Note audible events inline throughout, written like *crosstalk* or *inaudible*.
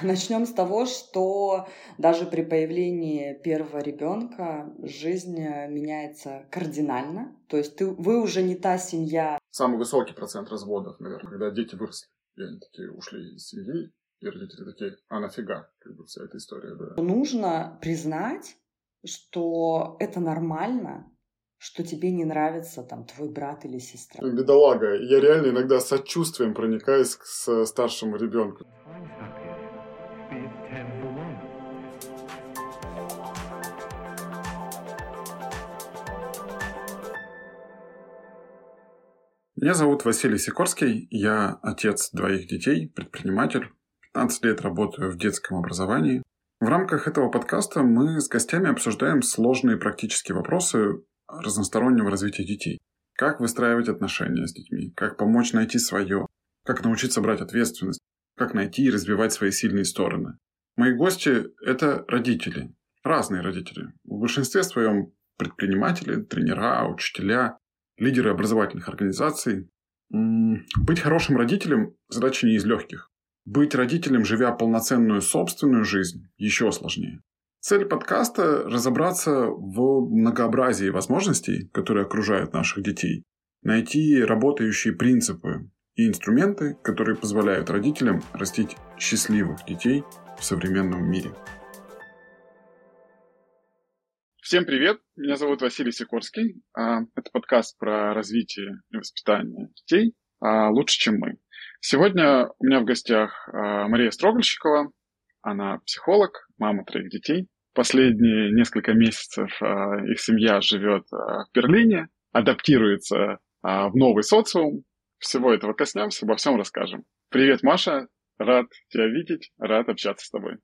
Начнем с того, что даже при появлении первого ребенка жизнь э, меняется кардинально. То есть ты, вы уже не та семья. Самый высокий процент разводов, наверное, когда дети выросли. И они такие ушли из семьи, и родители такие, а нафига, как бы вся эта история, да. Нужно признать, что это нормально, что тебе не нравится там твой брат или сестра. Бедолага. Я реально иногда сочувствием проникаюсь к старшему ребенку. Меня зовут Василий Сикорский, я отец двоих детей, предприниматель, 15 лет работаю в детском образовании. В рамках этого подкаста мы с гостями обсуждаем сложные практические вопросы разностороннего развития детей. Как выстраивать отношения с детьми, как помочь найти свое, как научиться брать ответственность, как найти и развивать свои сильные стороны. Мои гости – это родители, разные родители. В большинстве своем предприниматели, тренера, учителя, лидеры образовательных организаций. Быть хорошим родителем – задача не из легких. Быть родителем, живя полноценную собственную жизнь, еще сложнее. Цель подкаста – разобраться в многообразии возможностей, которые окружают наших детей, найти работающие принципы и инструменты, которые позволяют родителям растить счастливых детей в современном мире. Всем привет, меня зовут Василий Сикорский. А, это подкаст про развитие и воспитание детей а, лучше, чем мы. Сегодня у меня в гостях а, Мария Строгольщикова. Она психолог, мама троих детей. Последние несколько месяцев их семья живет в Берлине, адаптируется в новый социум. Всего этого коснемся, обо всем расскажем. Привет, Маша. Рад тебя видеть, рад общаться с тобой.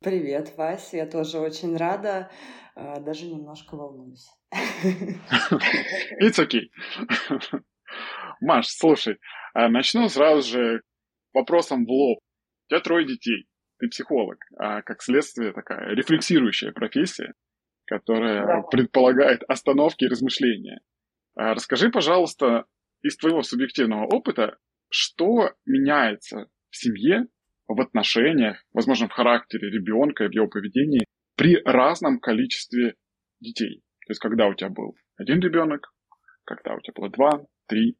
Привет, Вася, я тоже очень рада, а, даже немножко волнуюсь. It's okay. Маш, слушай, а начну сразу же вопросом в лоб. У тебя трое детей, ты психолог, а как следствие такая рефлексирующая профессия, которая да. предполагает остановки и размышления. А расскажи, пожалуйста, из твоего субъективного опыта, что меняется в семье в отношениях, возможно, в характере ребенка и в его поведении при разном количестве детей. То есть, когда у тебя был один ребенок, когда у тебя было два, три.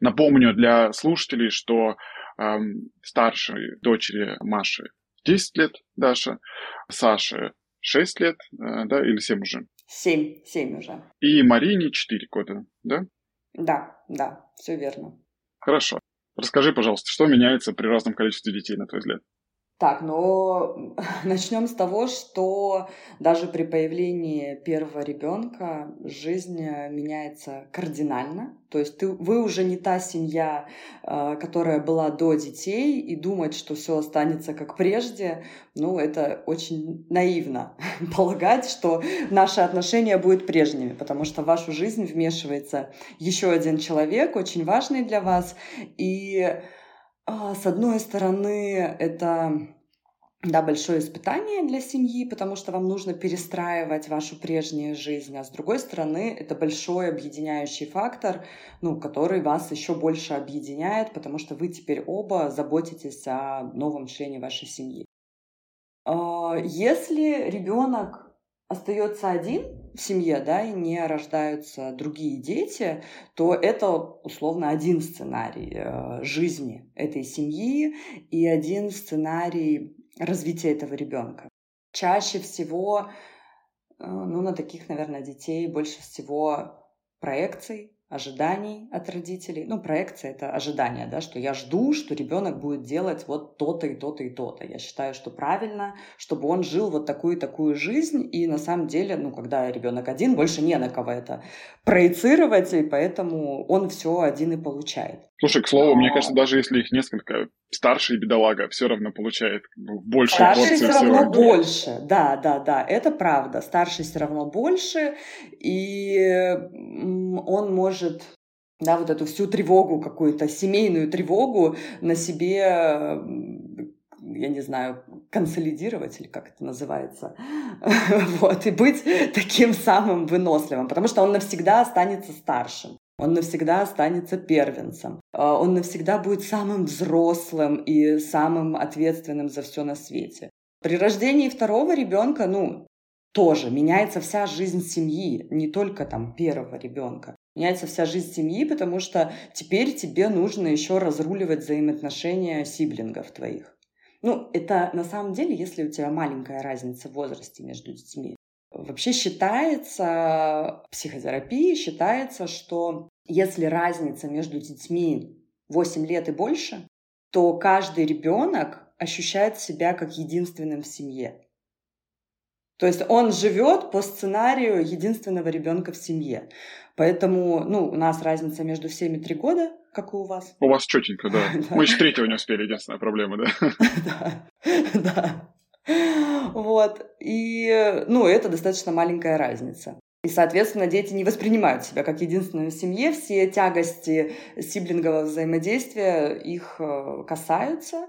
Напомню для слушателей, что эм, старшей дочери Маши 10 лет, Даша, Саше 6 лет, э, да, или 7 уже? 7, 7 уже. И Марине 4 года, да? Да, да, все верно. Хорошо. Расскажи, пожалуйста, что меняется при разном количестве детей, на твой взгляд? Так, но *laughs* начнем с того, что даже при появлении первого ребенка жизнь э, меняется кардинально. То есть ты, вы уже не та семья, э, которая была до детей, и думать, что все останется как прежде, ну, это очень наивно *laughs* полагать, что наши отношения будут прежними, потому что в вашу жизнь вмешивается еще один человек, очень важный для вас, и с одной стороны, это да, большое испытание для семьи, потому что вам нужно перестраивать вашу прежнюю жизнь, а с другой стороны, это большой объединяющий фактор, ну, который вас еще больше объединяет, потому что вы теперь оба заботитесь о новом члене вашей семьи. А, если ребенок остается один семье, да, и не рождаются другие дети, то это условно один сценарий э, жизни этой семьи и один сценарий развития этого ребенка. Чаще всего, э, ну, на таких, наверное, детей больше всего проекций, ожиданий от родителей. Ну, проекция — это ожидание, да, что я жду, что ребенок будет делать вот то-то и то-то и то-то. Я считаю, что правильно, чтобы он жил вот такую и такую жизнь, и на самом деле, ну, когда ребенок один, больше не на кого это проецировать, и поэтому он все один и получает. Слушай, к слову, Но... мне кажется, даже если их несколько, старший бедолага все равно получает больше Старший все равно всего. больше, да, да, да, это правда. Старший все равно больше, и он может может да, вот эту всю тревогу, какую-то семейную тревогу на себе, я не знаю, консолидировать или как это называется, *laughs* вот, и быть таким самым выносливым, потому что он навсегда останется старшим. Он навсегда останется первенцем. А, он навсегда будет самым взрослым и самым ответственным за все на свете. При рождении второго ребенка, ну, тоже меняется вся жизнь семьи, не только там первого ребенка. Меняется вся жизнь семьи, потому что теперь тебе нужно еще разруливать взаимоотношения сиблингов твоих. Ну, это на самом деле, если у тебя маленькая разница в возрасте между детьми. Вообще считается, психотерапии считается, что если разница между детьми 8 лет и больше, то каждый ребенок ощущает себя как единственным в семье. То есть он живет по сценарию единственного ребенка в семье. Поэтому, ну, у нас разница между всеми три года, как и у вас. У вас четенько, *laughs* да. Мы еще третьего не успели, единственная проблема, да. *laughs* Да, *laughs* да. Вот. И, ну, это достаточно маленькая разница. И, соответственно, дети не воспринимают себя как единственную в семье. Все тягости сиблингового взаимодействия их э, касаются.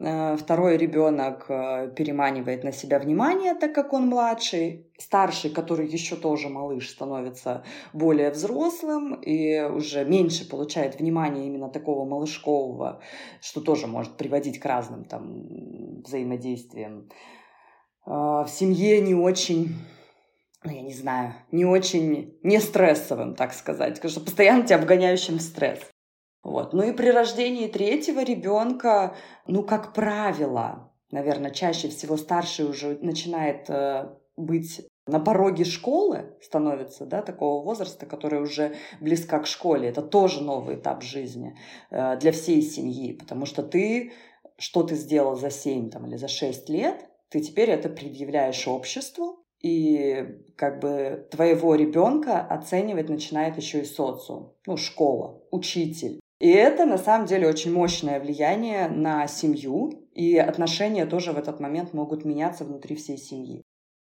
Э, второй ребенок э, переманивает на себя внимание, так как он младший. Старший, который еще тоже малыш, становится более взрослым и уже меньше получает внимания именно такого малышкового, что тоже может приводить к разным там взаимодействиям. В семье не очень ну, я не знаю, не очень, не стрессовым, так сказать, потому что постоянно тебя обгоняющим стресс. Вот. Ну и при рождении третьего ребенка, ну, как правило, наверное, чаще всего старший уже начинает э, быть на пороге школы становится, да, такого возраста, который уже близка к школе. Это тоже новый этап жизни э, для всей семьи, потому что ты, что ты сделал за 7 там, или за 6 лет, ты теперь это предъявляешь обществу, и как бы твоего ребенка оценивать начинает еще и социум, ну, школа, учитель. И это на самом деле очень мощное влияние на семью, и отношения тоже в этот момент могут меняться внутри всей семьи.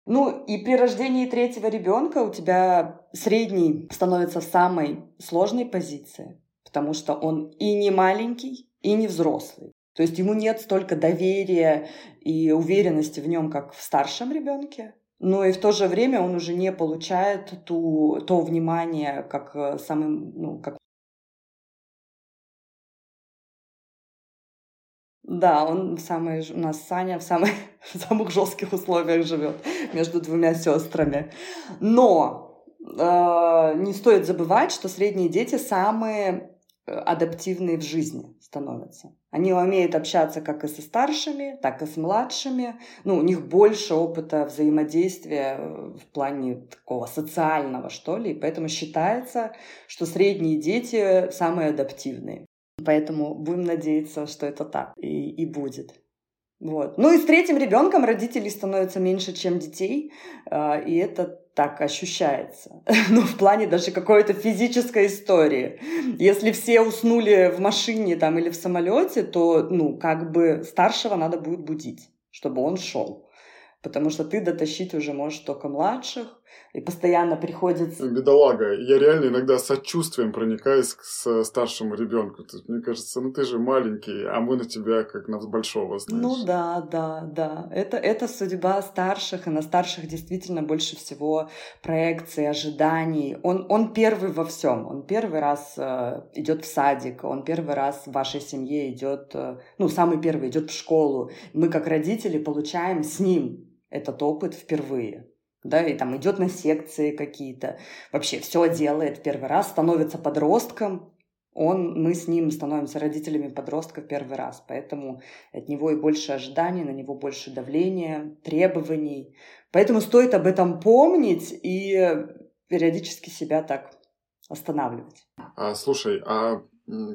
Ну и при рождении третьего ребенка у тебя средний становится в самой сложной позиции, потому что он и не маленький, и не взрослый. То есть ему нет столько доверия и уверенности в нем, как в старшем ребенке но и в то же время он уже не получает ту, то внимание, как э, самым, ну, как Да, он самый, у нас Саня в, самой, *laughs* в самых жестких условиях живет между двумя сестрами. Но э, не стоит забывать, что средние дети самые адаптивные в жизни становятся. Они умеют общаться как и со старшими, так и с младшими. Ну, у них больше опыта взаимодействия э, в плане такого социального, что ли. И поэтому считается, что средние дети самые адаптивные. Поэтому будем надеяться, что это так и, и будет. Вот. Ну и с третьим ребенком родителей становится меньше, чем детей, а, и это так ощущается. *laughs* Ну, в плане даже какой-то физической истории. Если все уснули в машине там или в самолете, то, ну, как бы старшего надо будет будить, чтобы он шел. Потому что ты дотащить уже можешь только младших, и постоянно приходится... Бедолага, я реально иногда сочувствием проникаюсь к старшему ребенку. Мне кажется, ну ты же маленький, а мы на тебя как на большого, знаешь. Ну да, да, да. Это, это судьба старших, и на старших действительно больше всего проекций, ожиданий. Он, он первый во всем. Он первый раз э, идет в садик, он первый раз в вашей семье идет, э, ну, самый первый идет в школу. Мы, как родители, получаем с ним этот опыт впервые да, и там идет на секции какие-то, вообще все делает первый раз, становится подростком, он, мы с ним становимся родителями подростка первый раз, поэтому от него и больше ожиданий, на него больше давления, требований. Поэтому стоит об этом помнить и периодически себя так останавливать. А, слушай, а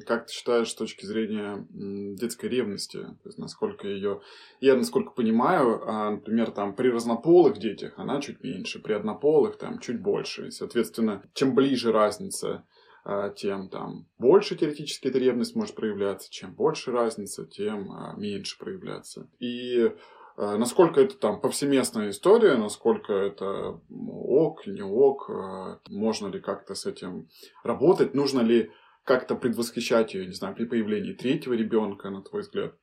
как ты считаешь с точки зрения детской ревности? То есть, насколько ее... Я, насколько понимаю, а, например, там при разнополых детях она чуть меньше, при однополых там чуть больше. И, соответственно, чем ближе разница, а, тем там больше теоретически эта ревность может проявляться, чем больше разница, тем а, меньше проявляться. И Насколько это там повсеместная история, насколько это ок, не ок, можно ли как-то с этим работать, нужно ли как-то предвосхищать ее, не знаю, при появлении третьего ребенка, на твой взгляд?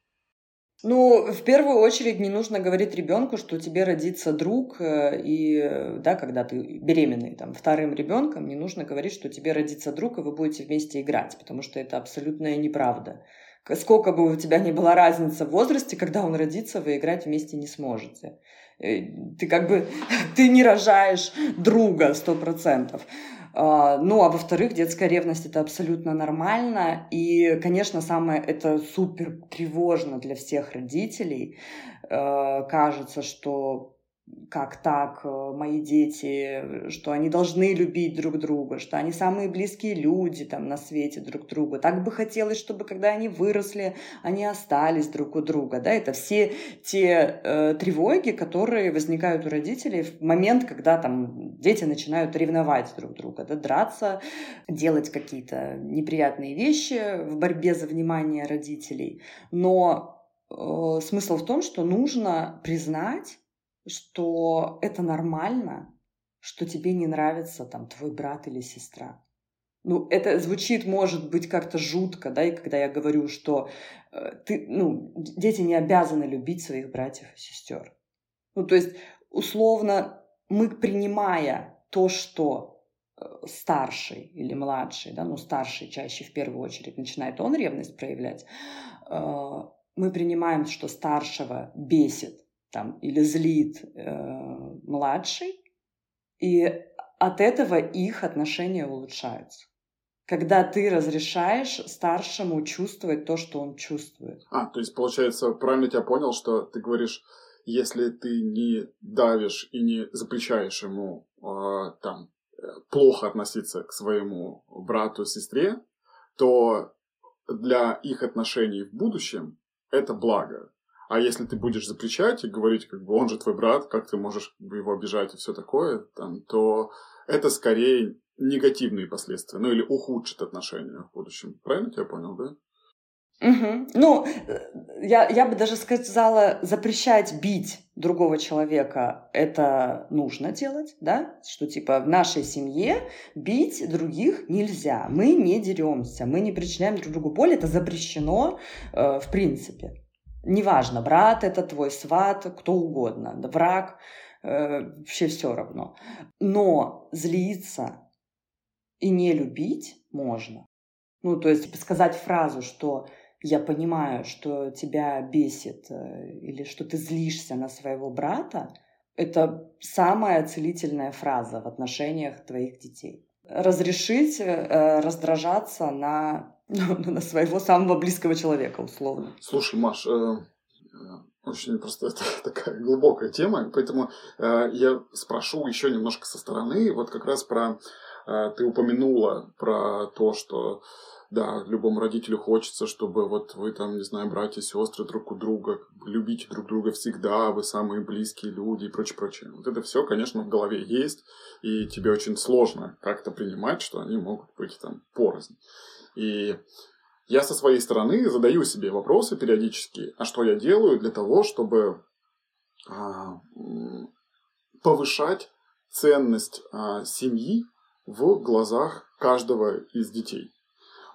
Ну, в первую очередь не нужно говорить ребенку, что тебе родится друг, э, и, да, когда ты беременный там, вторым ребенком, не нужно говорить, что тебе родится друг, и вы будете вместе играть, потому что это абсолютная неправда. Сколько бы у тебя ни была разница в возрасте, когда он родится, вы играть вместе не сможете. Э, ты как бы, *laughs* ты не рожаешь друга сто процентов. А, ну, а во-вторых, детская ревность это абсолютно нормально. И, конечно, самое это супер тревожно для всех родителей. А, кажется, что как так, э, мои дети, что они должны любить друг друга, что они самые близкие люди там на свете друг другу. Так бы хотелось, чтобы когда они выросли, они остались друг у друга. Да? Это все те э, тревоги, которые возникают у родителей в момент, когда там дети начинают ревновать друг друга, да? драться, делать какие-то неприятные вещи в борьбе за внимание родителей. Но э, смысл в том, что нужно признать, что это нормально, что тебе не нравится там твой брат или сестра. Ну, это звучит, может быть, как-то жутко, да, и когда я говорю, что э, ты, ну, дети не обязаны любить своих братьев и сестер. Ну, то есть, условно, мы, принимая то, что э, старший или младший, да, ну, старший чаще в первую очередь начинает он ревность проявлять, э, мы принимаем, что старшего бесит там, или злит э, младший, и от этого их отношения улучшаются. Когда ты разрешаешь старшему чувствовать то, что он чувствует. А, то есть, получается, правильно тебя понял, что ты говоришь, если ты не давишь и не запрещаешь ему э, там плохо относиться к своему брату, сестре, то для их отношений в будущем это благо. А если ты будешь запрещать и говорить, как бы он же твой брат, как ты можешь его обижать и все такое, там, то это скорее негативные последствия, ну или ухудшит отношения в будущем. Правильно тебя понял, да? Угу. Ну, э, я, я бы даже сказала, запрещать бить другого человека это нужно делать, да, что типа в нашей семье бить других нельзя, мы не деремся, мы не причиняем друг другу боль, это запрещено э, в принципе. Неважно, брат это твой, сват, кто угодно, враг, э, вообще все равно. Но злиться и не любить можно. Ну, то есть сказать фразу, что я понимаю, что тебя бесит э, или что ты злишься на своего брата, это самая целительная фраза в отношениях твоих детей. Разрешить э, раздражаться на *laughs* на своего самого близкого человека, условно. Слушай, Маш, э, э, очень просто это *laughs* такая глубокая тема, поэтому э, я спрошу еще немножко со стороны, вот как раз про ты упомянула про то, что да, любому родителю хочется, чтобы вот вы там, не знаю, братья, сестры друг у друга, любите друг друга всегда, вы самые близкие люди и прочее, прочее. Вот это все, конечно, в голове есть, и тебе очень сложно как-то принимать, что они могут быть там порознь. И я со своей стороны задаю себе вопросы периодически, а что я делаю для того, чтобы а, повышать ценность а, семьи в глазах каждого из детей.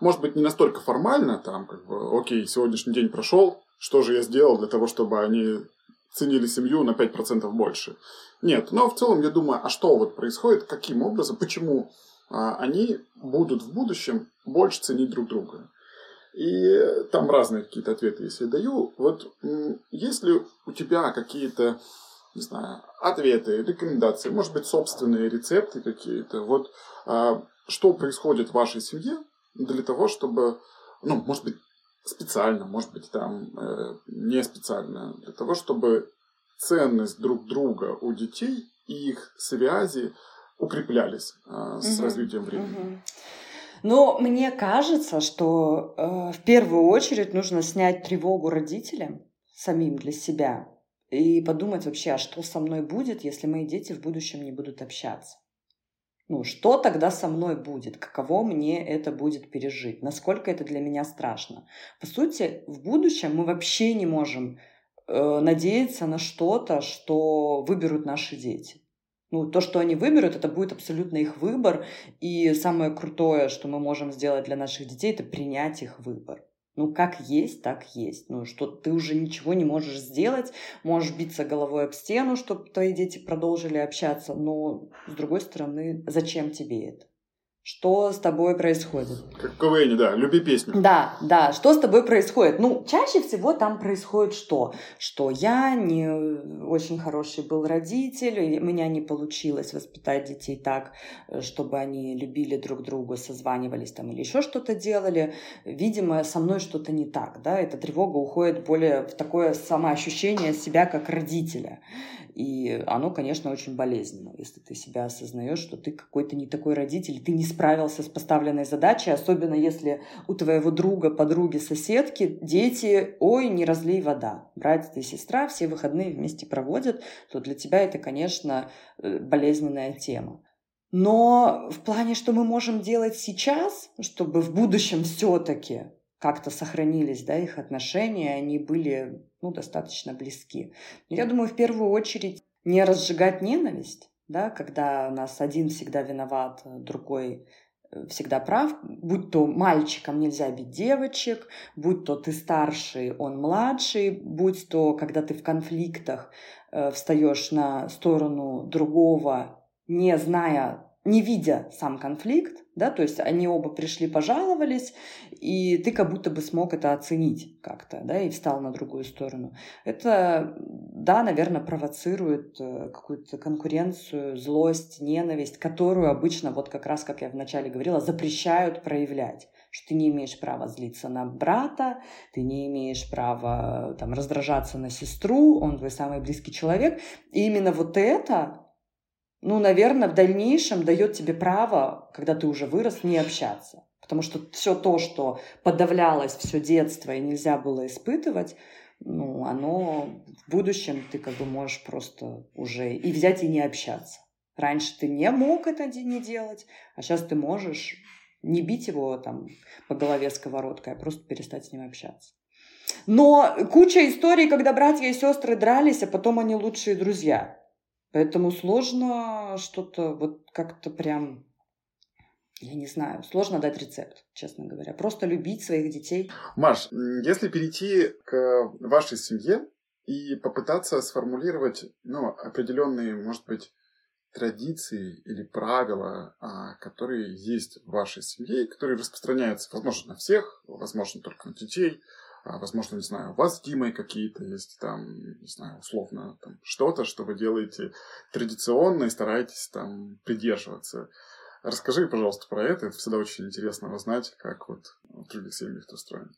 Может быть, не настолько формально, там, как бы, окей, сегодняшний день прошел, что же я сделал для того, чтобы они ценили семью на 5% больше. Нет, но в целом я думаю, а что вот происходит, каким образом, почему они будут в будущем больше ценить друг друга. И там разные какие-то ответы, если я даю. Вот если у тебя какие-то, не знаю, ответы, рекомендации, может быть, собственные рецепты какие-то, вот а, что происходит в вашей семье для того, чтобы, ну, может быть, специально, может быть, там э, не специально, для того, чтобы ценность друг друга у детей и их связи укреплялись э, с угу, развитием времени. Угу. Но мне кажется, что э, в первую очередь нужно снять тревогу родителям самим для себя и подумать вообще, а что со мной будет, если мои дети в будущем не будут общаться. Ну, что тогда со мной будет? Каково мне это будет пережить? Насколько это для меня страшно? По сути, в будущем мы вообще не можем э, надеяться на что-то, что выберут наши дети. Ну, то, что они выберут, это будет абсолютно их выбор. И самое крутое, что мы можем сделать для наших детей, это принять их выбор. Ну, как есть, так есть. Ну, что ты уже ничего не можешь сделать, можешь биться головой об стену, чтобы твои дети продолжили общаться, но, с другой стороны, зачем тебе это? Что с тобой происходит. Как в КВН, да, люби песню. Да, да, что с тобой происходит. Ну, чаще всего там происходит что? Что я не очень хороший был родитель, у меня не получилось воспитать детей так, чтобы они любили друг друга, созванивались там или еще что-то делали. Видимо, со мной что-то не так, да, эта тревога уходит более в такое самоощущение себя как родителя. И оно, конечно, очень болезненно, если ты себя осознаешь, что ты какой-то не такой родитель, ты не справился с поставленной задачей, особенно если у твоего друга, подруги, соседки дети, ой, не разлей вода. Братья и сестра все выходные вместе проводят, то для тебя это, конечно, э, болезненная тема. Но в плане, что мы можем делать сейчас, чтобы в будущем все-таки как-то сохранились, да, их отношения, они были, ну, достаточно близки. Я думаю, в первую очередь не разжигать ненависть, да, когда у нас один всегда виноват, другой э, всегда прав, будь то мальчикам нельзя бить девочек, будь то ты старший, он младший, будь то, когда ты в конфликтах э, встаешь на сторону другого, не зная не видя сам конфликт, да, то есть они оба пришли, пожаловались, и ты как будто бы смог это оценить как-то, да, и встал на другую сторону. Это, да, наверное, провоцирует э, какую-то конкуренцию, злость, ненависть, которую обычно, вот как раз, как я вначале говорила, запрещают проявлять что ты не имеешь права злиться на брата, ты не имеешь права там, раздражаться на сестру, он твой самый близкий человек. И именно вот это ну, наверное, в дальнейшем дает тебе право, когда ты уже вырос, не общаться. Потому что все то, что подавлялось все детство и нельзя было испытывать, ну, оно в будущем ты как бы можешь просто уже и взять и не общаться. Раньше ты не мог это не делать, а сейчас ты можешь не бить его там по голове сковородкой, а просто перестать с ним общаться. Но куча историй, когда братья и сестры дрались, а потом они лучшие друзья. Поэтому сложно что-то вот как-то прям, я не знаю, сложно дать рецепт, честно говоря. Просто любить своих детей. Маш, если перейти к вашей семье и попытаться сформулировать ну, определенные, может быть, традиции или правила, а, которые есть в вашей семье, которые распространяются, возможно, на всех, возможно, только на детей, возможно, не знаю, у вас Димой какие-то есть там, не знаю, условно, там что-то, что вы делаете традиционно и стараетесь там придерживаться. Расскажи, пожалуйста, про это. Это всегда очень интересно узнать, как вот в других семьях это устроено.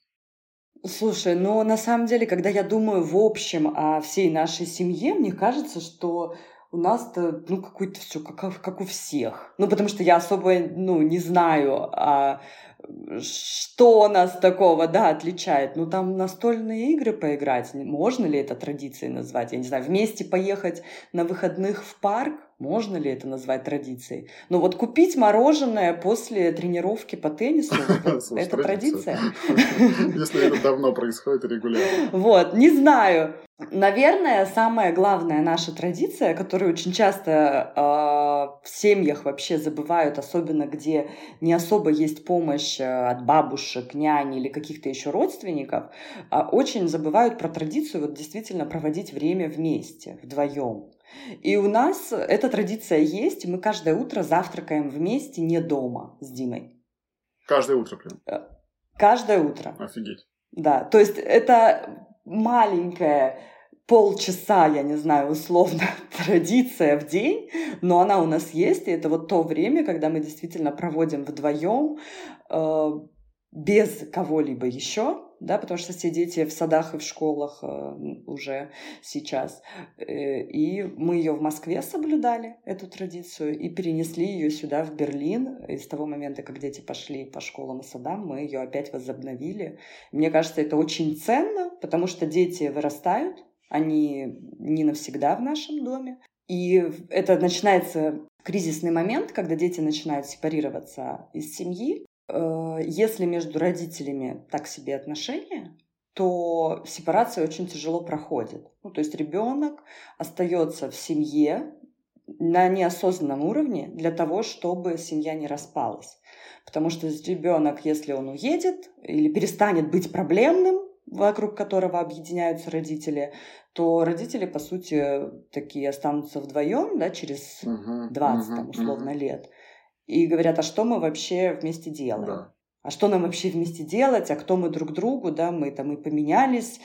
Слушай, ну на самом деле, когда я думаю в общем о всей нашей семье, мне кажется, что у нас-то, ну, какое-то все как, как у всех. Ну, потому что я особо, ну, не знаю, а что нас такого, да, отличает? Ну, там настольные игры поиграть, можно ли это традицией назвать? Я не знаю, вместе поехать на выходных в парк, можно ли это назвать традицией? Но вот купить мороженое после тренировки по теннису, *laughs* это традиция. *laughs* Если это давно происходит регулярно. Вот, не знаю. Наверное, самая главная наша традиция, которую очень часто э, в семьях вообще забывают, особенно где не особо есть помощь э, от бабушек, няни или каких-то еще родственников, э, очень забывают про традицию вот действительно проводить время вместе, вдвоем. И у нас эта традиция есть, мы каждое утро завтракаем вместе, не дома с Димой. Каждое утро прям? Э, каждое утро. Офигеть. Да, то есть это маленькая полчаса, я не знаю, условно, *laughs* традиция в день, но она у нас есть, и это вот то время, когда мы действительно проводим вдвоем, э, без кого-либо еще, да, потому что все дети в садах и в школах э, уже сейчас. Э, и мы ее в Москве соблюдали, эту традицию, и перенесли ее сюда, в Берлин. И с того момента, как дети пошли по школам и садам, мы ее опять возобновили. Мне кажется, это очень ценно, потому что дети вырастают, они не навсегда в нашем доме. И это начинается кризисный момент, когда дети начинают сепарироваться из семьи. Э, если между родителями так себе отношения, то сепарация очень тяжело проходит. Ну, то есть ребенок остается в семье, на неосознанном уровне для того, чтобы семья не распалась. Потому что ребенок, если он уедет или перестанет быть проблемным, вокруг которого объединяются родители, то родители, по сути, такие останутся вдвоем, да, через 20, uh-huh, там, условно, uh-huh. лет. И говорят, а что мы вообще вместе делаем? Да. А что нам вообще вместе делать? А кто мы друг другу? Да, мы там и поменялись,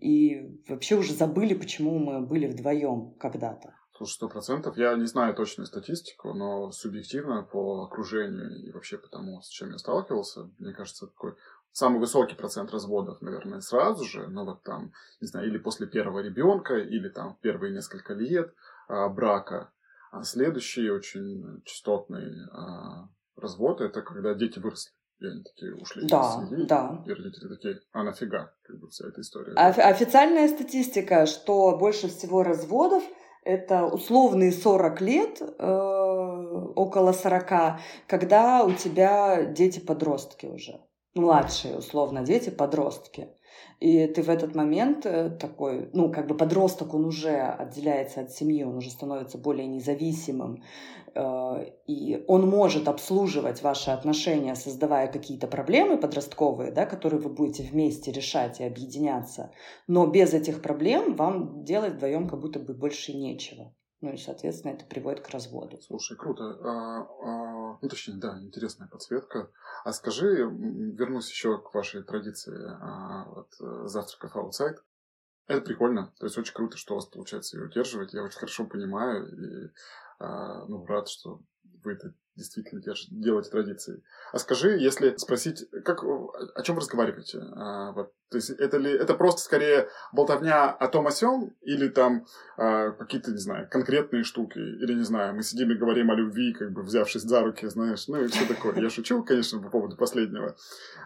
и вообще уже забыли, почему мы были вдвоем когда-то. Слушай, сто процентов. Я не знаю точную статистику, но субъективно по окружению и вообще по тому, с чем я сталкивался, мне кажется, такой самый высокий процент разводов, наверное, сразу же, ну вот там, не знаю, или после первого ребенка, или там первые несколько лет а, брака. А следующий очень частотный а, развод это когда дети выросли. И они такие ушли да, из семьи, да. и родители такие, а нафига, как бы вся эта история. Офи- официальная статистика, что больше всего разводов это условные 40 лет, э, около 40, когда у тебя дети-подростки уже. Младшие, условно, дети-подростки. И ты в этот момент э, такой, ну, как бы подросток, он уже отделяется от семьи, он уже становится более независимым, э, и он может обслуживать ваши отношения, создавая какие-то проблемы подростковые, да, которые вы будете вместе решать и объединяться. Но без этих проблем вам делать вдвоем как будто бы больше нечего. Ну и, соответственно, это приводит к разводу. Слушай, круто. А, а, ну, точнее, да, интересная подсветка. А скажи, вернусь еще к вашей традиции а, вот, э, завтраков outside. Это прикольно. То есть очень круто, что у вас получается ее удерживать. Я очень хорошо понимаю и а, ну, рад, что вы это действительно делать традицией. А скажи, если спросить, как, о чем вы разговариваете? А, вот, то есть это ли это просто скорее болтовня о том о сём, или там а, какие-то, не знаю, конкретные штуки, или, не знаю, мы сидим и говорим о любви, как бы взявшись за руки, знаешь, ну и все такое. Я шучу, конечно, по поводу последнего.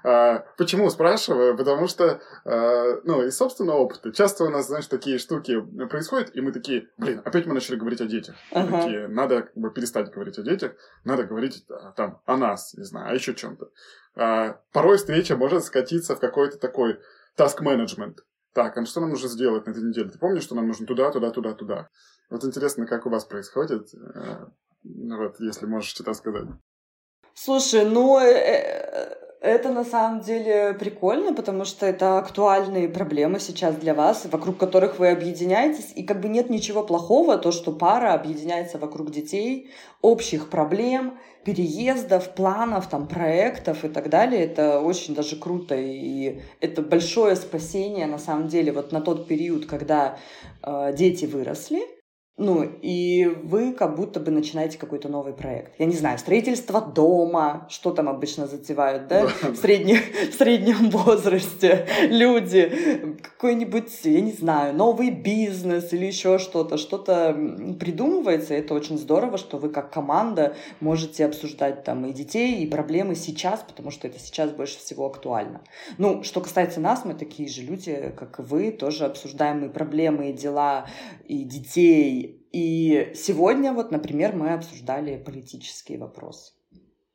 А, почему спрашиваю? Потому что, а, ну, из собственного опыта, часто у нас, знаешь, такие штуки происходят, и мы такие, блин, опять мы начали говорить о детях. Ага. Такие, надо как бы перестать говорить о детях, надо говорить а, там о нас, не знаю, а еще чем-то. А, порой встреча может скатиться в какой-то такой management. Так, а что нам нужно сделать на этой неделе? Ты помнишь, что нам нужно туда, туда, туда, туда? Вот интересно, как у вас происходит, э, ну вот, если можешь что-то сказать. Слушай, ну, э, э, это на самом деле прикольно, потому что это актуальные проблемы сейчас для вас, вокруг которых вы объединяетесь. И как бы нет ничего плохого, то, что пара объединяется вокруг детей, общих проблем, переездов, планов, там, проектов и так далее. Это очень даже круто. И это большое спасение, на самом деле, вот на тот период, когда э, дети выросли, ну, и вы как будто бы начинаете какой-то новый проект. Я не знаю, строительство дома, что там обычно затевают, да, в, средних, в среднем возрасте люди, какой-нибудь, я не знаю, новый бизнес или еще что-то, что-то придумывается, это очень здорово, что вы как команда можете обсуждать там и детей, и проблемы сейчас, потому что это сейчас больше всего актуально. Ну, что касается нас, мы такие же люди, как и вы, тоже обсуждаем и проблемы, и дела, и детей, и сегодня вот, например, мы обсуждали политические вопросы.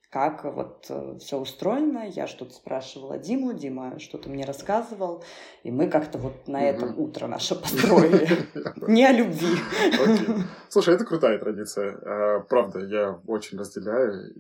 Как вот э, все устроено, я что-то спрашивала Диму, Дима что-то мне рассказывал, и мы как-то вот на этом утро наше построили. *laughs* Не о любви. Слушай, это крутая традиция. А, правда, я очень разделяю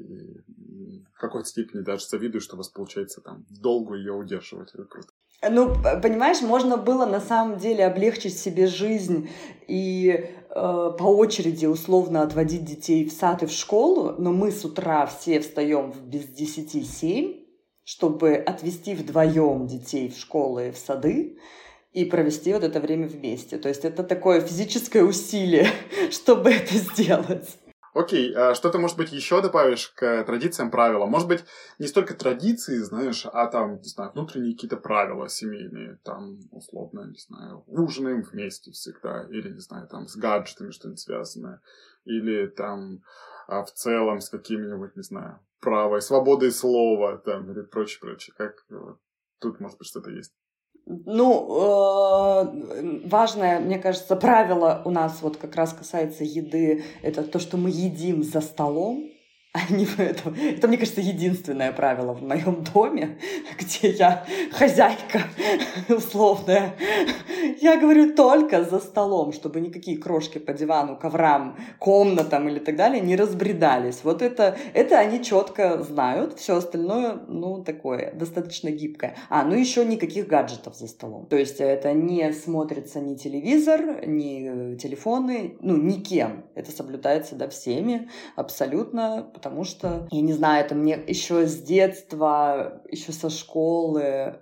в какой-то степени даже завидую, что у вас получается там долго ее удерживать. Это круто. Ну, понимаешь, можно было на самом деле облегчить себе жизнь и э, по очереди условно отводить детей в сад и в школу, но мы с утра все встаем без десяти семь, чтобы отвезти вдвоем детей в школы и в сады и провести вот это время вместе. То есть это такое физическое усилие, *laughs* чтобы это сделать. Окей, а что ты, может быть, еще добавишь к традициям, правилам? Может быть, не столько традиции, знаешь, а там, не знаю, внутренние какие-то правила семейные, там, условно, не знаю, ужинаем вместе всегда, или, не знаю, там, с гаджетами что-нибудь связанное, или там а в целом с какими-нибудь, не знаю, правой, свободой слова, там, или прочее, прочее. Как тут, может быть, что-то есть? Ну, э, важное, мне кажется, правило у нас вот как раз касается еды, это то, что мы едим за столом, Они в этом. Это, мне кажется, единственное правило в моем доме, где я хозяйка условная. Я говорю только за столом, чтобы никакие крошки по дивану, коврам, комнатам или так далее не разбредались. Вот это, это они четко знают. Все остальное, ну, такое, достаточно гибкое. А, ну еще никаких гаджетов за столом. То есть это не смотрится ни телевизор, ни телефоны, ну, никем. Это соблюдается, да, всеми абсолютно, потому что, я не знаю, это мне еще с детства, еще со школы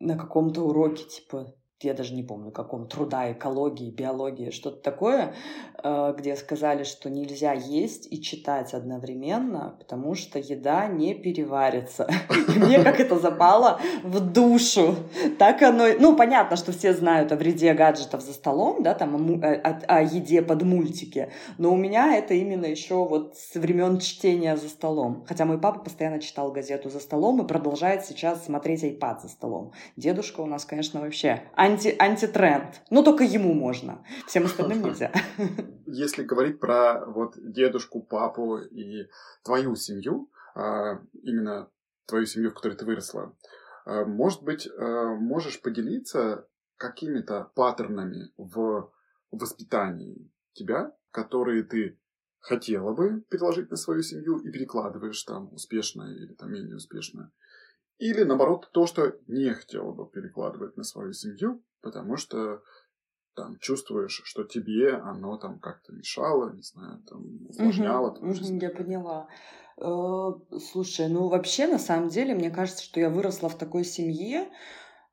на каком-то уроке, типа, я даже не помню, каком, труда, экологии, биологии, что-то такое, э, где сказали, что нельзя есть и читать одновременно, потому что еда не переварится. *laughs* Мне как это запало в душу. Так оно... Ну, понятно, что все знают о вреде гаджетов за столом, да, там о, еде под мультики, но у меня это именно еще вот с времен чтения за столом. Хотя мой папа постоянно читал газету за столом и продолжает сейчас смотреть iPad за столом. Дедушка у нас, конечно, вообще анти, антитренд. Но только ему можно. Всем остальным *laughs* нельзя. Если говорить про вот дедушку, папу и твою семью, а, именно твою семью, в которой ты выросла, а, может быть, а, можешь поделиться какими-то паттернами в воспитании тебя, которые ты хотела бы переложить на свою семью и перекладываешь там успешно или там менее успешно. Или, наоборот, то, что не хотела бы перекладывать на свою семью, потому что там чувствуешь, что тебе оно там как-то мешало, не знаю, там усложняло. Угу, угу, я поняла. Э, слушай, ну вообще на самом деле мне кажется, что я выросла в такой семье,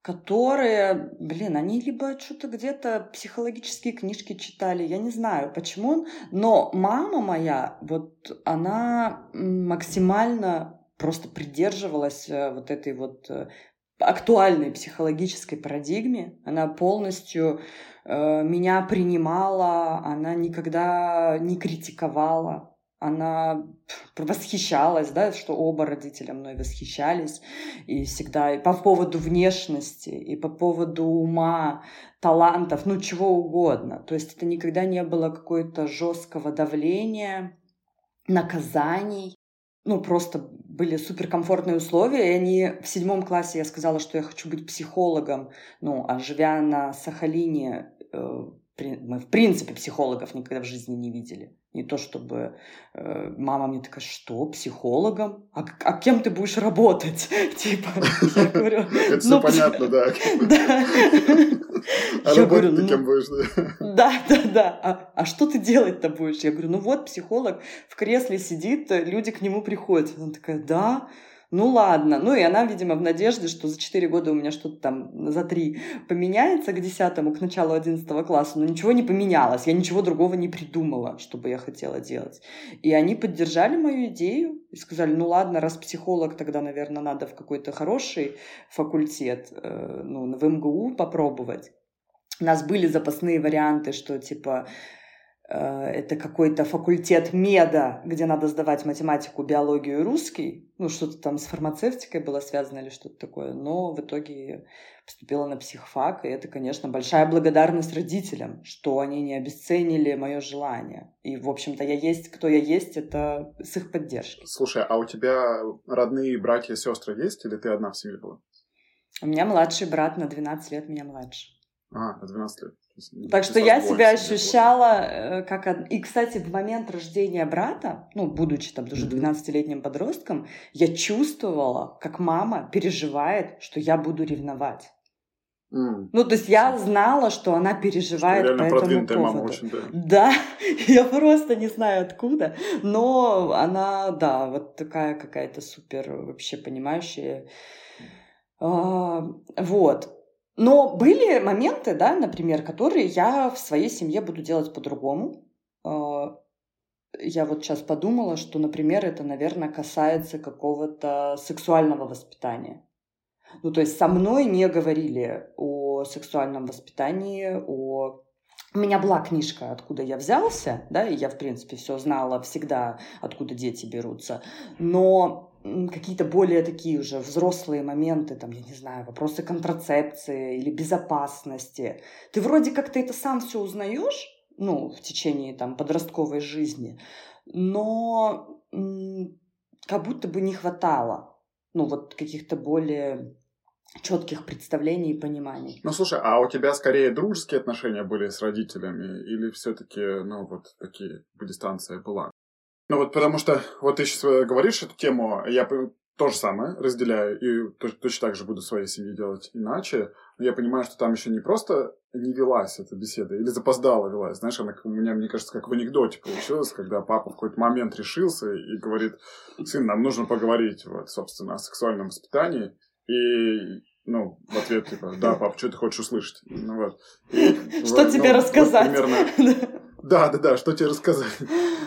которые, блин, они либо что-то где-то психологические книжки читали, я не знаю почему, но мама моя, вот она максимально просто придерживалась э, вот этой вот э, актуальной психологической парадигме. Она полностью э, меня принимала, она никогда не критиковала, она восхищалась, да, что оба родителя мной восхищались, и всегда и по поводу внешности, и по поводу ума, талантов, ну чего угодно. То есть это никогда не было какое-то жесткого давления, наказаний ну, просто были суперкомфортные условия, и они в седьмом классе я сказала, что я хочу быть психологом, ну, а живя на Сахалине, э, мы в принципе психологов никогда в жизни не видели. Не то чтобы э, мама мне такая, что, психологом? А, а кем ты будешь работать? *laughs* Типа, я говорю... *laughs* Это все «Ну, понятно, да. *laughs* Да. А работать ты «Ну, кем будешь, да? Да, да, А, а что ты делать-то будешь? Я говорю, ну вот психолог в кресле сидит, люди к нему приходят. Она такая, да, ну ладно. Ну и она, видимо, в надежде, что за 4 года у меня что-то там за 3 поменяется к 10 к началу 11 класса, но ничего не поменялось. Я ничего другого не придумала, что бы я хотела делать. И они поддержали мою идею и сказали, ну ладно, раз психолог, тогда, наверное, надо в какой-то хороший факультет, э, ну, в МГУ попробовать. У нас были запасные варианты, что типа это какой-то факультет меда, где надо сдавать математику, биологию и русский. Ну, что-то там с фармацевтикой было связано или что-то такое. Но в итоге поступила на психфак, и это, конечно, большая благодарность родителям, что они не обесценили мое желание. И, в общем-то, я есть, кто я есть, это с их поддержки. Слушай, а у тебя родные братья и сестры есть, или ты одна в семье была? У меня младший брат на 12 лет меня младше. А, на 12 лет. Так что я себя ощущала э, как... И, кстати, в момент рождения брата, ну, будучи там уже 12-летним подростком, я чувствовала, как мама переживает, что я буду ревновать. Mm. Ну, то есть я знала, что она переживает что по этому поводу. Мама очень, да. да, *laughs* я просто не знаю откуда, но она, да, вот такая какая-то супер вообще понимающая. А, вот. Но были моменты, да, например, которые я в своей семье буду делать по-другому. А, я вот сейчас подумала, что, например, это, наверное, касается какого-то сексуального воспитания. Ну, то есть со мной не говорили о сексуальном воспитании, о у меня была книжка, откуда я взялся, да, и я, в принципе, все знала всегда, откуда дети берутся. Но какие-то более такие уже взрослые моменты, там, я не знаю, вопросы контрацепции или безопасности. Ты вроде как ты это сам все узнаешь, ну, в течение там подростковой жизни, но как будто бы не хватало, ну вот каких-то более четких представлений и пониманий. Ну, слушай, а у тебя скорее дружеские отношения были с родителями или все-таки, ну, вот такие, дистанция была? Ну, вот потому что, вот ты сейчас э, говоришь эту тему, я то же самое разделяю и точно так же буду своей семье делать иначе. Но я понимаю, что там еще не просто не велась эта беседа, или запоздала велась. Знаешь, она у меня, мне кажется, как в анекдоте получилось, когда папа в какой-то момент решился и говорит, сын, нам нужно поговорить, вот, собственно, о сексуальном воспитании. И ну, в ответ, типа, да, пап, что ты хочешь услышать? Ну, вот. И, что вот, тебе ну, рассказать? Вот примерно... *laughs* Да, да, да, что тебе рассказать.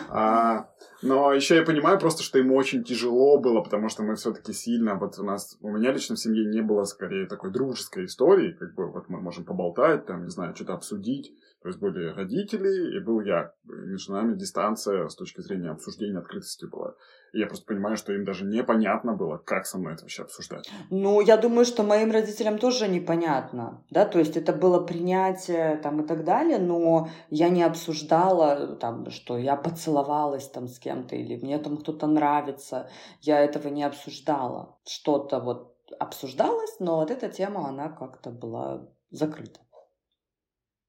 А, но еще я понимаю просто, что ему очень тяжело было, потому что мы все-таки сильно, вот у нас, у меня лично в семье не было скорее такой дружеской истории, как бы вот мы можем поболтать, там, не знаю, что-то обсудить. То есть были родители, и был я. Между нами дистанция с точки зрения обсуждения открытости была. И я просто понимаю, что им даже непонятно было, как со мной это вообще обсуждать. Ну, я думаю, что моим родителям тоже непонятно, да, то есть это было принятие там и так далее, но я не обсуждала там, что я поцеловалась там с кем-то или мне там кто-то нравится, я этого не обсуждала. Что-то вот обсуждалось, но вот эта тема, она как-то была закрыта.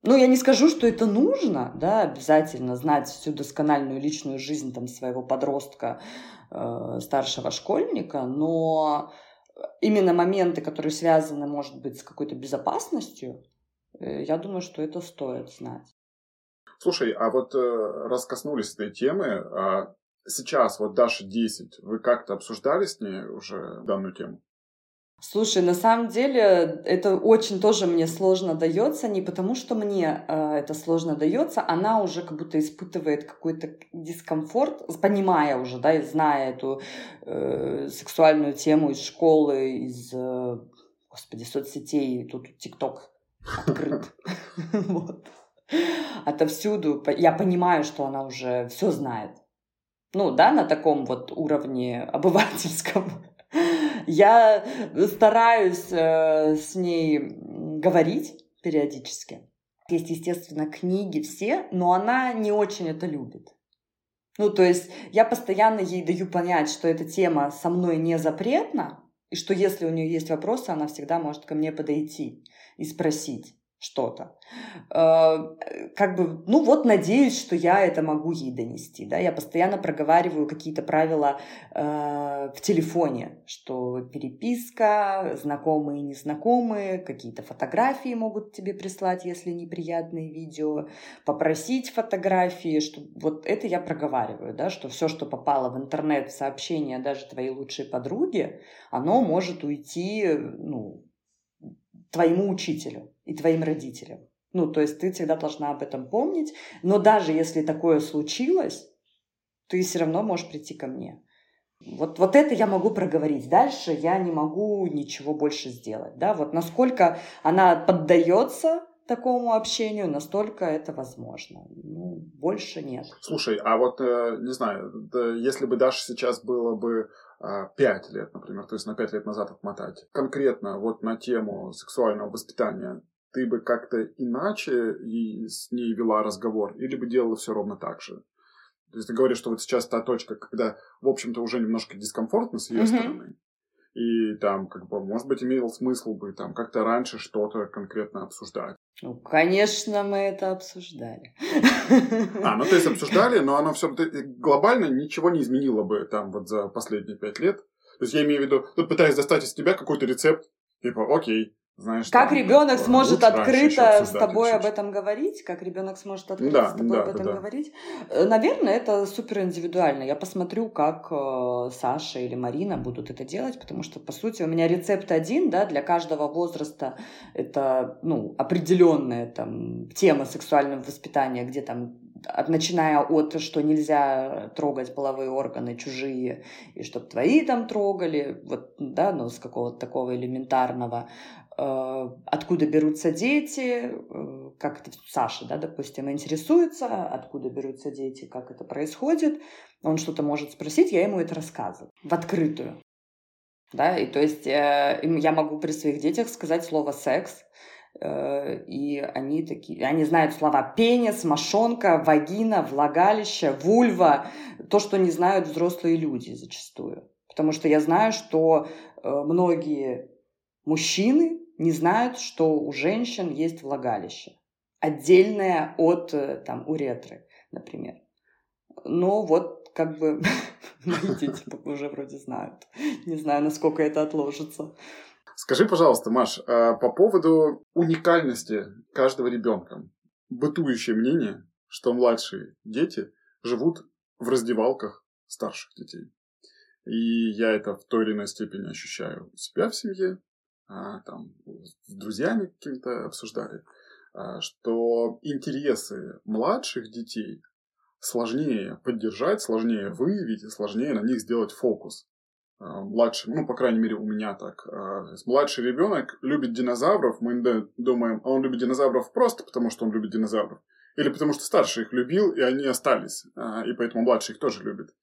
Ну, я не скажу, что это нужно, да, обязательно знать всю доскональную личную жизнь там своего подростка, э, старшего школьника, но именно моменты, которые связаны, может быть, с какой-то безопасностью, э, я думаю, что это стоит знать. Слушай, а вот э, раз коснулись этой темы, а сейчас вот Даша 10, вы как-то обсуждали с ней уже данную тему? Слушай, на самом деле это очень тоже мне сложно дается, не потому что мне э, это сложно дается, она уже как будто испытывает какой-то дискомфорт, понимая уже, да, и зная эту э, сексуальную тему из школы, из, э, господи, соцсетей, тут ТикТок открыт. *laughs* Вот. Отовсюду. Я понимаю, что она уже все знает. Ну, да, на таком вот уровне *laughs* обывательском. Я стараюсь э, с ней говорить периодически. Есть, естественно, книги все, но она не очень это любит. Ну, то есть я постоянно ей даю понять, что эта тема со мной не запретна, и что если у нее есть вопросы, она всегда может ко мне подойти и спросить что-то. Э, как бы, ну вот, надеюсь, что я это могу ей донести, да, я постоянно проговариваю какие-то правила э, в телефоне, что переписка, знакомые и незнакомые, какие-то фотографии могут тебе прислать, если неприятные видео, попросить фотографии, что вот это я проговариваю, да, что все, что попало в интернет, в сообщения даже твоей лучшей подруги, оно может уйти, ну, твоему учителю и твоим родителям. Ну, то есть ты всегда должна об этом помнить. Но даже если такое случилось, ты все равно можешь прийти ко мне. Вот, вот это я могу проговорить. Дальше я не могу ничего больше сделать. Да? Вот насколько она поддается такому общению, настолько это возможно. Ну, больше нет. Слушай, а вот, э, не знаю, если бы Даша сейчас было бы а, пять лет, например, то есть на пять лет назад отмотать, конкретно вот на тему сексуального воспитания, ты бы как-то иначе и с ней вела разговор, или бы делала все ровно так же? То есть ты говоришь, что вот сейчас та точка, когда, в общем-то, уже немножко дискомфортно с ее mm-hmm. стороны, и там, как бы, может быть, имел смысл бы там как-то раньше что-то конкретно обсуждать. Ну, конечно, мы это обсуждали. А, ну то есть обсуждали, но оно все глобально ничего не изменило бы там вот за последние пять лет. То есть я имею в виду, тут пытаюсь достать из тебя какой-то рецепт, типа, окей, знаешь, как там, ребенок типа, сможет открыто с тобой об этом говорить? Как ребенок сможет открыто да, с тобой да, об этом да. говорить? Э, наверное, это супер индивидуально. Я посмотрю, как э, Саша или Марина будут это делать, потому что, по сути, у меня рецепт один, да, для каждого возраста это, ну, определенная там тема сексуального воспитания, где там начиная от, что нельзя трогать половые органы чужие, и чтобы твои там трогали, вот, да, ну, с какого-то такого элементарного, Э, откуда берутся дети, э, как это Саша, да, допустим, интересуется, откуда берутся дети, как это происходит, он что-то может спросить, я ему это рассказываю в открытую. Да, и то есть э, я могу при своих детях сказать слово «секс», и они такие, они знают слова пенис, мошонка, вагина, влагалище, вульва, то, что не знают взрослые люди зачастую. Потому что я знаю, что э, многие мужчины не знают, что у женщин есть влагалище. Отдельное от э, там, уретры, например. Но вот как бы *laughs* мои дети *laughs* уже вроде знают. Не знаю, насколько это отложится. Скажи, пожалуйста, Маш, а по поводу уникальности каждого ребенка. Бытующее мнение, что младшие дети живут в раздевалках старших детей. И я это в той или иной степени ощущаю у себя в семье, там, с друзьями какими-то обсуждали, а, что интересы младших детей сложнее поддержать, сложнее выявить и сложнее на них сделать фокус. А, младший, ну, по крайней мере, у меня так. А, младший ребенок любит динозавров, мы думаем, а он любит динозавров просто потому, что он любит динозавров, или потому что старший их любил, и они остались, а, и поэтому младший их тоже любит.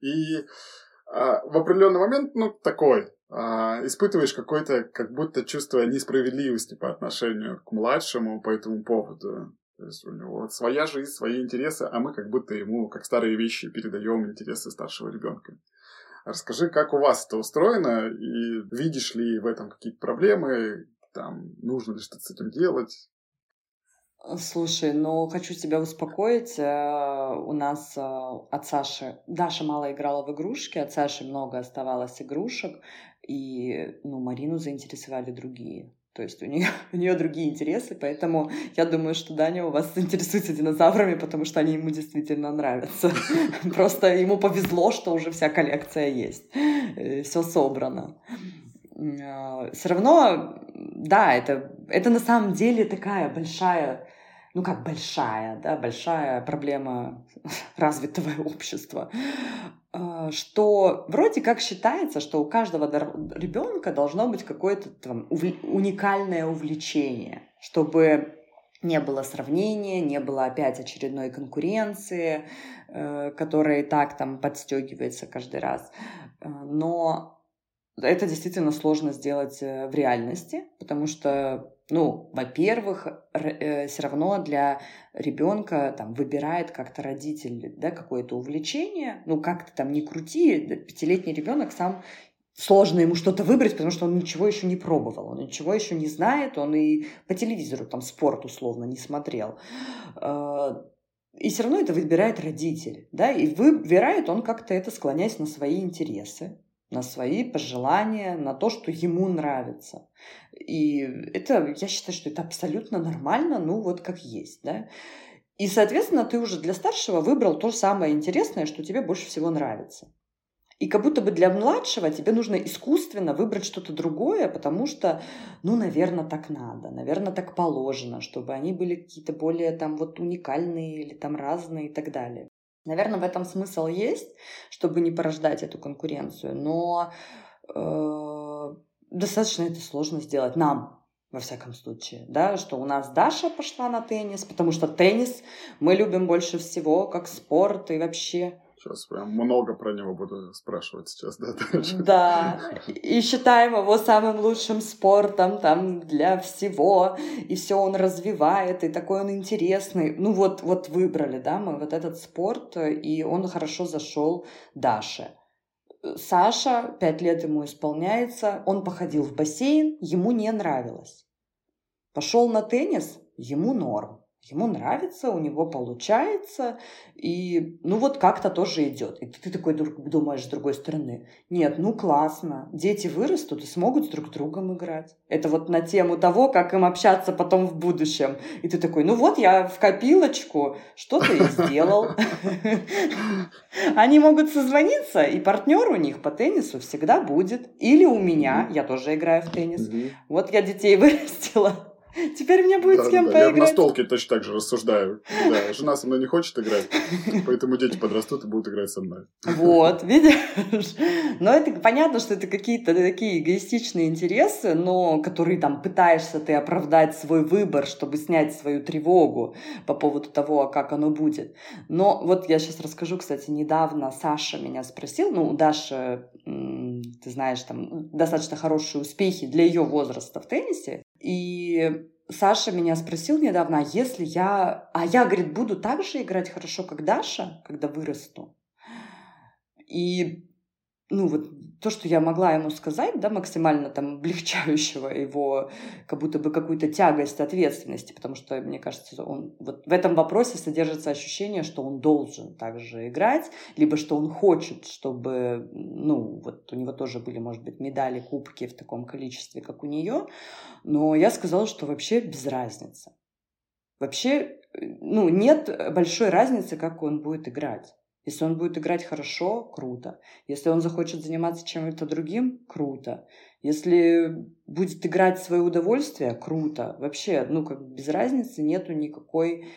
И в определенный момент, ну, такой, испытываешь какое-то, как будто чувство несправедливости по отношению к младшему по этому поводу. То есть у него своя жизнь, свои интересы, а мы как будто ему, как старые вещи, передаем интересы старшего ребенка. Расскажи, как у вас это устроено, и видишь ли в этом какие-то проблемы, там, нужно ли что-то с этим делать? Слушай, ну хочу тебя успокоить. Э, у нас э, от Саши... Даша мало играла в игрушки, от Саши много оставалось игрушек, и ну, Марину заинтересовали другие. То есть у нее, *laughs* у нее другие интересы, поэтому я думаю, что Даня у вас *laughs* интересуется динозаврами, потому что они ему действительно нравятся. *laughs* Просто ему повезло, что уже вся коллекция есть, э, все собрано. А, Все равно, да, это, это на самом деле такая большая, ну как большая, да, большая проблема развитого общества. А, что вроде как считается, что у каждого ребенка должно быть какое-то там уникальное увлечение, чтобы не было сравнения, не было опять очередной конкуренции, э, которая и так там подстегивается каждый раз. Э, но это действительно сложно сделать э, в реальности, потому что ну, во-первых, э, все равно для ребенка там выбирает как-то родитель, да, какое-то увлечение. Ну, как то там не крути, пятилетний ребенок сам сложно ему что-то выбрать, потому что он ничего еще не пробовал, он ничего еще не знает, он и по телевизору там спорт условно не смотрел. А, и все равно это выбирает родитель, да, и выбирает он как-то это, склоняясь на свои интересы на свои пожелания, на то, что ему нравится. И это, я считаю, что это абсолютно нормально, ну вот как есть, да. И, соответственно, ты уже для старшего выбрал то самое интересное, что тебе больше всего нравится. И как будто бы для младшего тебе нужно искусственно выбрать что-то другое, потому что, ну, наверное, так надо, наверное, так положено, чтобы они были какие-то более там вот уникальные или там разные и так далее. Наверное, в этом смысл есть, чтобы не порождать эту конкуренцию, но э, достаточно это сложно сделать нам, во всяком случае, да, что у нас Даша пошла на теннис, потому что теннис мы любим больше всего, как спорт и вообще Сейчас прям много про него буду спрашивать сейчас, да? Да, и считаем его самым лучшим спортом там для всего, и все он развивает, и такой он интересный. Ну вот, вот выбрали, да, мы вот этот спорт, и он хорошо зашел Даше. Саша, пять лет ему исполняется, он походил в бассейн, ему не нравилось. Пошел на теннис, ему норм ему нравится, у него получается, и ну вот как-то тоже идет. И ты такой думаешь с другой стороны, нет, ну классно, дети вырастут и смогут с друг другом играть. Это вот на тему того, как им общаться потом в будущем. И ты такой, ну вот я в копилочку что-то и сделал. Они могут созвониться, и партнер у них по теннису всегда будет. Или у меня, я тоже играю в теннис. Вот я детей *laughs* вырастила Теперь мне будет да, с кем да, поиграть. Я в настолке точно так же рассуждаю. Да, жена со мной не хочет играть, поэтому дети подрастут и будут играть со мной. Вот, видишь? Но это понятно, что это какие-то такие эгоистичные интересы, но которые там пытаешься ты оправдать свой выбор, чтобы снять свою тревогу по поводу того, как оно будет. Но вот я сейчас расскажу, кстати, недавно Саша меня спросил, ну, у Даши, ты знаешь, там достаточно хорошие успехи для ее возраста в теннисе, и Саша меня спросил недавно, а если я... А я, говорит, буду так же играть хорошо, как Даша, когда вырасту? И ну вот то, что я могла ему сказать, да, максимально там облегчающего его, как будто бы какую-то тягость ответственности, потому что, мне кажется, он вот в этом вопросе содержится ощущение, что он должен также играть, либо что он хочет, чтобы, ну, вот у него тоже были, может быть, медали, кубки в таком количестве, как у нее, но я сказала, что вообще без разницы. Вообще, ну, нет большой разницы, как он будет играть. Если он будет играть хорошо, круто. Если он захочет заниматься чем-то другим, круто. Если будет играть свое удовольствие, круто. Вообще, ну, как без разницы, нету никакой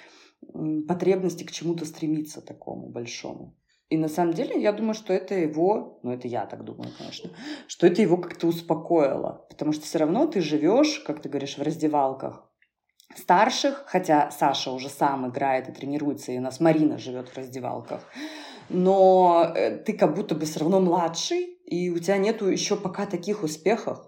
потребности к чему-то стремиться такому большому. И на самом деле, я думаю, что это его, ну это я так думаю, конечно, что это его как-то успокоило. Потому что все равно ты живешь, как ты говоришь, в раздевалках старших, хотя Саша уже сам играет и тренируется, и у нас Марина живет в раздевалках. Но э, ты как будто бы все равно младший, и у тебя нету еще пока таких успехов,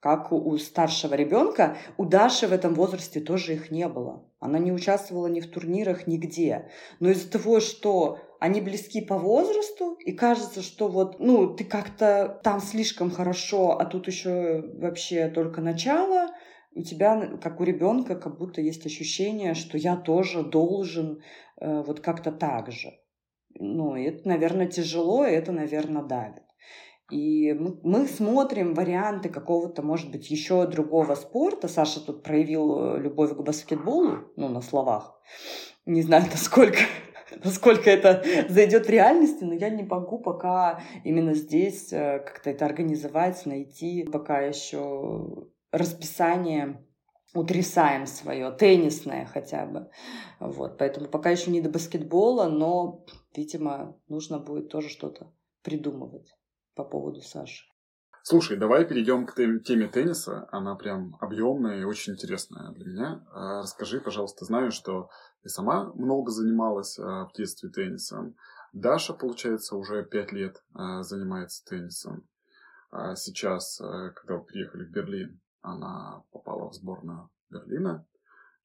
как у старшего ребенка. У Даши в этом возрасте тоже их не было. Она не участвовала ни в турнирах, нигде. Но из-за того, что они близки по возрасту, и кажется, что вот, ну, ты как-то там слишком хорошо, а тут еще вообще только начало, у тебя, как у ребенка, как будто есть ощущение, что я тоже должен э, вот как-то так же. Ну, это, наверное, тяжело, и это, наверное, давит. И мы, смотрим варианты какого-то, может быть, еще другого спорта. Саша тут проявил э, любовь к баскетболу, ну, на словах. Не знаю, *laughs* насколько, насколько это зайдет в реальности, но я не могу пока именно здесь э, как-то это организовать, найти пока еще расписание утрясаем свое, теннисное хотя бы. Вот, поэтому пока еще не до баскетбола, но, видимо, нужно будет тоже что-то придумывать по поводу Саши. Слушай, давай перейдем к теме тенниса. Она прям объемная и очень интересная для меня. А, расскажи, пожалуйста, знаю, что ты сама много занималась а, в детстве теннисом. Даша, получается, уже пять лет а, занимается теннисом. Сейчас, когда вы приехали в Берлин, она попала в сборную Берлина.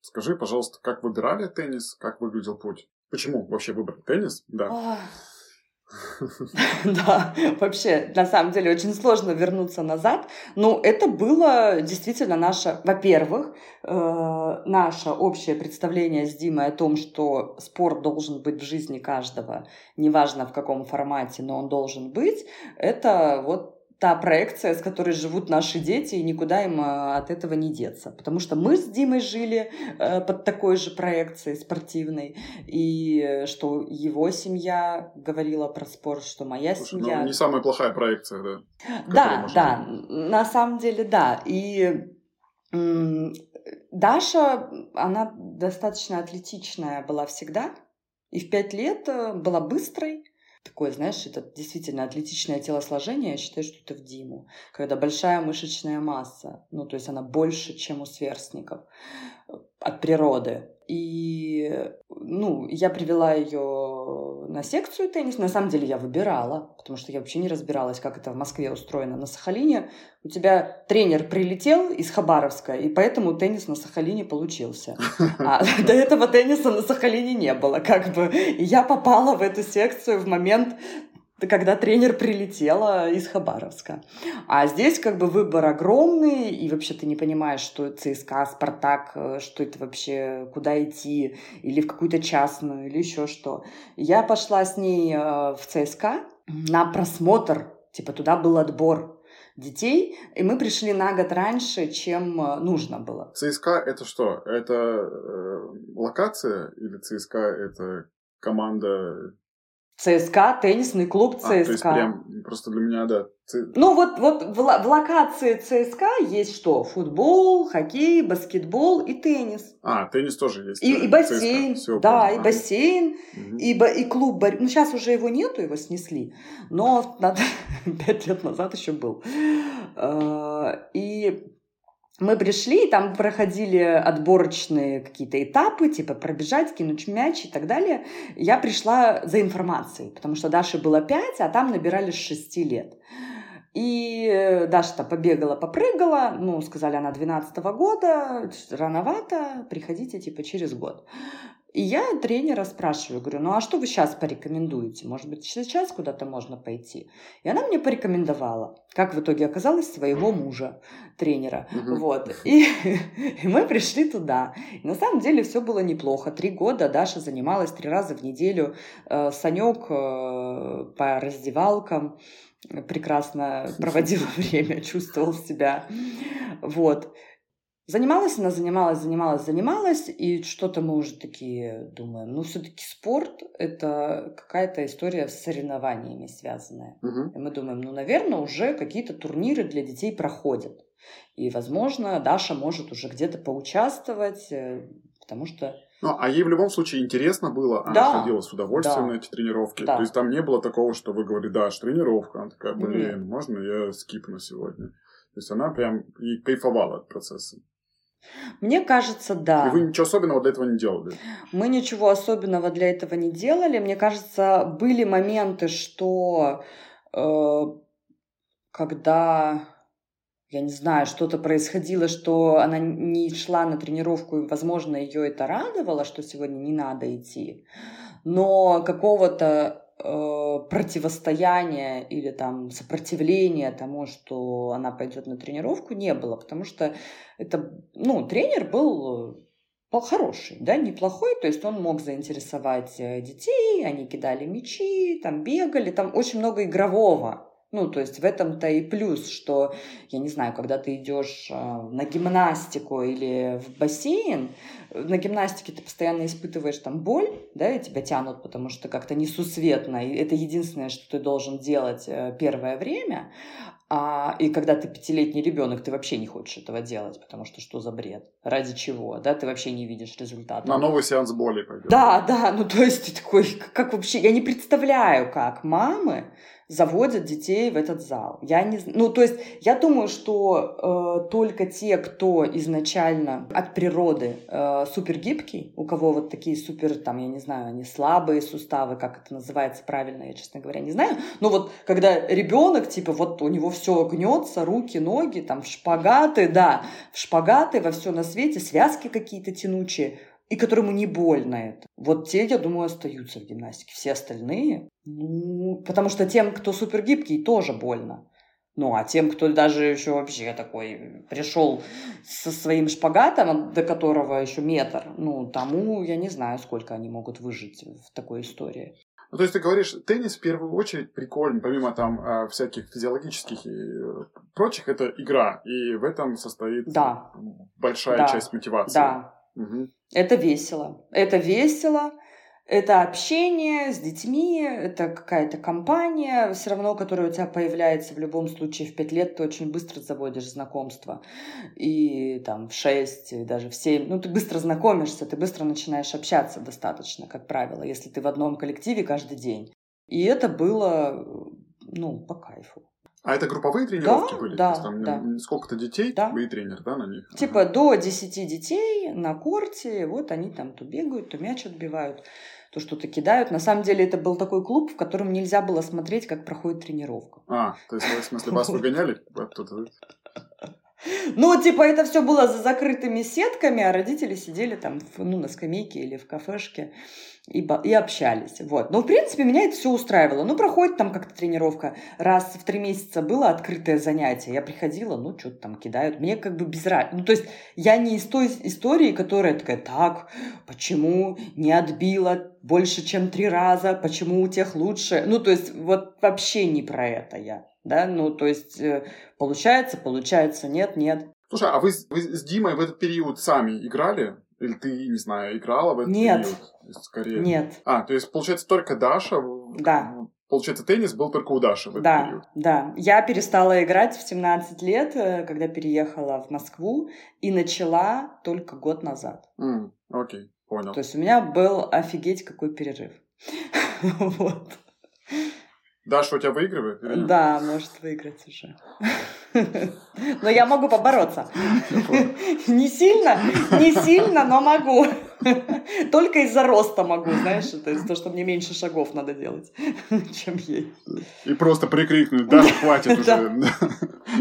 Скажи, пожалуйста, как выбирали теннис, как выглядел путь? Почему вообще выбрали теннис? Да. *laughs* Да, вообще, на самом деле, очень сложно вернуться назад. Но это было действительно наше, во-первых, э, наше общее представление с Димой о том, что спорт должен быть в жизни каждого, неважно в каком формате, но он должен быть. Это вот та проекция, с которой живут наши дети, и никуда им э, от этого не деться. Потому что мы с Димой жили э, под такой же проекцией спортивной, и что его семья говорила про спорт, что моя Слушай, семья... Ну, не самая плохая проекция, да? Да, да, на самом деле, да. И Даша, она достаточно атлетичная была всегда, и в пять лет э, была быстрой, такое, знаешь, это действительно атлетичное телосложение, я считаю, что это в Диму, когда большая мышечная масса, ну, то есть она больше, чем у сверстников от природы. И, ну, я привела ее на секцию теннис. На самом деле я выбирала, потому что я вообще не разбиралась, как это в Москве устроено. На Сахалине у тебя тренер прилетел из Хабаровска, и поэтому теннис на Сахалине получился. *laughs* А *laughs* до этого тенниса на Сахалине не было, как бы. И я попала в эту секцию в момент когда тренер прилетела из Хабаровска. А здесь как бы выбор огромный, и вообще ты не понимаешь, что ЦСКА, Спартак, э, что это вообще, куда идти, или в какую-то частную, или еще что. Я пошла с ней э, в ЦСКА на просмотр, типа туда был отбор детей, и мы пришли на год раньше, чем э, нужно было. ЦСКА это что? Это э, локация или ЦСКА это команда ЦСКА, теннисный клуб ЦСКА. А, то есть прям просто для меня, да. Ну вот, вот в, в локации ЦСКА есть что? Футбол, хоккей, баскетбол и теннис. А, теннис тоже есть. И, и бассейн, Все, да, понял. и бассейн, угу. и, и клуб. Ну сейчас уже его нету, его снесли, но *laughs* пять лет назад еще был. А, и мы пришли, и там проходили отборочные какие-то этапы, типа пробежать, кинуть мяч и так далее. Я пришла за информацией, потому что Даше было 5, а там набирали с 6 лет. И Даша-то побегала, попрыгала, ну, сказали, она 12 -го года, рановато, приходите, типа, через год. И я тренера спрашиваю, говорю, ну а что вы сейчас порекомендуете? Может быть, сейчас куда-то можно пойти? И она мне порекомендовала, как в итоге оказалось, своего мужа, тренера. Угу. Вот. *laughs* И, и мы пришли туда. И на самом деле все было неплохо. Три года Даша занималась три раза в неделю. Э, Санек э, по раздевалкам прекрасно *laughs* проводила *laughs* время, чувствовал себя. Вот. Занималась она, занималась, занималась, занималась, и что-то мы уже такие думаем, ну, все-таки спорт — это какая-то история с соревнованиями связанная. Угу. И мы думаем, ну, наверное, уже какие-то турниры для детей проходят. И, возможно, Даша может уже где-то поучаствовать, э, потому что ну, а ей в любом случае интересно было, она да. ходила с удовольствием да. на эти тренировки. Да. То есть там не было такого, что вы говорили, да, тренировка. Она такая, блин, Нет. можно я скипну сегодня? То есть она прям и кайфовала от процесса. Мне кажется, да. И вы ничего особенного для этого не делали? Мы ничего особенного для этого не делали. Мне кажется, были моменты, что э, когда я не знаю, что-то происходило, что она не шла на тренировку, и, возможно, ее это радовало, что сегодня не надо идти. Но какого-то противостояния или там сопротивления тому, что она пойдет на тренировку, не было, потому что это, ну, тренер был был хороший, да, неплохой, то есть он мог заинтересовать э, детей, они кидали мячи, там бегали, там очень много игрового, ну, то есть в этом-то и плюс, что, я не знаю, когда ты идешь а, на гимнастику или в бассейн, на гимнастике ты постоянно испытываешь там боль, да, и тебя тянут, потому что как-то несусветно, и это единственное, что ты должен делать э, первое время, а, и когда ты пятилетний ребенок, ты вообще не хочешь этого делать, потому что что за бред? Ради чего? Да, ты вообще не видишь результата. На новый сеанс боли пойдет. Да, да, ну то есть ты такой, как вообще, я не представляю, как мамы заводят детей в этот зал. Я не, ну, то есть я думаю, что э, только те, кто изначально от природы э, супер гибкий, у кого вот такие супер, там, я не знаю, они слабые суставы, как это называется правильно, я, честно говоря, не знаю. Но вот когда ребенок, типа, вот у него все гнется, руки, ноги, там, в шпагаты, да, в шпагаты, во все на свете, связки какие-то тянучие, и которому не больно это. Вот те, я думаю, остаются в гимнастике. Все остальные, ну, потому что тем, кто супер гибкий, тоже больно. Ну, а тем, кто даже еще вообще такой пришел со своим шпагатом, до которого еще метр, ну, тому я не знаю, сколько они могут выжить в такой истории. Ну, то есть ты говоришь, теннис в первую очередь прикольный, помимо там а, всяких физиологических и э, прочих, это игра, и в этом состоит да. большая да. часть мотивации. Да, Угу. Это весело. Это весело. Это общение с детьми, это какая-то компания, все равно, которая у тебя появляется в любом случае в пять лет, ты очень быстро заводишь знакомство. И там в шесть, и даже в семь, ну ты быстро знакомишься, ты быстро начинаешь общаться достаточно, как правило, если ты в одном коллективе каждый день. И это было, ну, по кайфу. А это групповые тренировки да, были? Да, То есть там да. сколько-то детей, да. вы и тренер, да, на них? Типа ага. до 10 детей на корте, вот они там то бегают, то мяч отбивают, то что-то кидают. На самом деле это был такой клуб, в котором нельзя было смотреть, как проходит тренировка. А, то есть, в смысле, вас выгоняли? Ну, типа, это все было за закрытыми сетками, а родители сидели там ну, на скамейке или в кафешке и, и общались. Вот. Но, в принципе, меня это все устраивало. Ну, проходит там как-то тренировка. Раз в три месяца было открытое занятие. Я приходила, ну, что-то там кидают. Мне как бы без разницы. Ну, то есть я не из той истории, которая такая, так, почему не отбила больше, чем три раза, почему у тех лучше. Ну, то есть вот вообще не про это я. Да, ну, то есть э, получается, получается, нет, нет. Слушай, а вы, вы с Димой в этот период сами играли? Или ты, не знаю, играла в этот Нет. период? Скорее. Нет. А, то есть, получается, только Даша... Да. Получается, теннис был только у Даши в этот да, период. Да, Я перестала играть в 17 лет, э, когда переехала в Москву, и начала только год назад. Mm, окей, понял. То есть у меня был офигеть какой перерыв. *laughs* Вот. Даша у тебя выигрывает? Да, может выиграть уже. Но я могу побороться. Не сильно, не сильно, но могу. Только из-за роста могу, знаешь, то есть то, что мне меньше шагов надо делать, чем ей. И просто прикрикнуть, да, хватит уже.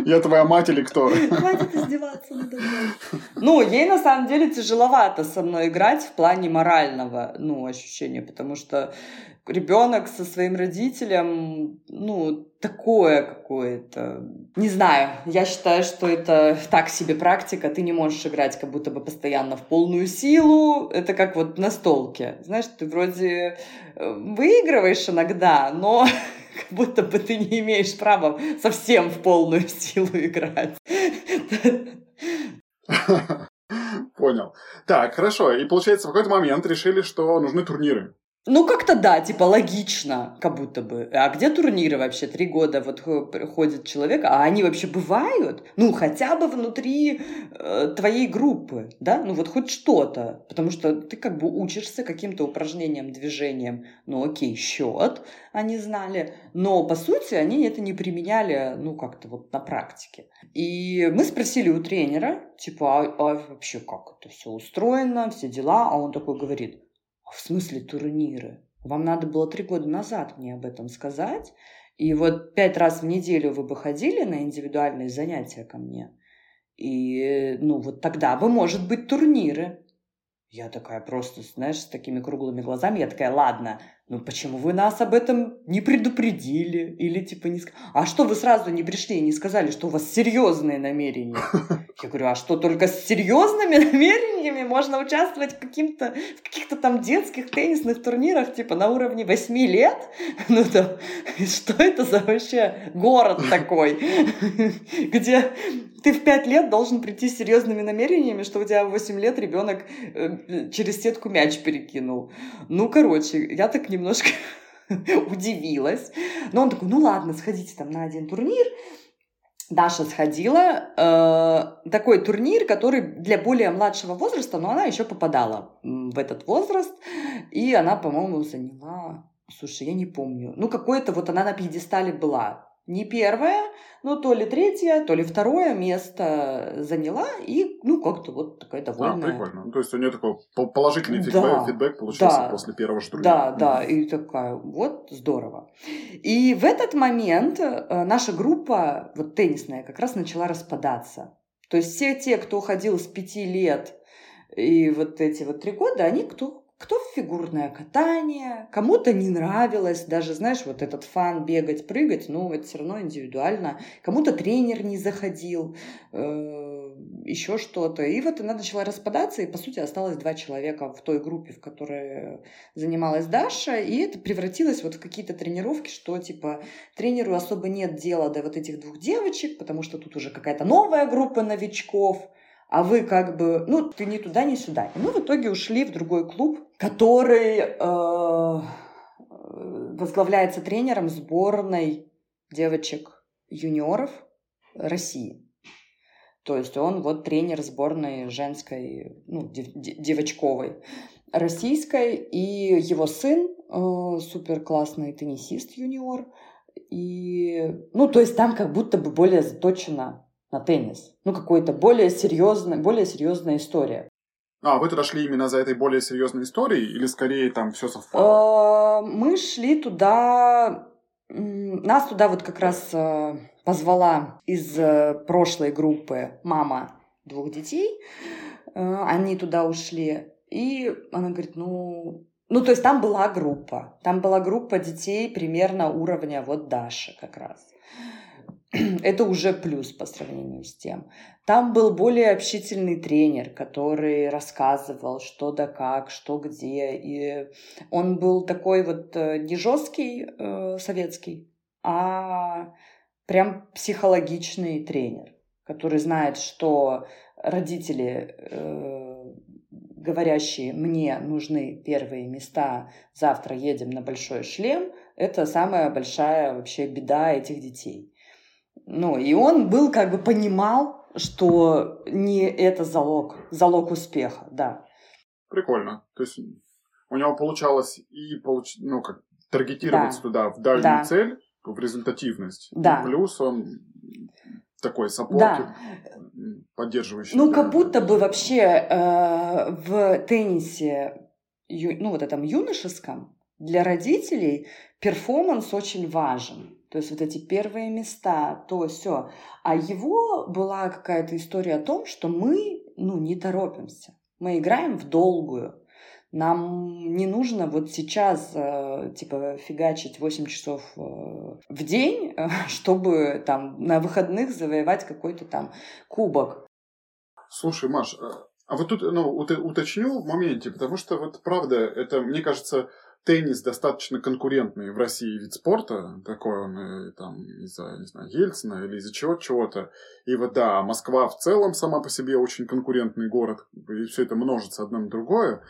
Я твоя мать или кто? Хватит издеваться надо мной. Ну, ей на самом деле тяжеловато со мной играть в плане морального, ну, ощущения, потому что ребенок со своим родителем, ну, такое какое-то. Не знаю, я считаю, что это так себе практика. Ты не можешь играть как будто бы постоянно в полную силу. Это как вот на столке. Знаешь, ты вроде э, выигрываешь иногда, но *laughs* как будто бы ты не имеешь права совсем в полную силу играть. *laughs* Понял. Так, хорошо. И получается, в какой-то момент решили, что нужны турниры. Ну, как-то да, типа логично, как будто бы. А где турниры вообще? Три года вот ходит человек, а они вообще бывают? Ну, хотя бы внутри э, твоей группы, да? Ну, вот хоть что-то. Потому что ты как бы учишься каким-то упражнением, движением. Ну, окей, счет они знали. Но, по сути, они это не применяли, ну, как-то вот на практике. И мы спросили у тренера, типа, а, а вообще как это все устроено, все дела? А он такой говорит, в смысле турниры? Вам надо было три года назад мне об этом сказать. И вот пять раз в неделю вы бы ходили на индивидуальные занятия ко мне. И, ну, вот тогда бы, может быть, турниры. Я такая просто, знаешь, с такими круглыми глазами, я такая, ладно, ну почему вы нас об этом не предупредили? Или типа не сказали, а что вы сразу не пришли и не сказали, что у вас серьезные намерения? Я говорю, а что только с серьезными *laughs* намерениями можно участвовать в, каким-то, в каких-то там детских теннисных турнирах, типа на уровне 8 лет? *laughs* Ну да, что это за вообще город такой, *laughs* где ты в 5 лет должен прийти с серьезными намерениями, что у тебя в 8 лет ребенок э, через сетку мяч перекинул. Ну, короче, я так немножко *laughs* удивилась. Но он такой, ну ладно, сходите там на один турнир. Даша сходила. Э, такой турнир, который для более младшего возраста, но она еще попадала в этот возраст. И она, по-моему, заняла... Слушай, я не помню. Ну, какое-то вот она на пьедестале была не первое, но то ли третье, то ли второе место заняла, и, ну, как-то вот такая а, довольная. А, прикольно. Ну, то есть у нее такой положительный фидбэк, да, фидбэк получился да, после первого штурма. Да, да, и такая, вот, здорово. И в этот момент э, наша группа, вот теннисная, как раз начала распадаться. То есть все те, кто ходил с пяти лет и вот эти вот три года, они кто кто в фигурное катание, кому-то не нравилось, даже, знаешь, вот этот фан бегать, прыгать, ну, это все равно индивидуально. Кому-то тренер не заходил, э, еще что-то. И вот она начала распадаться, и, по сути, осталось два человека в той группе, в которой занималась Даша, и это превратилось вот в какие-то тренировки, что, типа, тренеру особо нет дела до вот этих двух девочек, потому что тут уже какая-то новая группа новичков – а вы как бы, ну, ты ни туда, ни сюда. И мы в итоге ушли в другой клуб, который э, возглавляется тренером сборной девочек юниоров России. То есть он вот тренер сборной женской, ну, дев, девочковой российской, и его сын э, супер классный теннисист юниор. И, ну, то есть там как будто бы более заточено на теннис. Ну, какой-то более серьезная, более серьезная история. А, вы туда шли именно за этой более серьезной историей или скорее там все совпало? А, мы шли туда... Нас туда вот как раз э, позвала из э, прошлой группы мама двух детей. Э, они туда ушли. И она говорит, ну, ну, то есть там была группа. Там была группа детей примерно уровня вот Даши как раз. *clears throat* это уже плюс по сравнению с тем. Там был более общительный тренер, который рассказывал, что да как, что где. И он был такой вот э, не жесткий э, советский, а прям психологичный тренер, который знает, что родители, э, говорящие «мне нужны первые места, завтра едем на большой шлем», это самая большая вообще беда этих детей. Ну, и он был, как бы понимал, что не это залог, залог успеха, да. Прикольно. То есть у него получалось и получ... ну, как таргетироваться да. туда в дальнюю да. цель, в результативность. Да. И плюс он такой support, да. поддерживающий. Ну, как будто бы вообще э, в теннисе, ю, ну, вот этом юношеском, Для родителей performance очень важен. То есть вот эти первые места, то все. А его была какая-то история о том, что мы, ну, не торопимся. Мы играем в долгую. Нам не нужно вот сейчас, э, типа, фигачить 8 часов э, в день, э, *laughs* чтобы там на выходных завоевать какой-то там кубок. Слушай, Маш, а вот тут, ну, уточню в моменте, потому что вот правда, это, мне кажется, теннис достаточно конкурентный в России вид спорта, такой он там из-за, не знаю, Ельцина или из-за чего чего-то. И вот да, Москва в целом сама по себе очень конкурентный город, и все это множится одно на другое.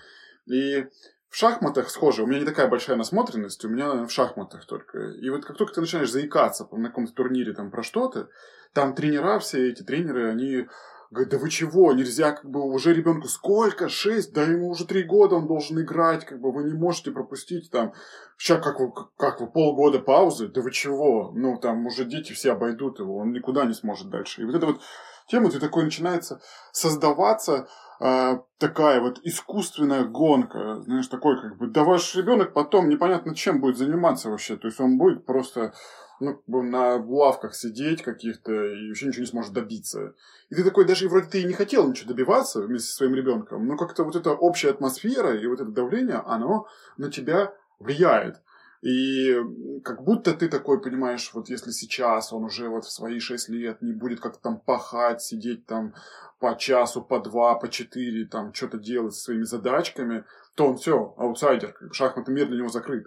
И в шахматах схоже, у меня не такая большая насмотренность, у меня в шахматах только. И вот как только ты начинаешь заикаться на каком-то турнире там про что-то, там тренера, все эти тренеры, они говорят, да вы чего, нельзя, как бы, уже ребенку сколько, шесть, да ему уже три года он должен играть, как бы, вы не можете пропустить там, сейчас как вы, как вы, полгода паузы, да вы чего, ну, там уже дети все обойдут его, он никуда не сможет дальше. И вот эта вот тема, ты такой начинается создаваться, э, такая вот искусственная гонка, знаешь, такой как бы, да ваш ребенок потом непонятно чем будет заниматься вообще, то есть он будет просто ну, на лавках сидеть каких-то и вообще ничего не сможет добиться. И ты такой, даже вроде ты и не хотел ничего добиваться вместе со своим ребенком, но как-то вот эта общая атмосфера и вот это давление, оно на тебя влияет. И как будто ты такой понимаешь, вот если сейчас он уже вот в свои шесть лет не будет как-то там пахать, сидеть там по часу, по два, по четыре, там что-то делать со своими задачками, то он все, аутсайдер, шахматный мир для него закрыт.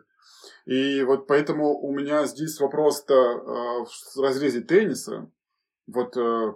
И вот поэтому у меня здесь вопрос-то э, в разрезе тенниса. Вот э,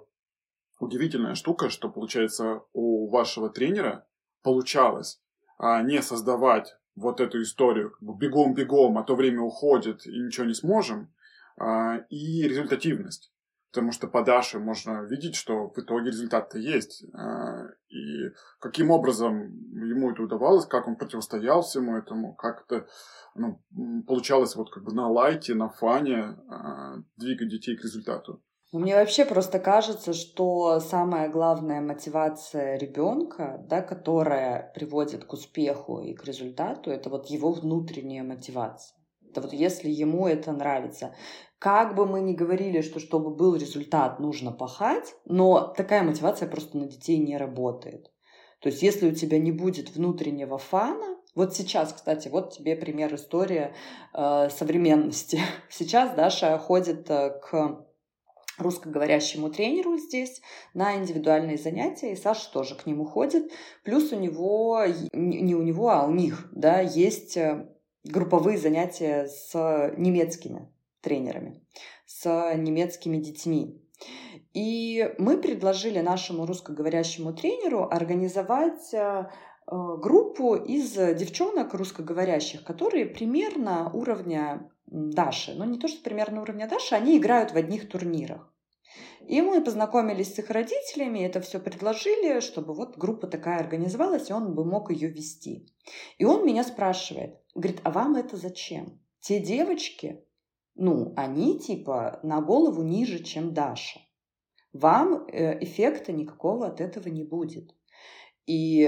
удивительная штука, что получается у вашего тренера получалось а не создавать вот эту историю, бегом-бегом, а то время уходит и ничего не сможем, а, и результативность. Потому что по Даше можно видеть, что в итоге результат-то есть. А, и каким образом ему это удавалось, как он противостоял всему этому, как это ну, получалось вот как бы на лайте, на фане а, двигать детей к результату. Мне вообще просто кажется, что самая главная мотивация ребенка, да, которая приводит к успеху и к результату, это вот его внутренняя мотивация. Это вот если ему это нравится. Как бы мы ни говорили, что чтобы был результат, нужно пахать, но такая мотивация просто на детей не работает. То есть если у тебя не будет внутреннего фана, вот сейчас, кстати, вот тебе пример истории э, современности. *laughs* Сейчас Даша ходит э, к русскоговорящему тренеру здесь на индивидуальные занятия, и Саша тоже к нему ходит. Плюс у него, не у него, а у них, да, есть э, групповые занятия с немецкими тренерами, с немецкими детьми. И мы предложили нашему русскоговорящему тренеру организовать э, группу из девчонок русскоговорящих, которые примерно уровня Даши. Но не то, что примерно уровня Даши, они играют в одних турнирах. И мы познакомились с их родителями, это все предложили, чтобы вот группа такая организовалась, и он бы мог ее вести. И он меня спрашивает, говорит, а вам это зачем? Те девочки, ну, они типа на голову ниже, чем Даша. Вам э, эффекта никакого от этого не будет. И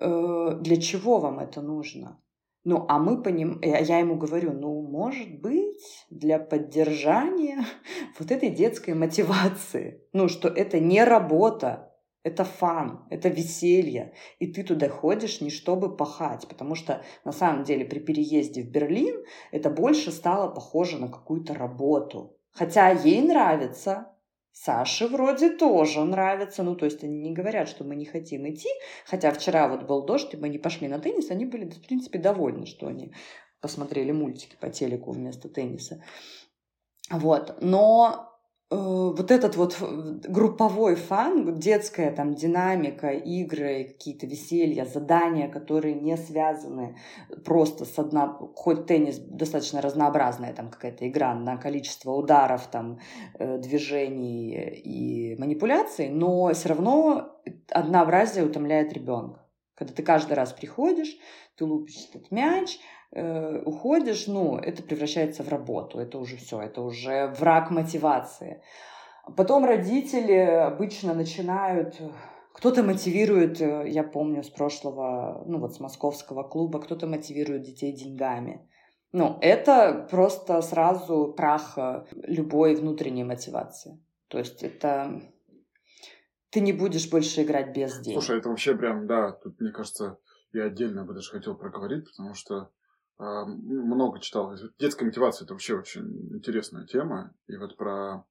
э, для чего вам это нужно? Ну, а мы поним... Я ему говорю, ну, может быть, для поддержания *laughs* вот этой детской мотивации. Ну, что это не работа, это фан, это веселье. И ты туда ходишь не чтобы пахать, потому что на самом деле при переезде в Берлин это больше стало похоже на какую-то работу. Хотя ей нравится, Саше вроде тоже нравится. Ну, то есть они не говорят, что мы не хотим идти. Хотя вчера вот был дождь, и мы не пошли на теннис. Они были, в принципе, довольны, что они посмотрели мультики по телеку вместо тенниса. Вот. Но вот этот вот групповой фан, детская там динамика, игры, какие-то веселья, задания, которые не связаны просто с одна... Хоть теннис достаточно разнообразная там какая-то игра на количество ударов, там, э, движений и манипуляций, но все равно однообразие утомляет ребенка. Когда ты каждый раз приходишь, ты лупишь этот мяч, э, уходишь, ну, это превращается в работу, это уже все, это уже враг мотивации. Потом родители обычно начинают Кто-то мотивирует, э, я помню с прошлого, ну вот с московского клуба, кто-то мотивирует детей деньгами. Ну, это просто сразу прах э, любой внутренней мотивации. То есть это ты не будешь больше играть без денег. Слушай, это вообще прям, да, тут, мне кажется, я отдельно бы даже хотел проговорить, потому что много читал. Детская мотивация это вообще очень интересная тема. И вот про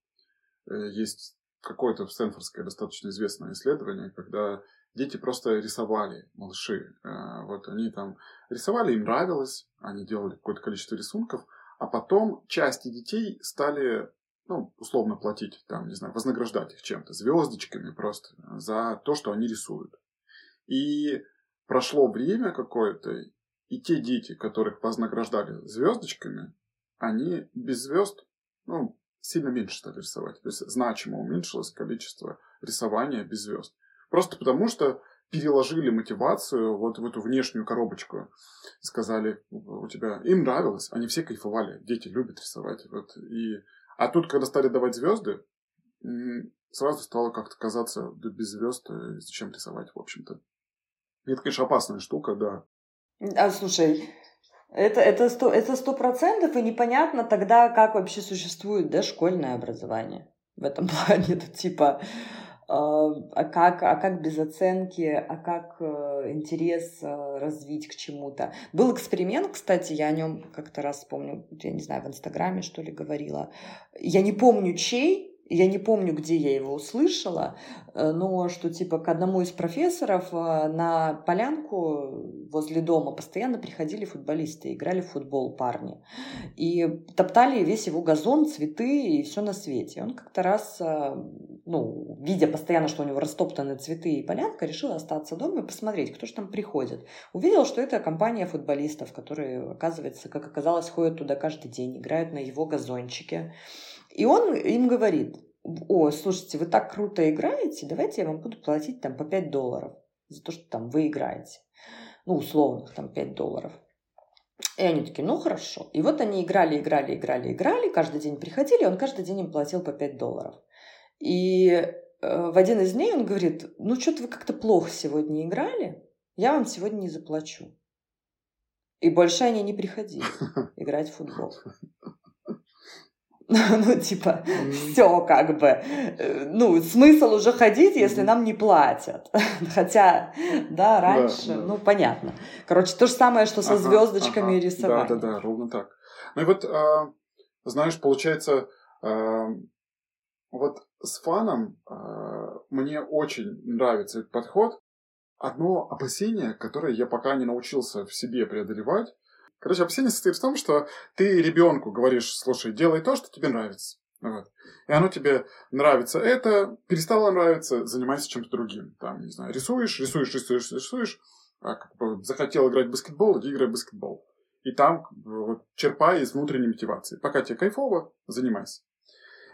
э, есть какое-то стэнфордское достаточно известное исследование, когда дети просто рисовали, малыши. Э, вот они там рисовали, им нравилось, они делали какое-то количество рисунков, а потом части детей стали, ну, условно платить, там, не знаю, вознаграждать их чем-то, звездочками просто за то, что они рисуют. И прошло время какое-то, и те дети, которых вознаграждали звездочками, они без звезд, ну, сильно меньше стали рисовать. То есть значимо уменьшилось количество рисования без звезд. Просто потому, что переложили мотивацию вот в эту внешнюю коробочку. Сказали, у тебя... Им нравилось, они все кайфовали. Дети любят рисовать. Вот. И... А тут, когда стали давать звезды, сразу стало как-то казаться, да без звезд э, зачем рисовать, в общем-то. Это, конечно, опасная штука, да. А слушай, это, это, сто, это сто процентов, и непонятно тогда, как вообще существует да, школьное образование в этом *laughs* плане. Это типа, э, а, как, а как без оценки, а как э, интерес э, развить к чему-то. Был эксперимент, кстати, я о нем как-то раз помню, я не знаю, в Инстаграме, что ли, говорила. Я не помню, чей, я не помню, где я его услышала, э, но что типа к одному из профессоров э, на полянку возле дома постоянно приходили футболисты, играли в футбол парни. И топтали весь его газон, цветы и все на свете. Он как-то раз, э, ну, видя постоянно, что у него растоптаны цветы и полянка, решил остаться дома и посмотреть, кто же там приходит. Увидел, что это компания футболистов, которые, оказывается, как оказалось, ходят туда каждый день, играют на его газончике. И он им говорит, о, слушайте, вы так круто играете, давайте я вам буду платить там по 5 долларов за то, что там вы играете. Ну, условных там 5 долларов. И они такие, ну хорошо. И вот они играли, играли, играли, играли, каждый день приходили, он каждый день им платил по 5 долларов. И э, в один из дней он говорит, ну что-то вы как-то плохо сегодня играли, я вам сегодня не заплачу. И больше они не приходили *laughs* играть в футбол. *laughs* ну, типа, все как бы. Э, ну, смысл уже ходить, если нам не платят. *laughs* Хотя, да, раньше, да, да. ну, понятно. Короче, то же самое, что со ага, звездочками ага. и рисованием. Да, да, да, ровно так. Ну и вот, а, знаешь, получается, а, вот с фаном а, мне очень нравится этот подход. Одно опасение, которое я пока не научился в себе преодолевать, Короче, опасение состоит в том, что ты ребенку говоришь, слушай, делай то, что тебе нравится. Вот. И оно тебе нравится это, перестало нравиться, занимайся чем-то другим. Там, не знаю, рисуешь, рисуешь, рисуешь, рисуешь, а как бы захотел играть в баскетбол, иди играй в баскетбол. И там вот, черпай из внутренней мотивации. Пока тебе кайфово, занимайся.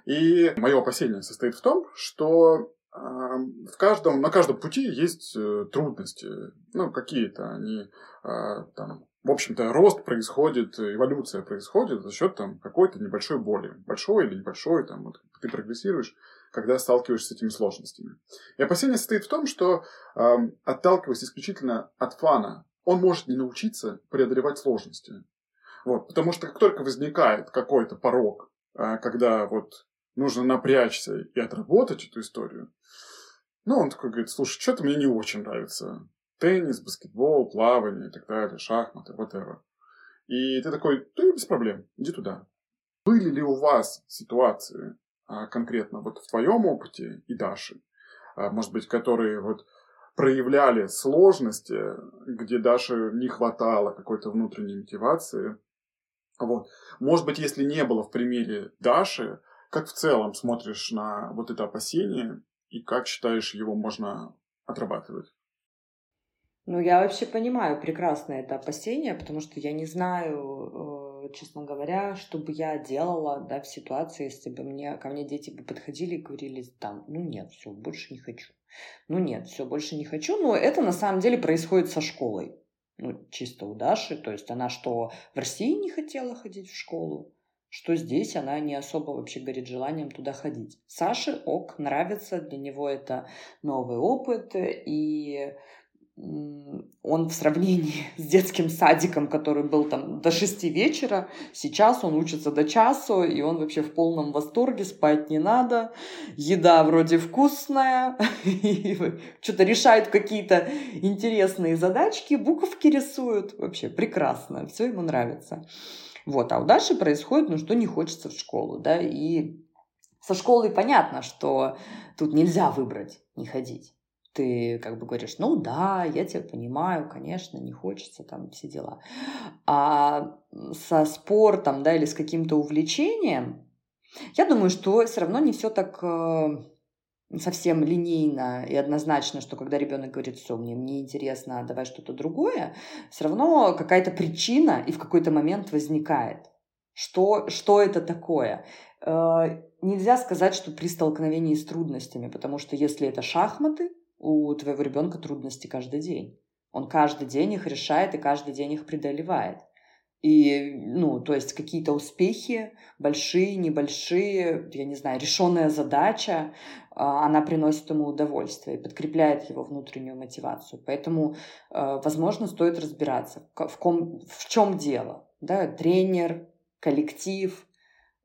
И мое опасение состоит в том, что э, в каждом, на каждом пути есть э, трудности. Ну, какие-то они э, там в общем-то, рост происходит, эволюция происходит за счет там, какой-то небольшой боли. Большой или небольшой, там, вот, ты прогрессируешь, когда сталкиваешься с этими сложностями. И опасение состоит в том, что, э, отталкиваясь исключительно от фана, он может не научиться преодолевать сложности. Вот, потому что как только возникает какой-то порог, э, когда вот нужно напрячься и отработать эту историю, ну, он такой говорит, слушай, что-то мне не очень нравится теннис, баскетбол, плавание и так далее, шахматы, whatever. И ты такой, да без проблем, иди туда. Были ли у вас ситуации а, конкретно вот в твоем опыте и Даши, а, может быть, которые вот проявляли сложности, где Даше не хватало какой-то внутренней мотивации. Вот. Может быть, если не было в примере Даши, как в целом смотришь на вот это опасение и как считаешь его можно отрабатывать? Ну, я вообще понимаю прекрасно это опасение, потому что я не знаю, э, честно говоря, что бы я делала да, в ситуации, если бы мне, ко мне дети бы подходили и говорили там, ну нет, все, больше не хочу. Ну нет, все, больше не хочу. Но это на самом деле происходит со школой. Ну, чисто у Даши. То есть она что в России не хотела ходить в школу, что здесь она не особо вообще горит желанием туда ходить. Саше ок, нравится, для него это новый опыт, и он в сравнении *laughs* с детским садиком, который был там до шести вечера, сейчас он учится до часу, и он вообще в полном восторге, спать не надо, еда вроде вкусная, *laughs* что-то решает какие-то интересные задачки, буковки рисуют, вообще прекрасно, все ему нравится. Вот, а у Даши происходит, ну, что не хочется в школу, да, и со школой понятно, что тут нельзя выбрать не ходить. Ты как бы говоришь, ну да, я тебя понимаю, конечно, не хочется там все дела. А со спортом, да, или с каким-то увлечением, я думаю, что все равно не все так э, совсем линейно и однозначно, что когда ребенок говорит, все, мне, мне интересно, давай что-то другое, все равно какая-то причина и в какой-то момент возникает. Что, что это такое? Э, нельзя сказать, что при столкновении с трудностями, потому что если это шахматы, у твоего ребенка трудности каждый день. Он каждый день их решает и каждый день их преодолевает. И, ну, то есть какие-то успехи, большие, небольшие, я не знаю, решенная задача, а, она приносит ему удовольствие и подкрепляет его внутреннюю мотивацию. Поэтому, а, возможно, стоит разбираться, в, ком, в чем дело. Да? Тренер, коллектив,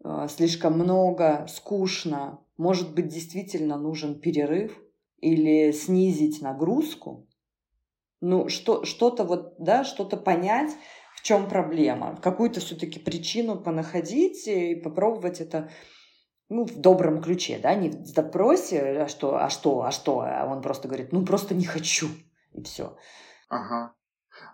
а, слишком много, скучно. Может быть, действительно нужен перерыв или снизить нагрузку. Ну, что, что-то вот, да, что-то понять, в чем проблема, какую-то все-таки причину понаходить и попробовать это ну, в добром ключе, да, не в допросе, а что, а что, а что, а он просто говорит, ну, просто не хочу, и все. Ага.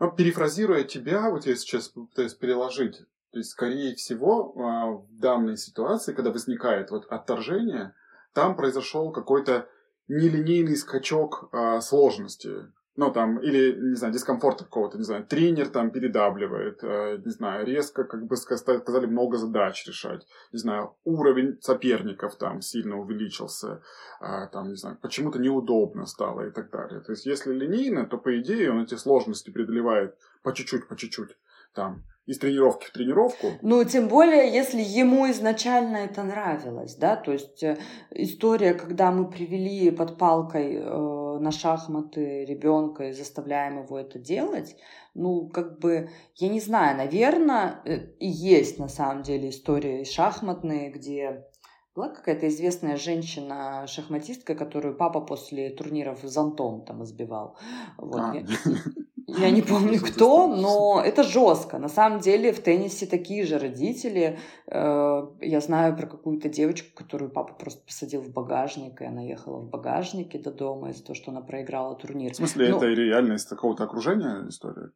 Ну, перефразируя тебя, вот я сейчас пытаюсь переложить, то есть, скорее всего, а, в данной ситуации, когда возникает вот отторжение, там произошел какой-то нелинейный скачок а, сложности. Ну, там, или, не знаю, дискомфорта какого-то, не знаю, тренер там передавливает, э, не знаю, резко, как бы сказали, много задач решать, не знаю, уровень соперников там сильно увеличился, э, там, не знаю, почему-то неудобно стало и так далее. То есть, если линейно, то, по идее, он эти сложности преодолевает по чуть-чуть, по чуть-чуть, там, из тренировки в тренировку. Ну, тем более, если ему изначально это нравилось, да, то есть э, история, когда мы привели под палкой э, на шахматы ребенка и заставляем его это делать, ну, как бы, я не знаю, наверное, э, и есть на самом деле истории шахматные, где была какая-то известная женщина, шахматистка, которую папа после турниров зонтом там избивал. Вот. А. Я, *laughs* я не помню кто, но это жестко. На самом деле в теннисе такие же родители. Э, я знаю про какую-то девочку, которую папа просто посадил в багажник, и она ехала в багажнике до дома из-за того, что она проиграла турнир. В смысле, ну, это реально из какого-то окружения история?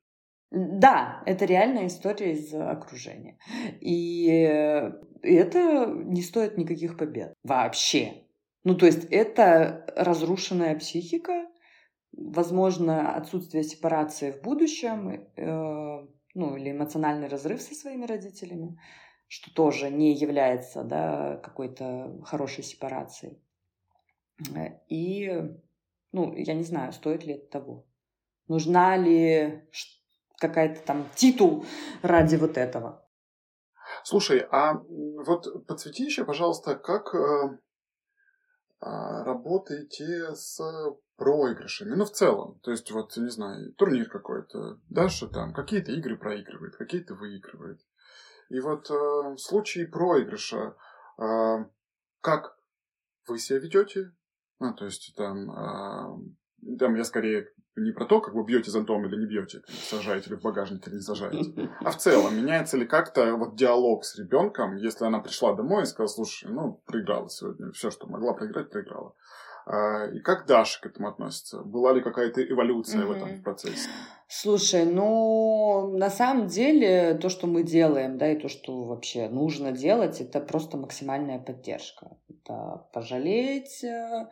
Да, это реальная история из окружения. И это не стоит никаких побед. Вообще. Ну, то есть это разрушенная психика, возможно, отсутствие сепарации в будущем, э, ну, или эмоциональный разрыв со своими родителями, что тоже не является да, какой-то хорошей сепарацией. И, ну, я не знаю, стоит ли это того. Нужна ли какая-то там титул ради вот этого. Слушай, а вот подсвети еще, пожалуйста, как э, а, работаете с проигрышами, ну, в целом. То есть, вот, не знаю, турнир какой-то, Даша там какие-то игры проигрывает, какие-то выигрывает. И вот э, в случае проигрыша, э, как вы себя ведете? Ну, то есть, там, э, там я скорее не про то, как вы бьете зонтом или не бьете, сажаете ли в багажник или не сажаете, а в целом меняется ли как-то вот диалог с ребенком, если она пришла домой и сказала, слушай, ну, проиграла сегодня, все, что могла проиграть, проиграла. А, и как Даша к этому относится? Была ли какая-то эволюция mm-hmm. в этом процессе? Слушай, ну, на самом деле, то, что мы делаем, да, и то, что вообще нужно делать, это просто максимальная поддержка. Это пожалеть, э,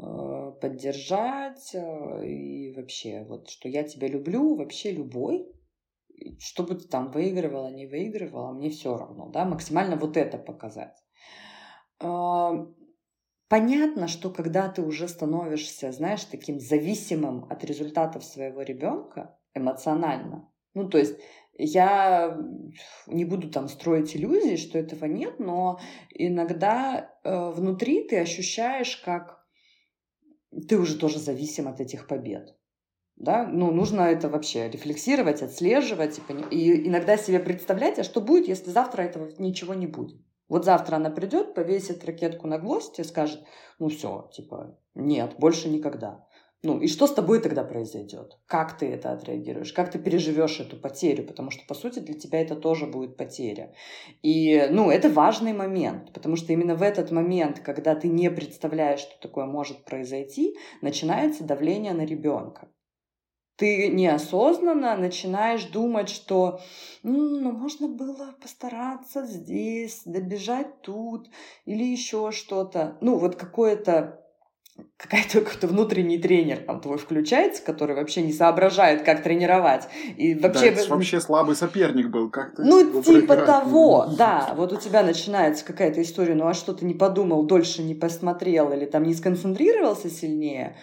Э, поддержать э, и вообще вот, что я тебя люблю, вообще любой, чтобы ты там выигрывала, не выигрывала, мне все равно, да, максимально вот это показать. Понятно, что когда ты уже становишься, знаешь, таким зависимым от результатов своего ребенка эмоционально, ну, то есть Я не буду там строить иллюзии, что этого нет, но иногда э, внутри ты ощущаешь, как ты уже тоже зависим от этих побед. Да? Ну, нужно это вообще рефлексировать, отслеживать и, пони... и иногда себе представлять, а что будет, если завтра этого ничего не будет. Вот завтра она придет, повесит ракетку на гвоздь и скажет, ну все, типа, нет, больше никогда. Ну, и что с тобой тогда произойдет? Как ты это отреагируешь? Как ты переживешь эту потерю? Потому что, по сути, для тебя это тоже будет потеря. И, ну, это важный момент, потому что именно в этот момент, когда ты не представляешь, что такое может произойти, начинается давление на ребенка ты неосознанно начинаешь думать, что ну, можно было постараться здесь, добежать тут или еще что-то. Ну, вот какое-то какая-то какой-то внутренний тренер там твой включается, который вообще не соображает, как тренировать. И вообще... Да, вообще слабый соперник был, как то Ну, типа того, *laughs* да. Вот у тебя начинается какая-то история, ну а что ты не подумал, дольше не посмотрел или там не сконцентрировался сильнее,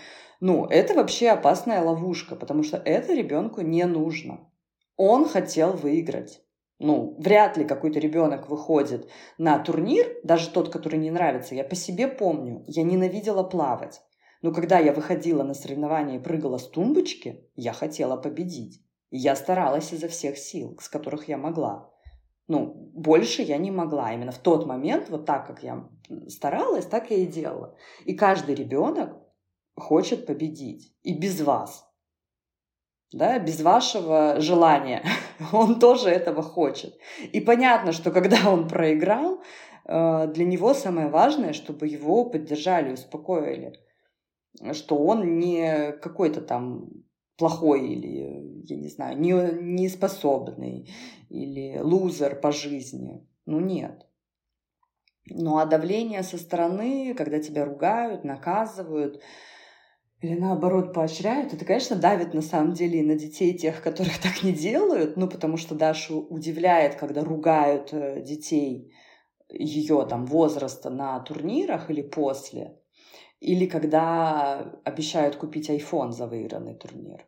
ну, это вообще опасная ловушка, потому что это ребенку не нужно. Он хотел выиграть. Ну, вряд ли какой-то ребенок выходит на турнир, даже тот, который не нравится. Я по себе помню, я ненавидела плавать. Но когда я выходила на соревнования и прыгала с тумбочки, я хотела победить. И я старалась изо всех сил, с которых я могла. Ну, больше я не могла. Именно в тот момент, вот так, как я старалась, так я и делала. И каждый ребенок хочет победить. И без вас. Да, без вашего желания. *laughs* он тоже этого хочет. И понятно, что когда он проиграл, э, для него самое важное, чтобы его поддержали, успокоили. Что он не какой-то там плохой или, я не знаю, не, не способный или лузер по жизни. Ну нет. Ну а давление со стороны, когда тебя ругают, наказывают, или наоборот поощряют, это, конечно, давит на самом деле и на детей тех, которых *laughs* так не делают, ну, потому что Дашу удивляет, когда ругают э, детей ее там возраста на турнирах или после, или когда обещают купить iPhone за выигранный турнир.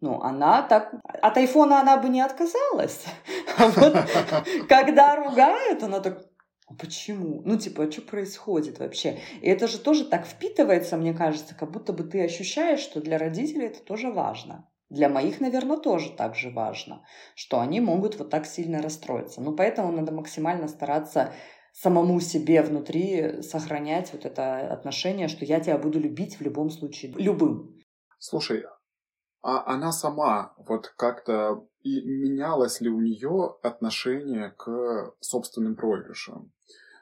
Ну, она так... От айфона она бы не отказалась. *laughs* А вот *laughs* когда ругают, она так... Почему? Ну, типа, а что происходит вообще? И это же тоже так впитывается, мне кажется, как будто бы ты ощущаешь, что для родителей это тоже важно. Для моих, наверное, тоже так же важно, что они могут вот так сильно расстроиться. Ну, поэтому надо максимально стараться самому себе внутри сохранять вот это отношение, что я тебя буду любить в любом случае, любым. Слушай, а она сама вот как-то и менялось ли у нее отношение к собственным проигрышам?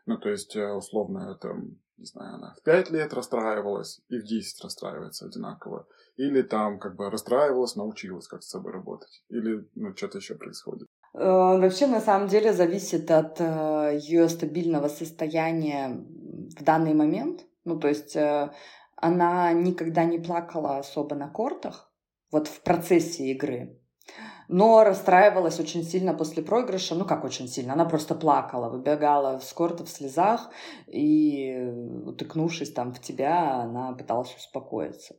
Ну, то есть, э, условно, это, не знаю, она в 5 лет расстраивалась и в 10 расстраивается одинаково. Или там как бы расстраивалась, научилась как с собой работать. Или ну, что-то еще происходит. Э, вообще, на самом деле, зависит от э, ее стабильного состояния в данный момент. Ну, то есть, она никогда не плакала особо на кортах, вот в процессе игры но расстраивалась очень сильно после проигрыша. Ну, как очень сильно? Она просто плакала, выбегала с корта в слезах, и, утыкнувшись там в тебя, она пыталась успокоиться.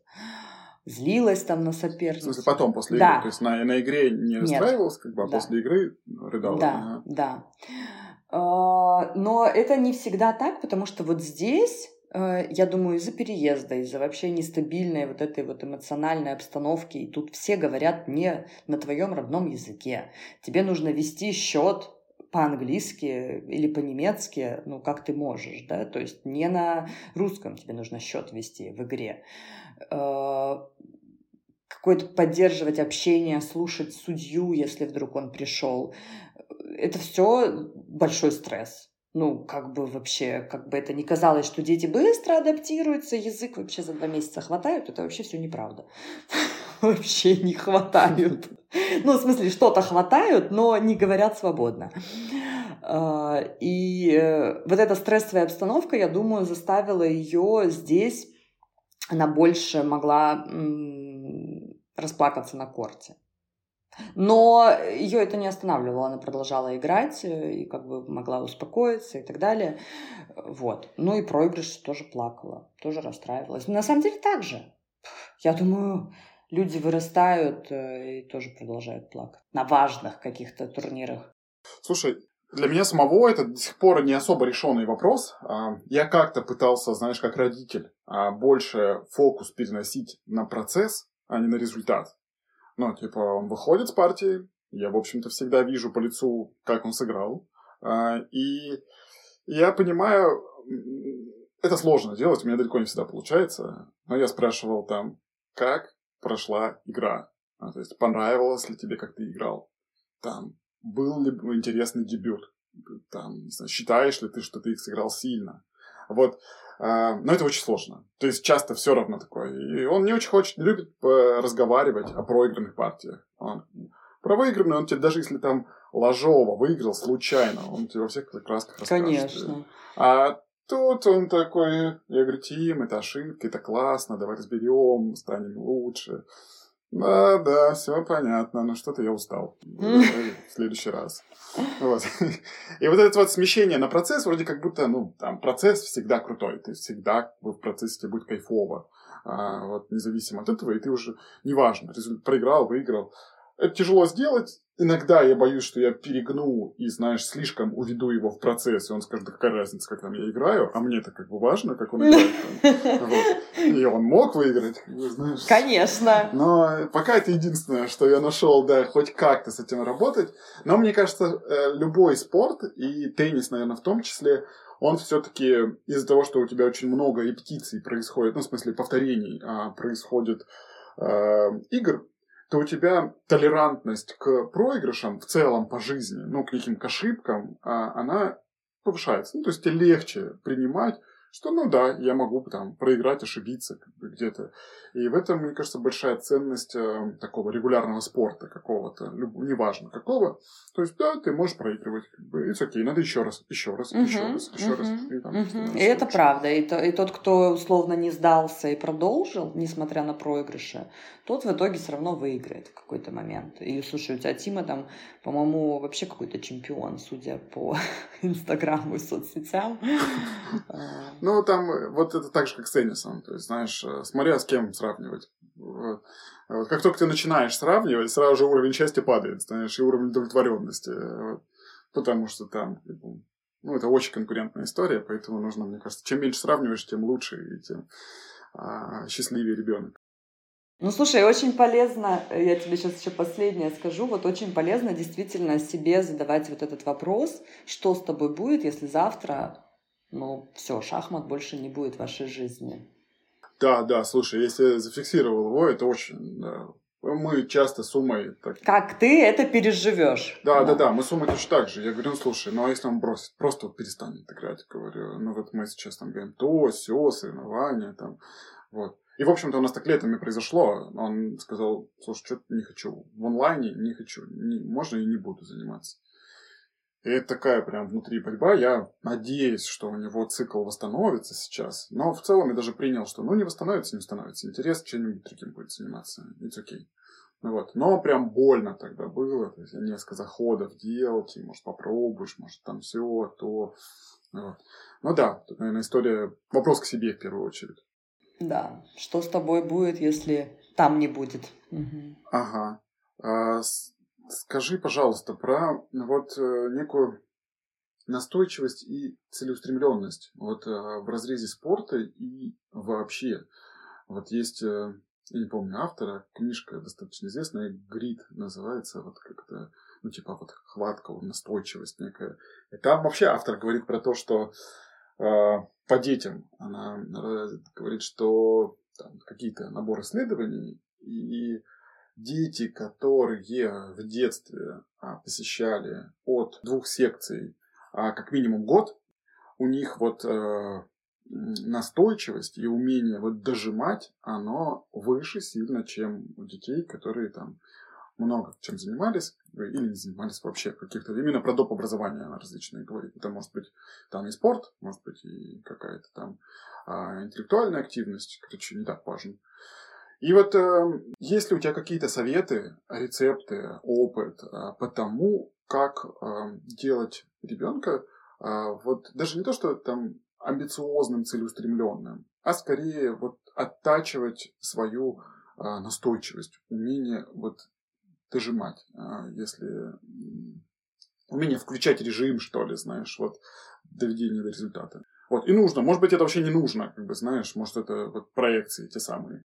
Злилась там на соперницу. В смысле, потом, после да. игры? То есть на, на игре не расстраивалась, как бы, а да. после игры рыдала? Да, ага. да. А, но это не всегда так, потому что вот здесь я думаю, из-за переезда, из-за вообще нестабильной вот этой вот эмоциональной обстановки. И тут все говорят не на твоем родном языке. Тебе нужно вести счет по-английски или по-немецки, ну, как ты можешь, да, то есть не на русском тебе нужно счет вести в игре. Э, какое-то поддерживать общение, слушать судью, если вдруг он пришел. Это все большой стресс ну, как бы вообще, как бы это ни казалось, что дети быстро адаптируются, язык вообще за два месяца хватают, это вообще все неправда. *laughs* Вообще не хватают. Ну, в смысле, что-то хватают, но не говорят свободно. А, и э, вот эта стрессовая обстановка, я думаю, заставила ее здесь, она больше могла расплакаться на корте. Но ее это не останавливало, она продолжала играть э, и как бы могла успокоиться и так далее. Вот. Ну и проигрыш тоже плакала, тоже расстраивалась. Но на самом деле так же. Я думаю, люди вырастают э, и тоже продолжают плакать на важных каких-то турнирах. Слушай, для меня самого это до сих пор не особо решенный вопрос. А, я как-то пытался, знаешь, как родитель, а, больше фокус переносить на процесс, а не на результат. Ну, типа, он выходит с партии, я, в общем-то, всегда вижу по лицу, как он сыграл. А, и я понимаю, это сложно делать, у меня далеко не всегда получается. Но я спрашивал там, как прошла игра. то есть, понравилось ли тебе, как ты играл. Там, был ли интересный дебют. Там, не знаю, считаешь ли ты, что ты их сыграл сильно. Вот. А, но это очень сложно. То есть часто все равно такое. И он не очень хочет, любит э, разговаривать о проигранных партиях. Он, про выигранную он тебе, даже если там Ложова выиграл случайно, он тебе во всех красках расскажет. Конечно. А тут он такой, я говорю, Тим, это ошибка, это классно, давай разберем, станем лучше. Да, да, все понятно, но что-то я устал. В следующий раз. Вот. *laughs* И вот это вот смещение на процесс, вроде как будто, ну, там, процесс всегда крутой, ты всегда в процессе тебе будет кайфово. А, вот, независимо от этого, и ты уже, неважно, проиграл, выиграл. Это тяжело сделать, Иногда я боюсь, что я перегну и, знаешь, слишком уведу его в процесс, и он скажет, да какая разница, как там я играю, а мне это как бы важно, как он играет. *laughs* И он мог выиграть, знаешь. Конечно. Но пока это единственное, что я нашел, да, хоть как-то с этим работать. Но мне кажется, э, любой спорт, и теннис, наверное, в том числе, он все-таки из-за того, что у тебя очень много репетиций происходит, ну, в смысле, повторений а, происходит э, игр, то у тебя толерантность к проигрышам в целом по жизни, ну, к неким ошибкам, а, она повышается. Ну, то есть тебе легче принимать что, ну да, я могу там проиграть, ошибиться как бы, где-то. И в этом, мне кажется, большая ценность э, такого регулярного спорта какого-то, люб, неважно какого. То есть, да, ты можешь проигрывать, как бы, окей, надо еще раз, еще раз, uh-huh, еще раз, еще uh-huh, раз. И, там, uh-huh. и это правда. И, то, и тот, кто условно не сдался и продолжил, несмотря на проигрыши, тот в итоге все равно выиграет в какой-то момент. И, слушай, у тебя Тима там, по-моему, вообще какой-то чемпион, судя по *laughs* Инстаграму и соцсетям. *laughs* Ну, там э, вот это так же, как с теннисом. То есть, знаешь, э, смотря с кем сравнивать. Вот. Как только ты начинаешь сравнивать, сразу же уровень счастья падает, знаешь, и уровень удовлетворенности. Вот. Потому что там, ну, это очень конкурентная история, поэтому нужно, мне кажется, чем меньше сравниваешь, тем лучше и тем а, счастливее ребенок. Ну, слушай, очень полезно, я тебе сейчас еще последнее скажу, вот очень полезно действительно себе задавать вот этот вопрос, что с тобой будет, если завтра ну, все, шахмат больше не будет в вашей жизни. Да, да, слушай, если зафиксировал его, это очень... Да. Мы часто с Умой... Так... Как ты это переживешь? Да, да, да, да, мы с Умой точно так же. Я говорю, ну слушай, ну а если он бросит, просто вот перестанет играть, говорю, ну вот мы сейчас там говорим то, все, соревнования, там, вот. И, в общем-то, у нас так летом и произошло. Он сказал, слушай, что-то не хочу. В онлайне не хочу. Не, можно и не буду заниматься. И это такая прям внутри борьба. Я надеюсь, что у него цикл восстановится сейчас. Но в целом я даже принял, что ну не восстановится, не восстановится. Интерес чем-нибудь другим будет заниматься. It's okay. Ну, вот. Но прям больно тогда было. То есть я несколько заходов делал, и, может, попробуешь, может, там все, то. Вот. Ну да, тут, наверное, история... Вопрос к себе в первую очередь. Да. Что с тобой будет, если там не будет? Угу. Ага. А, Скажи, пожалуйста, про вот э, некую настойчивость и целеустремленность вот э, в разрезе спорта и вообще. Вот есть, э, я не помню автора, книжка достаточно известная, «Грид» называется, вот как-то, ну, типа вот хватка, настойчивость некая. И там вообще автор говорит про то, что э, по детям она говорит, что там, какие-то набор исследований, и дети, которые в детстве а, посещали от двух секций а, как минимум год, у них вот э, настойчивость и умение вот дожимать, оно выше сильно, чем у детей, которые там много чем занимались или не занимались вообще каких-то именно про доп. образование различные говорит. Это может быть там и спорт, может быть и какая-то там а, интеллектуальная активность, короче, не так важно. И вот э, есть ли у тебя какие-то советы, рецепты, опыт э, по тому, как э, делать ребенка э, вот даже не то, что там амбициозным, целеустремленным, а скорее вот оттачивать свою а, настойчивость, умение вот дожимать, а, если умение включать режим, что ли, знаешь, вот доведение до результата. Вот, и нужно. Может быть, это вообще не нужно, как бы, знаешь, может, это вот проекции те самые.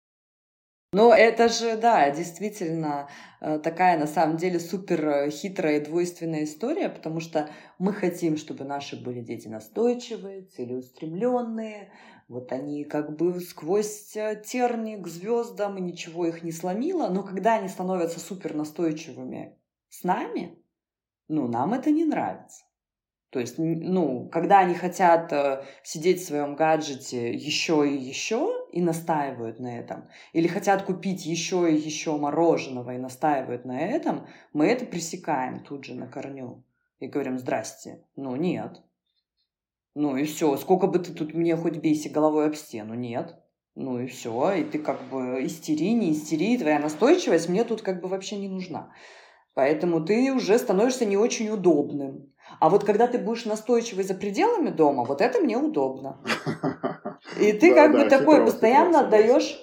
Ну, это же, да, действительно э, такая, на самом деле, супер э, хитрая и двойственная история, потому что мы хотим, чтобы наши были дети настойчивые, целеустремленные, вот они как бы сквозь э, терни к звездам, и ничего их не сломило, но когда они становятся супер настойчивыми с нами, ну, нам это не нравится. То есть, ну, когда они хотят э, сидеть в своем гаджете еще и еще и настаивают на этом, или хотят купить еще и еще мороженого и настаивают на этом, мы это пресекаем тут же на корню и говорим, здрасте, ну нет. Ну и все, сколько бы ты тут мне хоть бейся головой об стену, нет. Ну и все, и ты как бы истери, не истери, твоя настойчивость мне тут как бы вообще не нужна. Поэтому ты уже становишься не очень удобным. А вот когда ты будешь настойчивый за пределами дома, вот это мне удобно. И ты как бы такой постоянно отдаешь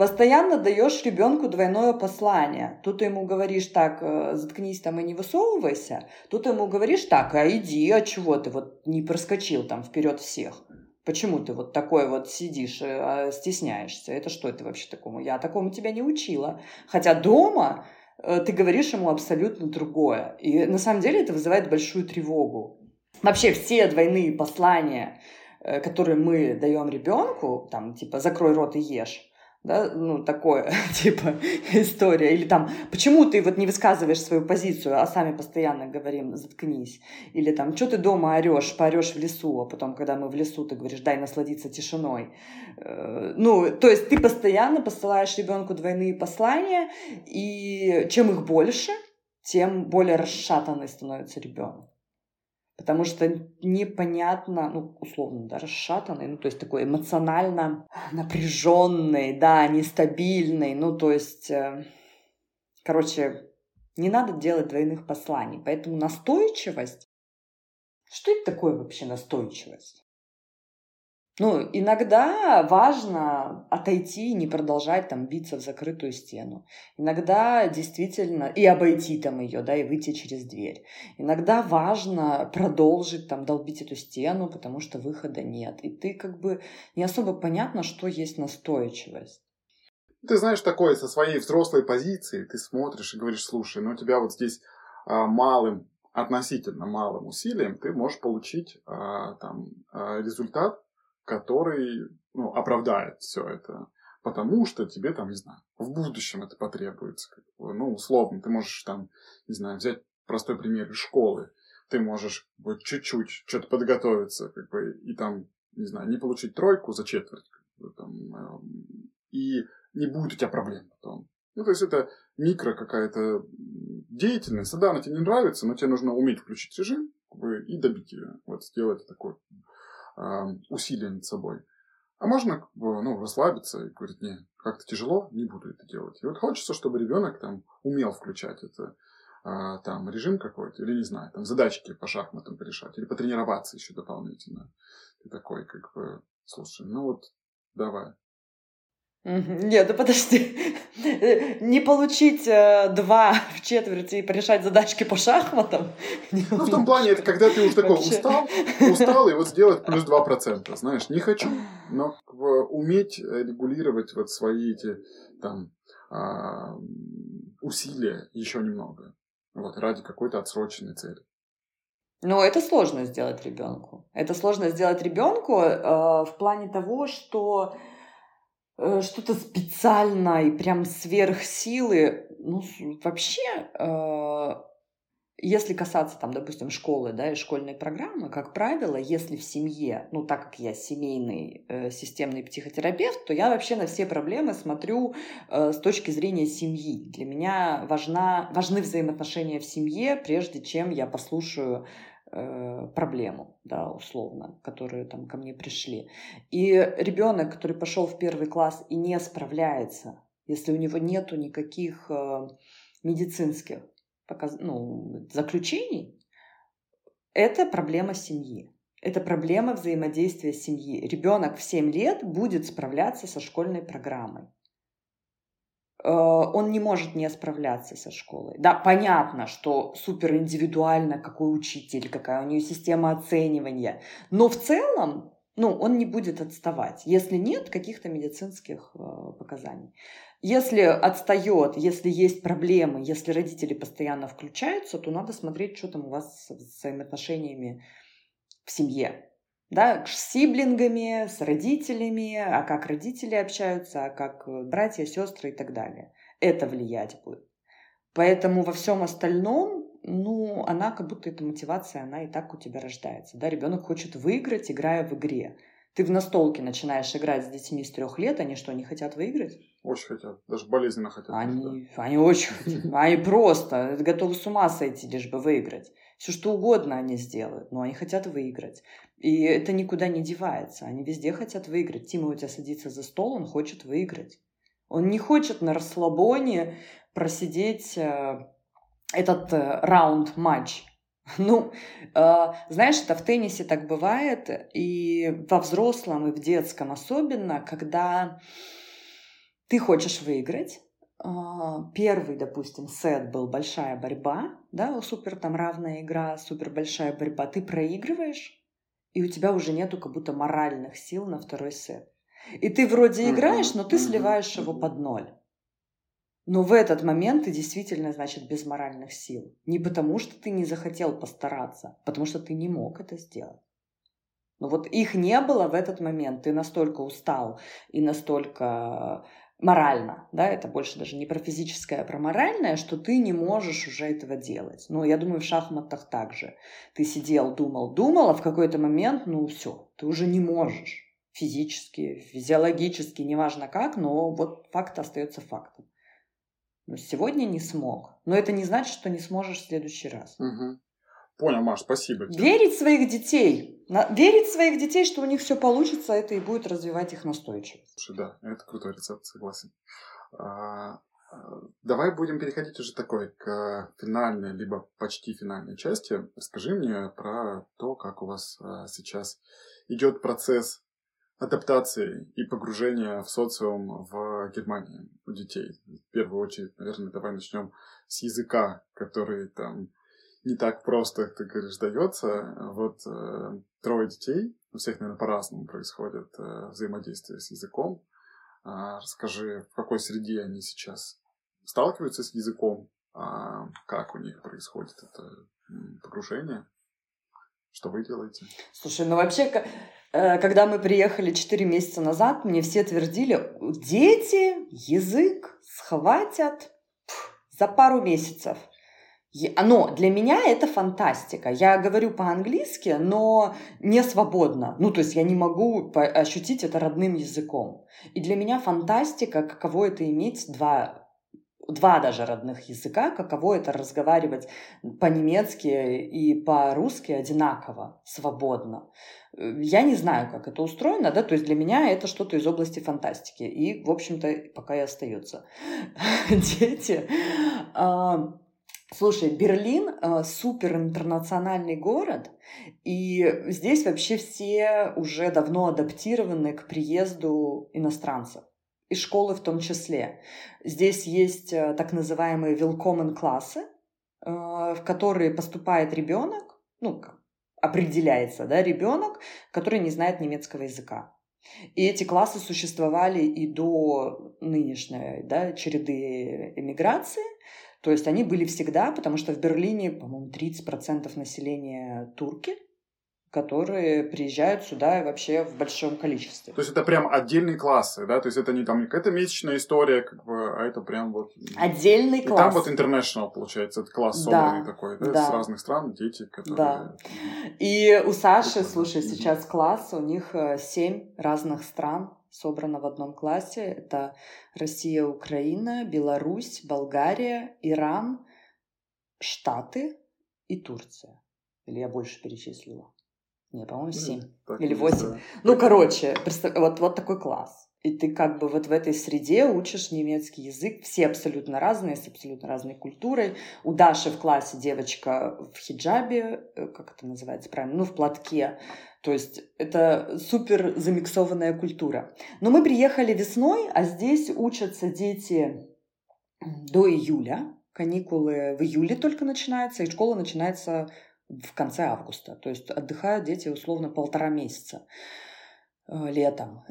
постоянно даешь ребенку двойное послание. Тут ты ему говоришь так, э, заткнись там и не высовывайся. Тут ты ему говоришь так, а иди, а чего ты вот не проскочил там вперед всех? Почему ты вот такой вот сидишь, э, а стесняешься? Это что это вообще такому? Я такому тебя не учила. Хотя дома ты говоришь ему абсолютно другое. И на самом деле это вызывает большую тревогу. Вообще все двойные послания, э, которые мы даем ребенку, там типа закрой рот и ешь, да, ну, такое, *laughs* типа, история. Или там, почему ты вот не высказываешь свою позицию, а сами постоянно говорим, заткнись. Или там, что ты дома орешь, поорешь в лесу, а потом, когда мы в лесу, ты говоришь, дай насладиться тишиной. Э, ну, то есть ты постоянно посылаешь ребенку двойные послания, и чем их больше, тем более расшатанный становится ребенок потому что непонятно, ну, условно, да, расшатанный, ну, то есть такой эмоционально напряженный, да, нестабильный, ну, то есть, э, короче, не надо делать двойных посланий, поэтому настойчивость, что это такое вообще настойчивость? Ну, иногда важно отойти и не продолжать там биться в закрытую стену. Иногда действительно и обойти там ее, да, и выйти через дверь. Иногда важно продолжить там долбить эту стену, потому что выхода нет. И ты как бы не особо понятно, что есть настойчивость. Ты знаешь такое со своей взрослой позиции, ты смотришь и говоришь, слушай, ну у тебя вот здесь а, малым, относительно малым усилием ты можешь получить а, там а, результат, который ну, оправдает все это. Потому что тебе там, не знаю, в будущем это потребуется. Как бы, ну, условно, ты можешь там, не знаю, взять простой пример из школы. Ты можешь вот чуть-чуть что-то подготовиться, как бы, и там, не знаю, не получить тройку за четверть, как бы, там, э, и не будет у тебя проблем потом. Ну, то есть это микро какая-то деятельность. Да, она тебе не нравится, но тебе нужно уметь включить режим как бы, и добить ее. Вот сделать такой усилия над собой. А можно ну, расслабиться и говорить, не, как-то тяжело, не буду это делать. И вот хочется, чтобы ребенок там умел включать это, а, там, режим какой-то, или, не знаю, там, задачки по шахматам порешать, или потренироваться еще дополнительно. Ты такой, как бы, слушай, ну вот, давай, нет, да подожди. *laughs* Не получить э, два в четверти и порешать задачки по шахматам. *laughs* Ну, в том плане, это когда ты уже такой Вообще. устал, устал, и вот сделать плюс 2%. Знаешь, не хочу, но уметь регулировать вот свои эти там а, усилия еще немного. Вот, ради какой-то отсроченной цели. Но это сложно сделать ребенку. Это сложно сделать ребенку э, в плане того, что Э, что-то специально и прям сверхсилы. Ну, вообще, э, если касаться, там, допустим, школы, да, и школьной программы, как правило, если в семье, ну, так как я семейный э, системный психотерапевт, то я вообще на все проблемы смотрю э, с точки зрения семьи. Для меня важна, важны взаимоотношения в семье, прежде чем я послушаю Э, проблему, да, условно, которые там ко мне пришли. И ребенок, который пошел в первый класс и не справляется, если у него нету никаких э, медицинских показ... ну, заключений, это проблема семьи. Это проблема взаимодействия семьи. Ребенок в 7 лет будет справляться со школьной программой. Э, он не может не справляться со школой. Да, понятно, что супер индивидуально, какой учитель, какая у нее система оценивания, но в целом ну, он не будет отставать, если нет каких-то медицинских э, показаний. Если отстает, если есть проблемы, если родители постоянно включаются, то надо смотреть, что там у вас с взаимоотношениями в семье да, с сиблингами, с родителями, а как родители общаются, а как э, братья, сестры и так далее. Это влиять будет. Поэтому во всем остальном, ну, она как будто эта мотивация, она и так у тебя рождается. Да, ребенок хочет выиграть, играя в игре. Ты в настолке начинаешь играть с детьми с трех лет, они что, не хотят выиграть? Очень хотят, даже болезненно хотят. Они, они очень хотят, *laughs* они просто готовы с ума сойти, лишь бы выиграть. Все что угодно они сделают, но они хотят выиграть. И это никуда не девается. Они везде хотят выиграть. Тима у тебя садится за стол, он хочет выиграть. Он не хочет на расслабоне просидеть э, этот э, раунд-матч. *laughs* Ну, э, знаешь, это в теннисе так бывает, и во взрослом, и в детском особенно, когда ты хочешь выиграть, э, первый, допустим, сет был большая борьба, да, супер там равная игра, супер большая борьба, ты проигрываешь, и у тебя уже нету как будто моральных сил на второй сет. И ты вроде играешь, но ты сливаешь его под ноль. Но в этот момент ты действительно, значит, без моральных сил. Не потому, что ты не захотел постараться, а потому что ты не мог это сделать. Но вот их не было в этот момент. Ты настолько устал и настолько морально, да, это больше даже не про физическое, а про моральное, что ты не можешь уже этого делать. Ну, я думаю, в шахматах также. Ты сидел, думал, думал, а в какой-то момент, ну, все, ты уже не можешь физически, физиологически, неважно как, но вот факт остается фактом. Сегодня не смог. Но это не значит, что не сможешь в следующий раз. Угу. Понял, Маш, спасибо. Тебе. Верить в своих детей. Верить в своих детей, что у них все получится, это и будет развивать их настойчивость. Слушай, да, это крутой рецепт, согласен. А, а, давай будем переходить уже такой к финальной, либо почти финальной части. Расскажи мне про то, как у вас а, сейчас идет процесс адаптации и погружения в социум в Германии у детей. В первую очередь, наверное, давай начнем с языка, который там не так просто, ты говоришь, дается. Вот э, трое детей, у всех, наверное, по-разному происходит э, взаимодействие с языком. А, расскажи, в какой среде они сейчас сталкиваются с языком, а как у них происходит это погружение, что вы делаете? Слушай, ну вообще, э, когда мы приехали 4 месяца назад, мне все твердили, дети язык схватят за пару месяцев. Но для меня это фантастика. Я говорю по-английски, но не свободно. Ну, то есть я не могу ощутить это родным языком. И для меня фантастика, каково это иметь два два даже родных языка, каково это разговаривать по-немецки и по-русски одинаково, свободно. Я не знаю, как это устроено, да, то есть для меня это что-то из области фантастики. И, в общем-то, пока и остается. *laughs* Дети а, Слушай, Берлин э, супер интернациональный город, и здесь вообще все уже давно адаптированы к приезду иностранцев. И школы в том числе. Здесь есть э, так называемые willkommen классы, э, в которые поступает ребенок, ну, определяется, да, ребенок, который не знает немецкого языка. И эти классы существовали и до нынешней да, череды эмиграции. То есть они были всегда, потому что в Берлине, по-моему, 30% населения турки, которые приезжают сюда вообще в большом количестве. То есть это прям отдельные классы, да? То есть это не там какая-то месячная история, как бы, а это прям вот... Отдельный класс. И там вот international, получается, это класс собранный да, такой, да? да? С разных стран, дети, которые... Да. И у Саши, слушай, сейчас класс, у них э, семь разных стран, собрано в одном классе. Это Россия, Украина, Беларусь, Болгария, Иран, Штаты и Турция. Или я больше перечислила? Не, по-моему, семь. Или восемь. Ну, короче, вот, вот такой класс. И ты как бы вот в этой среде учишь немецкий язык. Все абсолютно разные, с абсолютно разной культурой. У Даши в классе девочка в хиджабе, э, как это называется правильно, ну, в платке. То есть это супер замиксованная культура. Но мы приехали весной, а здесь учатся дети до июля. Каникулы в июле только начинаются, и школа начинается в конце августа. То есть отдыхают дети условно полтора месяца э, летом.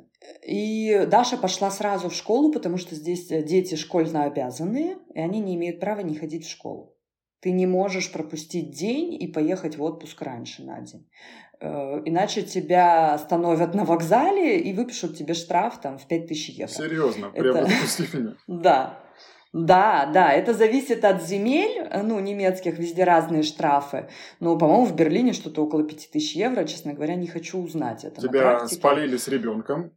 И Даша пошла сразу в школу, потому что здесь дети школьно обязанные, и они не имеют права не ходить в школу. Ты не можешь пропустить день и поехать в отпуск раньше на день. Э, иначе тебя остановят на вокзале и выпишут тебе штраф там в 5000 евро. Серьезно? Прямо это... *laughs* меня? *laughs* Да. Да, да, это зависит от земель, ну, немецких, везде разные штрафы. Но, по-моему, в Берлине что-то около 5000 евро, честно говоря, не хочу узнать это. Тебя спалили с ребенком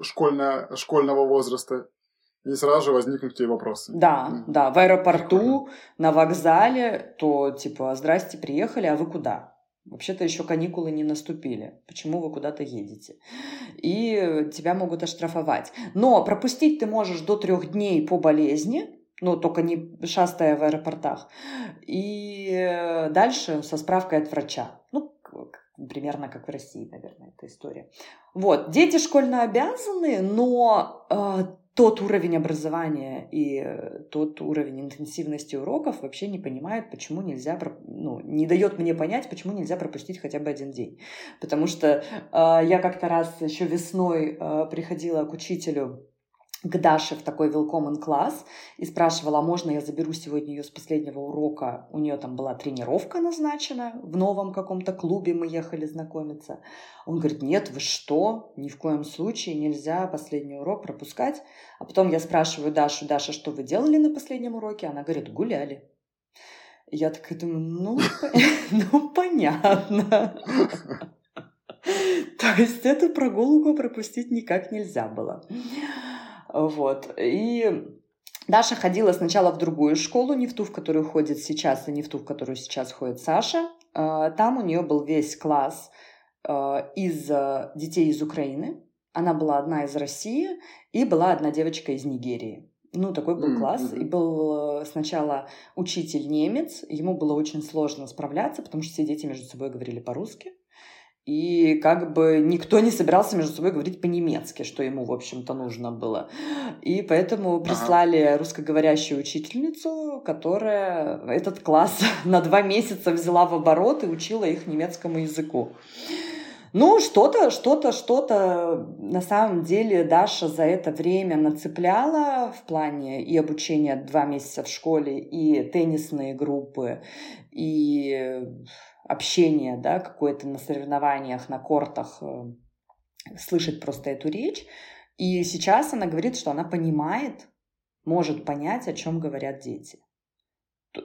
школьно, школьного возраста, и сразу же возникнут тебе вопросы. Да, mm. да, в аэропорту, Прикольно. на вокзале, то типа, здрасте, приехали, а вы куда? Вообще-то еще каникулы не наступили. Почему вы куда-то едете? И тебя могут оштрафовать. Но пропустить ты можешь до трех дней по болезни, ну, только не шастая в аэропортах. И дальше со справкой от врача. Ну, примерно как в России, наверное, эта история. Вот, дети школьно обязаны, но э, тот уровень образования и э, тот уровень интенсивности уроков вообще не понимает, почему нельзя, ну, не дает мне понять, почему нельзя пропустить хотя бы один день. Потому что э, я как-то раз еще весной э, приходила к учителю к Даше в такой welcome класс и спрашивала, а можно я заберу сегодня ее с последнего урока. У нее там была тренировка назначена в новом каком-то клубе, мы ехали знакомиться. Он говорит, нет, вы что, ни в коем случае нельзя последний урок пропускать. А потом я спрашиваю Дашу, Даша, что вы делали на последнем уроке? Она говорит, гуляли. Я такая думаю, ну, *laughs* ну понятно. *laughs* То есть эту прогулку пропустить никак нельзя было. Вот. И Даша ходила сначала в другую школу, не в ту, в которую ходит сейчас, и не в ту, в которую сейчас ходит Саша. А, там у нее был весь класс а, из а, детей из Украины. Она была одна из России, и была одна девочка из Нигерии. Ну, такой был класс. Mm-hmm. И был сначала учитель немец. Ему было очень сложно справляться, потому что все дети между собой говорили по-русски. И как бы никто не собирался между собой говорить по-немецки, что ему, в общем-то, нужно было. И поэтому прислали ага. русскоговорящую учительницу, которая этот класс *laughs* на два месяца взяла в оборот и учила их немецкому языку. Ну, что-то, что-то, что-то на самом деле Даша за это время нацепляла в плане и обучения два месяца в школе, и теннисные группы, и общение, да, какое-то на соревнованиях, на кортах, э, слышать просто эту речь. И сейчас она говорит, что она понимает, может понять, о чем говорят дети.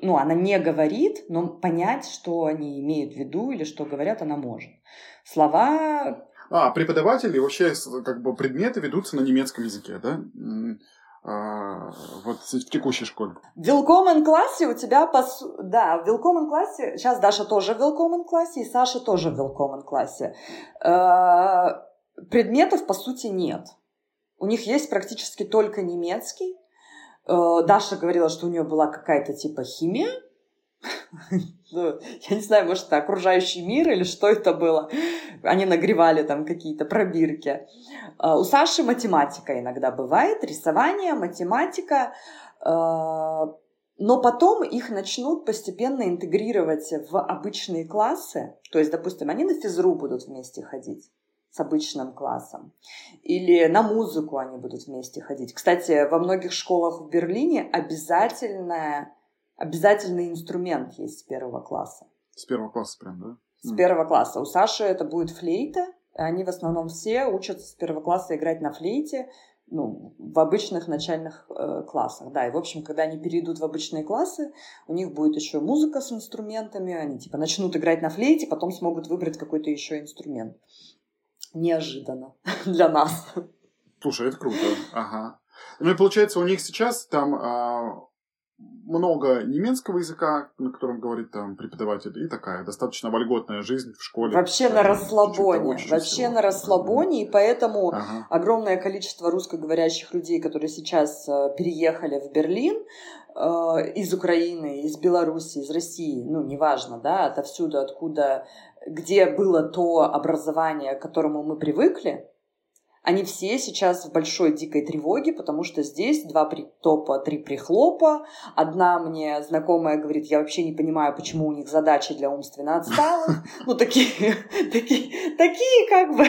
Ну, она не говорит, но понять, что они имеют в виду или что говорят, она может. Слова... А, преподаватели вообще как бы предметы ведутся на немецком языке, да? А, вот в текущей школе. В Вилкомен классе у тебя, по... да, в Вилкомен классе, сейчас Даша тоже в Вилкомен классе, и Саша тоже в Вилкомен классе. Э, предметов, по сути, нет. У них есть практически только немецкий. Э, Даша говорила, что у нее была какая-то типа химия, *laughs* ну, я не знаю, может, это окружающий мир или что это было. Они нагревали там какие-то пробирки. А, у Саши математика иногда бывает, рисование, математика. А, но потом их начнут постепенно интегрировать в обычные классы. То есть, допустим, они на физру будут вместе ходить с обычным классом. Или на музыку они будут вместе ходить. Кстати, во многих школах в Берлине обязательная обязательный инструмент есть с первого класса. С первого класса прям, да? С mm. первого класса. У Саши это будет флейта. Они в основном все учатся с первого класса играть на флейте, ну, в обычных начальных э, классах, да, и, в общем, когда они перейдут в обычные классы, у них будет еще музыка с инструментами, они, типа, начнут играть на флейте, потом смогут выбрать какой-то еще инструмент. Неожиданно *laughs* для нас. Слушай, это круто, ага. Ну и получается, у них сейчас там а, много немецкого языка, на котором говорит там преподаватель, и такая достаточно вольготная жизнь в школе. Вообще на расслабоне. Вообще всего. на расслабоне, и поэтому ага. огромное количество русскоговорящих людей, которые сейчас э, переехали в Берлин э, из Украины, из Беларуси, из России, ну, неважно, да, отовсюду, откуда, где было то образование, к которому мы привыкли, Они все сейчас в большой дикой тревоге, потому что здесь два притопа, три прихлопа. Одна мне знакомая говорит, я вообще не понимаю, почему у них задачи для умственно отсталых. *laughs* Ну, такие, такие, такие как бы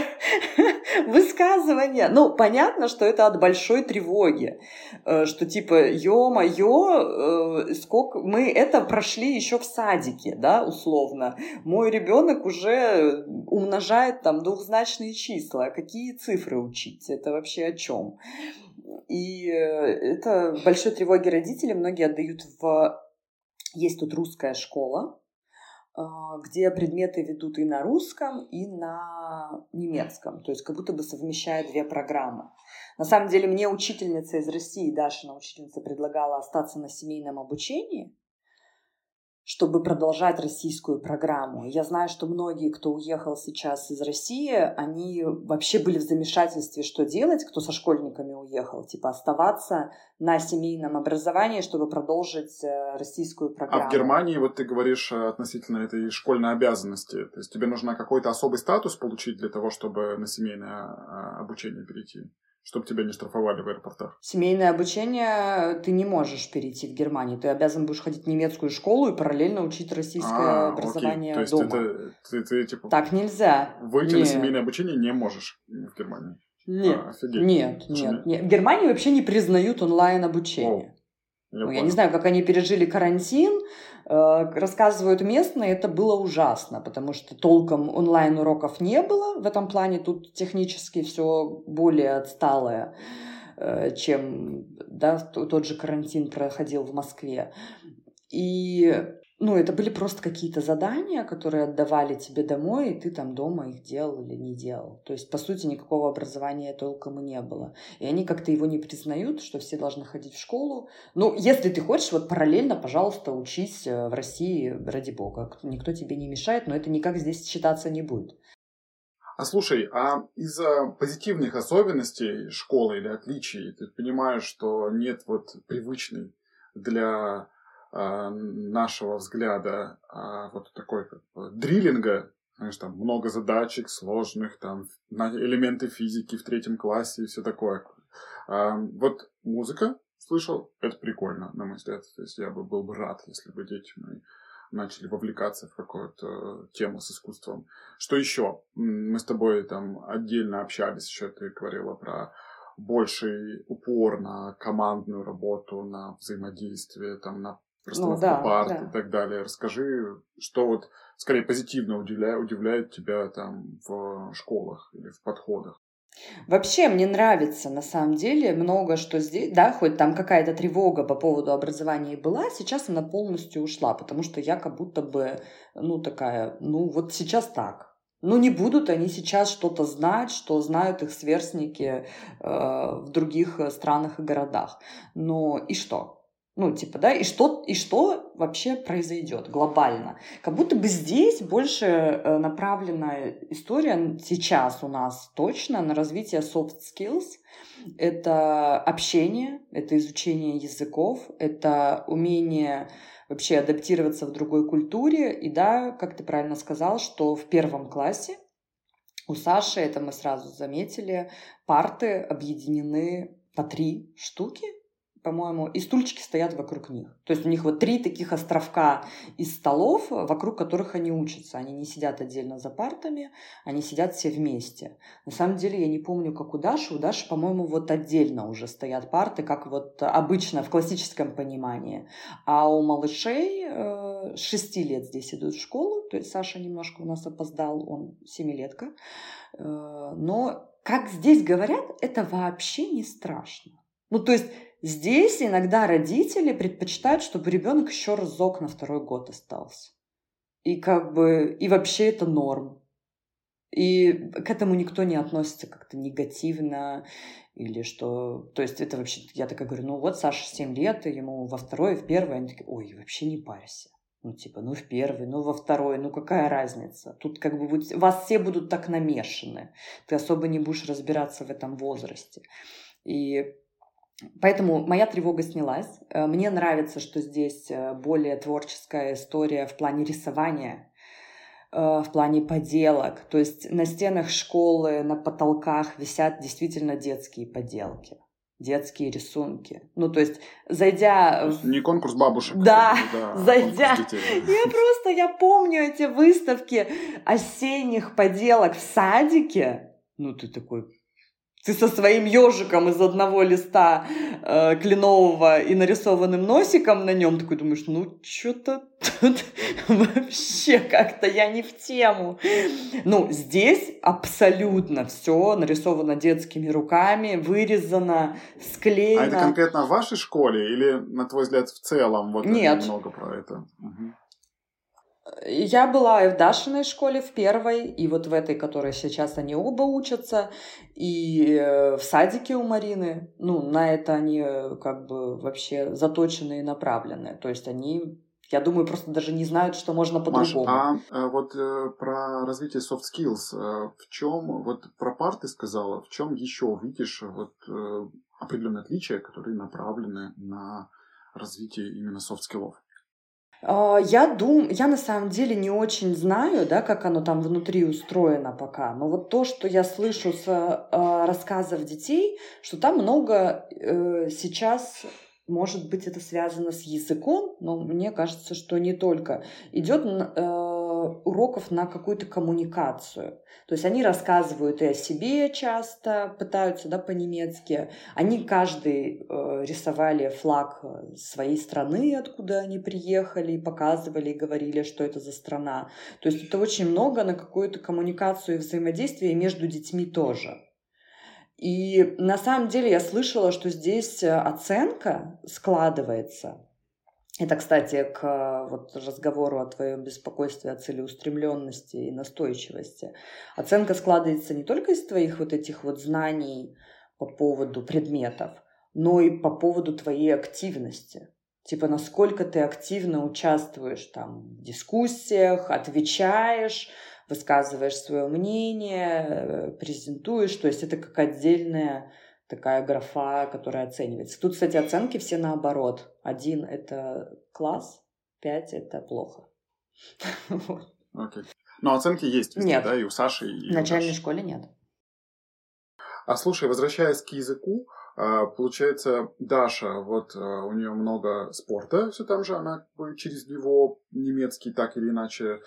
*laughs* высказывания. Ну, понятно, что это от большой тревоги. Э, что типа, ё-моё, э, сколько... Мы это прошли еще в садике, да, условно. Мой ребенок уже умножает там двухзначные числа. Какие цифры учить? Это вообще о чем? И э, это большой тревоги родителей многие отдают в... Есть тут русская школа, а, где предметы ведут и на русском, и на немецком. То есть как будто бы совмещая две программы. На самом деле мне учительница из России, Дашина учительница, предлагала остаться на семейном обучении, чтобы продолжать российскую программу. Я знаю, что многие, кто уехал сейчас из России, они вообще были в замешательстве, что делать, кто со школьниками уехал, типа оставаться на семейном образовании, чтобы продолжить э, российскую программу. А в Германии, вот ты говоришь э, относительно этой школьной обязанности, то есть тебе нужно какой-то особый статус получить для того, чтобы на семейное э, обучение перейти? Чтобы тебя не штрафовали в аэропортах? Семейное обучение ты не можешь перейти в Германию. Ты обязан будешь ходить в немецкую школу и параллельно учить российское а, образование окей. То есть дома. Это, ты, ты, типа, так нельзя. Выйти нет. на семейное обучение не можешь в Германии? Нет, а, нет, нет, нет. В Германии вообще не признают онлайн обучение. Я, ну, я не знаю, как они пережили карантин. Э, рассказывают местные, это было ужасно, потому что толком онлайн-уроков не было в этом плане. Тут технически все более отсталое, э, чем да, тот же карантин проходил в Москве. И ну, это были просто какие-то задания, которые отдавали тебе домой, и ты там дома их делал или не делал. То есть, по сути, никакого образования толком и не было. И они как-то его не признают, что все должны ходить в школу. Ну, если ты хочешь, вот параллельно, пожалуйста, учись э, в России, ради бога. Никто тебе не мешает, но это никак здесь считаться не будет. А слушай, а из-за позитивных особенностей школы или отличий ты понимаешь, что нет вот привычной для нашего взгляда а, вот такой как бы дриллинга, знаешь, там много задачек сложных, там элементы физики в третьем классе и все такое. А, вот музыка, слышал, это прикольно, на мой взгляд. То есть я бы был бы рад, если бы дети мои начали вовлекаться в какую-то тему с искусством. Что еще? Мы с тобой там отдельно общались, еще ты говорила про больший упор на командную работу, на взаимодействие, там, на расстановку ну, да, парт да. и так далее. Расскажи, что вот скорее позитивно удивляет, удивляет тебя там в школах или в подходах. Вообще мне нравится на самом деле много что здесь, да, хоть там какая-то тревога по поводу образования и была, сейчас она полностью ушла, потому что я как будто бы, ну такая, ну вот сейчас так. Ну не будут они сейчас что-то знать, что знают их сверстники э, в других странах и городах. Но и что? Ну, типа, да, и что, и что вообще произойдет глобально? Как будто бы здесь больше э, направлена история сейчас у нас точно на развитие soft skills. Это общение, это изучение языков, это умение вообще адаптироваться в другой культуре. И да, как ты правильно сказал, что в первом классе у Саши, это мы сразу заметили, парты объединены по три штуки, по-моему, и стульчики стоят вокруг них. То есть у них вот три таких островка из столов, вокруг которых они учатся. Они не сидят отдельно за партами, они сидят все вместе. На самом деле я не помню, как у Даши. У Даши, по-моему, вот отдельно уже стоят парты, как вот обычно в классическом понимании. А у малышей э, 6 лет здесь идут в школу, то есть Саша немножко у нас опоздал, он семилетка. Э, но, как здесь говорят, это вообще не страшно. Ну, то есть Здесь иногда родители предпочитают, чтобы ребенок еще разок на второй год остался. И как бы, и вообще это норм. И к этому никто не относится как-то негативно или что... То есть это вообще... Я такая говорю, ну вот Саша 7 лет, и ему во второй, в первый. Они такие, ой, вообще не парься. Ну, типа, ну, в первый, ну, во второй, ну, какая разница? Тут как бы будет... вас все будут так намешаны. Ты особо не будешь разбираться в этом возрасте. И Поэтому моя тревога снялась. Э, мне нравится, что здесь э, более творческая история в плане рисования. в плане поделок. То есть на стенах школы, на потолках висят действительно детские поделки детские рисунки. Ну, то есть, зайдя... Не конкурс бабушек. Да, да зайдя... *laughs* Я просто, я помню эти выставки осенних поделок в садике. Ну, ты такой, ты со своим ежиком из одного листа э, кленового и нарисованным носиком на нем такой думаешь, ну что-то тут *laughs* вообще как-то я не в тему. Ну, здесь абсолютно все нарисовано детскими руками, вырезано, склеено. А это конкретно в вашей школе или, на твой взгляд, в целом? Вот Нет. Много про это. Угу. Я была и в Дашиной школе, в первой, и вот в этой, которой сейчас они оба учатся, и э, в садике у Марины. Ну, на это они э, как бы вообще заточены и направлены. То есть они я думаю, просто даже не знают, что можно по-другому. Маш, а, а вот э, про развитие soft skills, э, в чем, вот про пар ты сказала, в чем еще видишь вот э, определенные отличия, которые направлены на развитие именно soft skills? А, я думаю, я на самом деле не очень знаю, да, как оно там внутри устроено пока. Но вот то, что я слышу с э, рассказов детей, что там много э, сейчас может быть, это связано с языком, но мне кажется, что не только. Идет э, уроков на какую-то коммуникацию. То есть они рассказывают и о себе часто, пытаются да, по-немецки. Они каждый э, рисовали флаг своей страны, откуда они приехали, показывали, и говорили, что это за страна. То есть это очень много на какую-то коммуникацию и взаимодействие между детьми тоже. И на самом деле я слышала, что здесь э, оценка складывается. Это, кстати, к вот, разговору о твоем беспокойстве, о целеустремленности и настойчивости. Оценка складывается не только из твоих вот этих вот знаний по поводу предметов, но и по поводу твоей активности. Типа, насколько ты активно участвуешь там в дискуссиях, отвечаешь, высказываешь свое мнение, презентуешь, то есть это как отдельная такая графа, которая оценивается. Тут, кстати, оценки все наоборот. Один — это класс, пять — это плохо. *laughs* Окей. Но оценки есть везде, нет. да, и у Саши, и В начальной школе нет. А слушай, возвращаясь к языку, а, получается, Даша, вот а, у нее много спорта, все там же, она через него немецкий так или иначе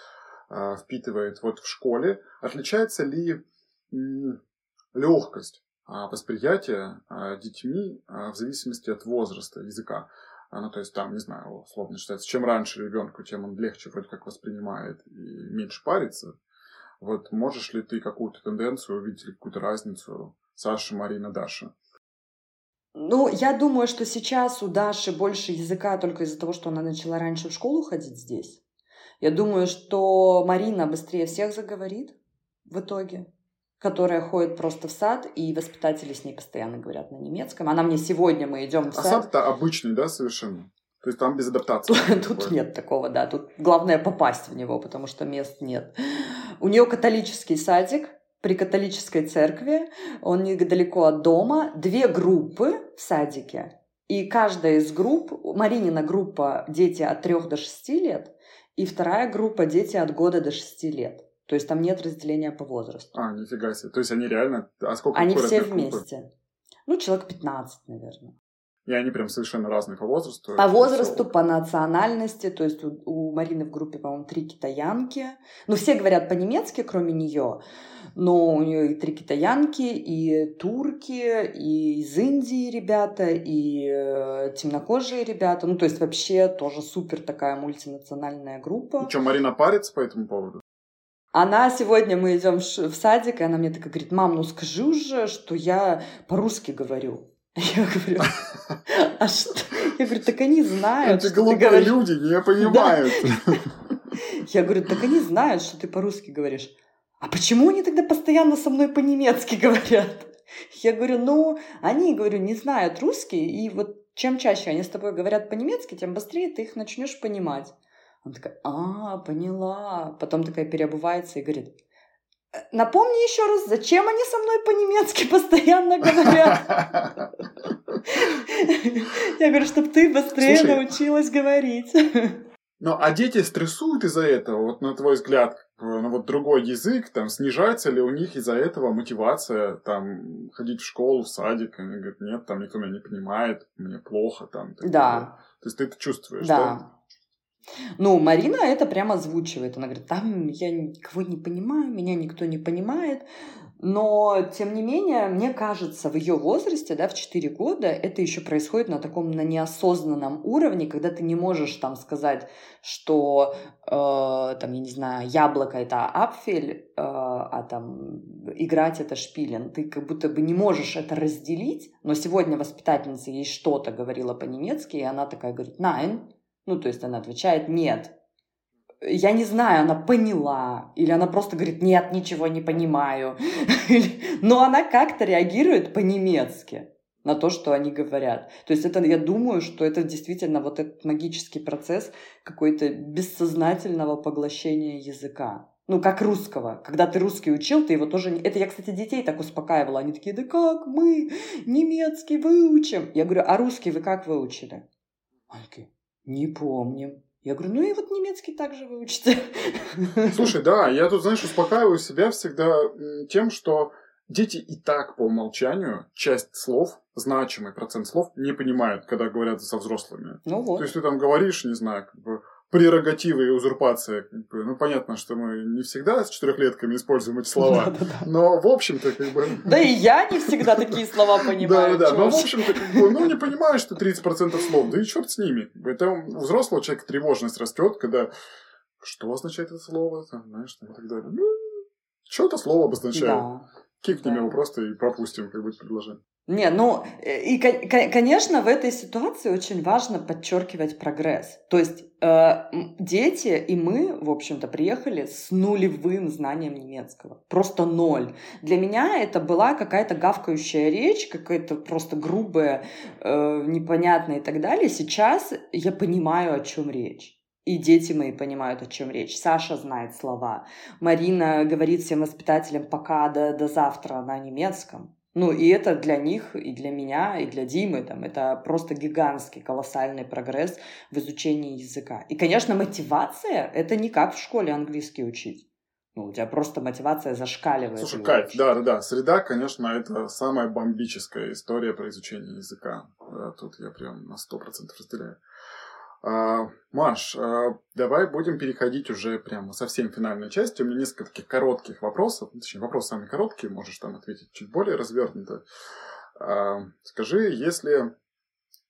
а, впитывает вот в школе, отличается ли легкость восприятия детьми в зависимости от возраста языка? Ну, то есть там, не знаю, условно считается, чем раньше ребенку, тем он легче вроде как воспринимает и меньше парится. Вот можешь ли ты какую-то тенденцию увидеть или какую-то разницу Саша, Марина, Даша? Ну, я думаю, что сейчас у Даши больше языка только из-за того, что она начала раньше в школу ходить здесь. Я думаю, что Марина быстрее всех заговорит в итоге которая ходит просто в сад, и воспитатели с ней постоянно говорят на немецком. Она мне сегодня мы идем в а сад. А сад-то обычный, да, совершенно? То есть там без адаптации. *laughs* Тут нет такого, да. Тут главное попасть в него, потому что мест нет. У нее католический садик при католической церкви. Он недалеко от дома. Две группы в садике. И каждая из групп, Маринина группа дети от 3 до 6 лет, и вторая группа дети от года до 6 лет. То есть там нет разделения по возрасту. А, нифига себе. То есть они реально... А сколько Они все вместе. Группы? Ну, человек 15, наверное. И они прям совершенно разные по возрасту. По возрасту, по национальности. То есть у, у Марины в группе, по-моему, три китаянки. Ну, все говорят по-немецки, кроме нее. Но у нее и три китаянки, и турки, и из Индии ребята, и э, темнокожие ребята. Ну, то есть вообще тоже супер такая мультинациональная группа. Ну, что, Марина парится по этому поводу? Она сегодня, мы идем в садик, и она мне такая говорит, мам, ну скажи уже, что я по-русски говорю. *laughs* Я говорю, а что? Я говорю, так они знают. Эти глупые люди не понимают. *laughs* Я говорю, так они знают, что ты по-русски говоришь. А почему они тогда постоянно со мной по-немецки *laughs* говорят? Я говорю, ну, они, говорю, не знают русский, и вот чем чаще они с тобой говорят по-немецки, тем быстрее ты их начнешь понимать. Она такая, а, поняла. Потом такая переобувается и говорит, Напомни еще раз, зачем они со мной по-немецки *laughs* постоянно говорят? *laughs* Я говорю, чтобы ты быстрее научилась говорить. *laughs* Ну, а дети стрессуют из-за этого, вот на твой взгляд, ну вот другой язык, там, снижается ли у них из-за этого мотивация, там, ходить в школу, в садик, они говорят, нет, там никто меня не понимает, мне плохо, там. Да. То есть ты это чувствуешь, да? Да. Ну, Марина это прямо озвучивает. Она говорит, там я никого не понимаю, меня никто не понимает. Но, тем не менее, мне кажется, в ее возрасте, да, в 4 года, это еще происходит на таком, на неосознанном уровне, когда ты не можешь там сказать, что, э, там, я не знаю, яблоко это апфель, э, а там играть это шпилен. Ты как будто бы не можешь это разделить, но сегодня воспитательница ей что-то говорила по-немецки, и она такая говорит «nein», ну, то есть она отвечает «нет», я не знаю, она поняла, или она просто говорит, нет, ничего не понимаю. *laughs* Но она как-то реагирует по-немецки на то, что они говорят. То есть это, я думаю, что это действительно вот этот магический процесс какой-то бессознательного поглощения языка. Ну, как русского. Когда ты русский учил, ты его тоже... Это я, кстати, детей так успокаивала. Они такие, да как мы немецкий выучим? Я говорю, а русский вы как выучили? Они такие, не помним. Я говорю, ну и вот немецкий также выучите. *laughs* Слушай, да, я тут, знаешь, успокаиваю себя всегда тем, что дети и так по умолчанию часть слов, значимый процент слов, не понимают, когда говорят со взрослыми. Ну вот. То есть ты там говоришь, не знаю, как бы, прерогативы и узурпация. Ну, понятно, что мы не всегда с четырехлетками используем эти слова, *laughs* но, в общем-то, как бы... Да и я не всегда такие слова *laughs* понимаю. Да, да, но, в общем-то, как бы, ну, не понимаешь ты 30% слов, да и черт с ними. Это у взрослого человека тревожность растет, когда что означает это слово, там, знаешь, там, и так далее. Ну, что это слово обозначает? Да. Кикнем да. его просто и пропустим, как бы, предложение. Не, ну, э, и, конечно, в этой ситуации очень важно подчеркивать прогресс. То есть э, дети и мы, в общем-то, приехали с нулевым знанием немецкого. Просто ноль. Для меня это была какая-то гавкающая речь, какая-то просто грубая, э, непонятная и так далее. Сейчас я понимаю, о чем речь. И дети мои понимают, о чем речь. Саша знает слова. Марина говорит всем воспитателям пока до, до завтра на немецком. Ну, и это для них, и для меня, и для Димы, там, это просто гигантский, колоссальный прогресс в изучении языка. И, конечно, мотивация — это не как в школе английский учить. Ну, у тебя просто мотивация зашкаливает. Слушай, кайф, да, да, да. Среда, конечно, это самая бомбическая история про изучение языка. Тут я прям на сто процентов разделяю. А, Маш, а, давай будем переходить уже прямо совсем финальной части. У меня несколько коротких вопросов. Точнее, вопросы самые короткие, можешь там ответить чуть более развернуто. А, скажи, если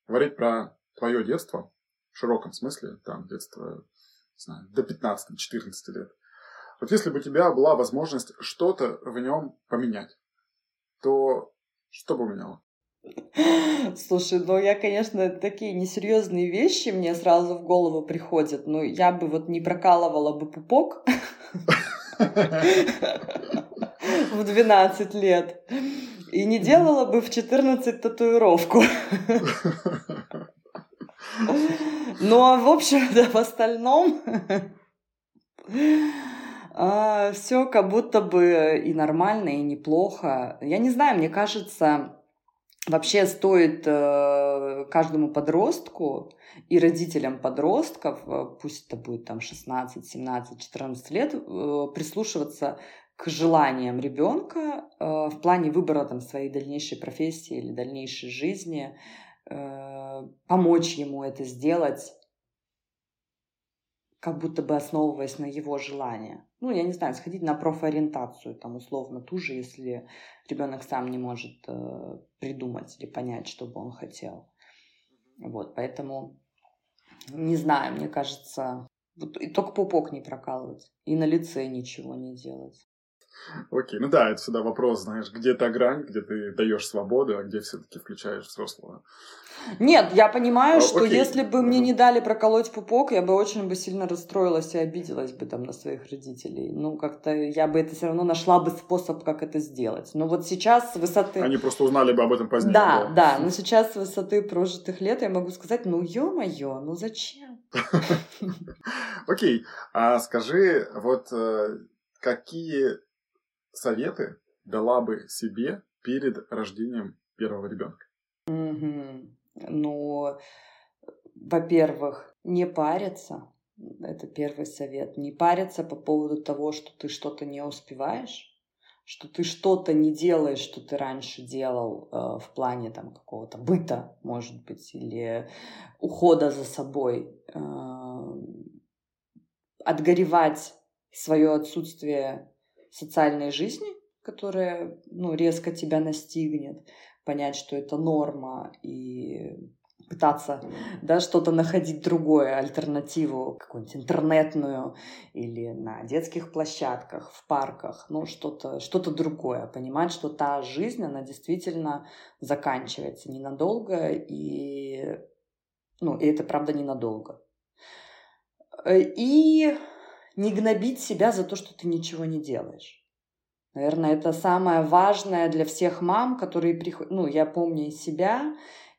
говорить про твое детство, в широком смысле, там, детство, не знаю, до 15-14 лет, вот если бы у тебя была возможность что-то в нем поменять, то что бы меняло? Слушай, ну я, конечно, такие несерьезные вещи мне сразу в голову приходят. Ну, я бы вот не прокалывала бы пупок *laughs* в 12 лет. И не делала бы в 14 татуировку. *laughs* Ну, а в общем, да, в остальном а, все как будто бы и нормально, и неплохо. Я не знаю, мне кажется, Вообще стоит э, каждому подростку и родителям подростков, э, пусть это будет там 16, 17, 14 лет, э, прислушиваться к желаниям ребенка в плане выбора там, своей дальнейшей профессии или дальнейшей жизни, помочь ему это сделать как будто бы основываясь на его желания. Ну, я не знаю, сходить на профориентацию, там, условно, ту же, если ребенок сам не может э, придумать или понять, что бы он хотел. Вот, поэтому, не знаю, мне кажется, вот, и только пупок не прокалывать, и на лице ничего не делать. Окей, ну да, это всегда вопрос, знаешь, где та грань, где ты даешь свободу, а где все-таки включаешь взрослого. Нет, я понимаю, а, что окей. если бы мне не дали проколоть пупок, я бы очень бы сильно расстроилась и обиделась бы там на своих родителей. Ну, как-то я бы это все равно нашла бы способ, как это сделать. Но вот сейчас с высоты... Они просто узнали бы об этом позднее. Да, да, да. Но сейчас с высоты прожитых лет я могу сказать, ну, ё-моё, ну зачем? *laughs* Окей, а скажи, вот э, какие советы дала бы себе перед рождением первого ребенка? Угу. Ну, во-первых, не париться, Это первый совет. Не париться по поводу того, что ты что-то не успеваешь, что ты что-то не делаешь, что ты раньше делал э, в плане там какого-то быта, может быть, или ухода за собой, э, отгоревать свое отсутствие социальной жизни, которая ну, резко тебя настигнет, понять, что это норма и пытаться да, что-то находить другое, альтернативу, какую-нибудь интернетную или на детских площадках, в парках, ну что-то что другое, понимать, что та жизнь, она действительно заканчивается ненадолго, и, ну, и это правда ненадолго. И не гнобить себя за то, что ты ничего не делаешь. Наверное, это самое важное для всех мам, которые приходят... Ну, я помню из себя,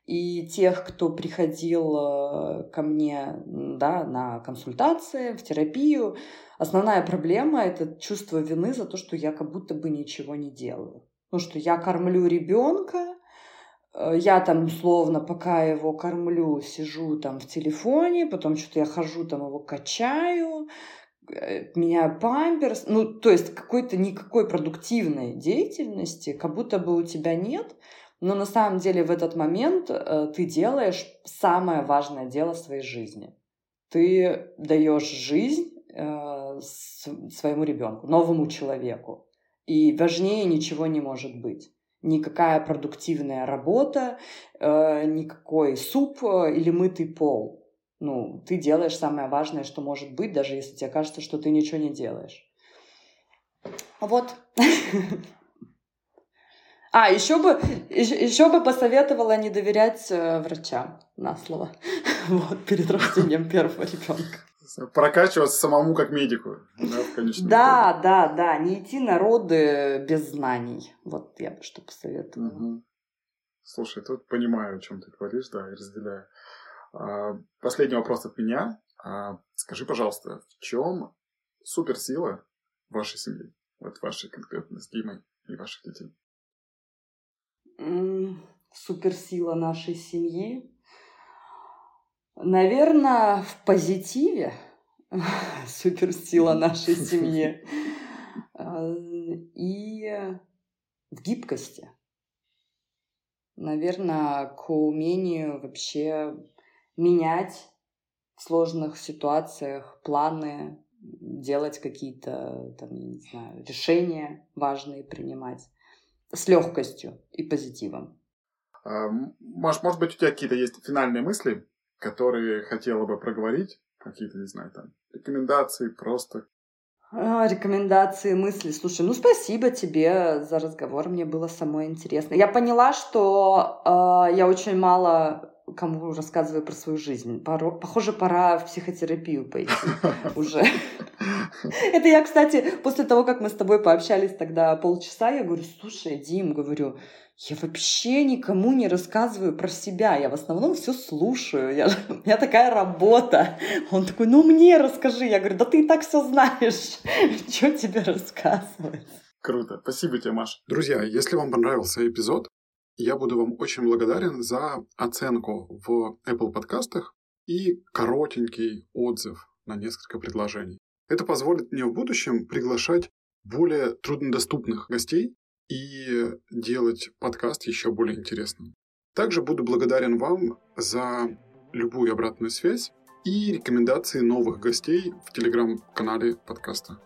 и тех, кто приходил э, ко мне да, на консультации, в терапию, основная проблема — это чувство вины за то, что я как будто бы ничего не делаю. Ну, что я кормлю ребенка, э, я там условно, пока его кормлю, сижу там в телефоне, потом что-то я хожу там его качаю, меняю памперс. Ну, то есть какой-то никакой продуктивной деятельности как будто бы у тебя нет — но на самом деле в этот момент э, ты делаешь самое важное дело в своей жизни. Ты даешь жизнь э, своему ребенку, новому человеку. И важнее ничего не может быть. Никакая продуктивная работа, э, никакой суп э, или мытый пол. Ну, ты делаешь самое важное, что может быть, даже если тебе кажется, что ты ничего не делаешь. Вот. *laughs* А, еще бы, еще бы посоветовала не доверять э, врачам на слово. *laughs* Вот, перед рождением первого ребенка. Прокачиваться самому как медику. Да, да, да, да. Не идти на роды без знаний. Вот я бы что посоветовала. Угу. Слушай, тут понимаю, о чем ты говоришь, да, и разделяю. А, последний вопрос от меня. А, скажи, пожалуйста, в чем суперсила вашей семьи? Вот вашей конкретно с Димой и ваших детей? суперсила нашей семьи. Наверное, в позитиве *laughs* суперсила нашей *laughs* семьи. А, и в гибкости. Наверное, к умению вообще менять в сложных ситуациях планы, делать какие-то, там, не знаю, решения важные принимать с легкостью и позитивом. А, может, может быть, у тебя какие-то есть финальные мысли, которые хотела бы проговорить? Какие-то, не знаю, там, рекомендации просто? А, рекомендации, мысли. Слушай, ну спасибо тебе за разговор, мне было самое интересное. Я поняла, что э, я очень мало кому рассказываю про свою жизнь. Похоже, пора в психотерапию пойти *laughs* уже. Это я, кстати, после того, как мы с тобой пообщались тогда полчаса, я говорю, слушай, Дим, говорю, я вообще никому не рассказываю про себя, я в основном все слушаю, я, у меня такая работа. Он такой, ну мне расскажи. Я говорю, да ты и так все знаешь, *laughs* что тебе рассказывать? Круто, спасибо тебе, Маша. Друзья, если вам понравился эпизод, я буду вам очень благодарен за оценку в Apple подкастах и коротенький отзыв на несколько предложений. Это позволит мне в будущем приглашать более труднодоступных гостей и делать подкаст еще более интересным. Также буду благодарен вам за любую обратную связь и рекомендации новых гостей в телеграм-канале подкаста.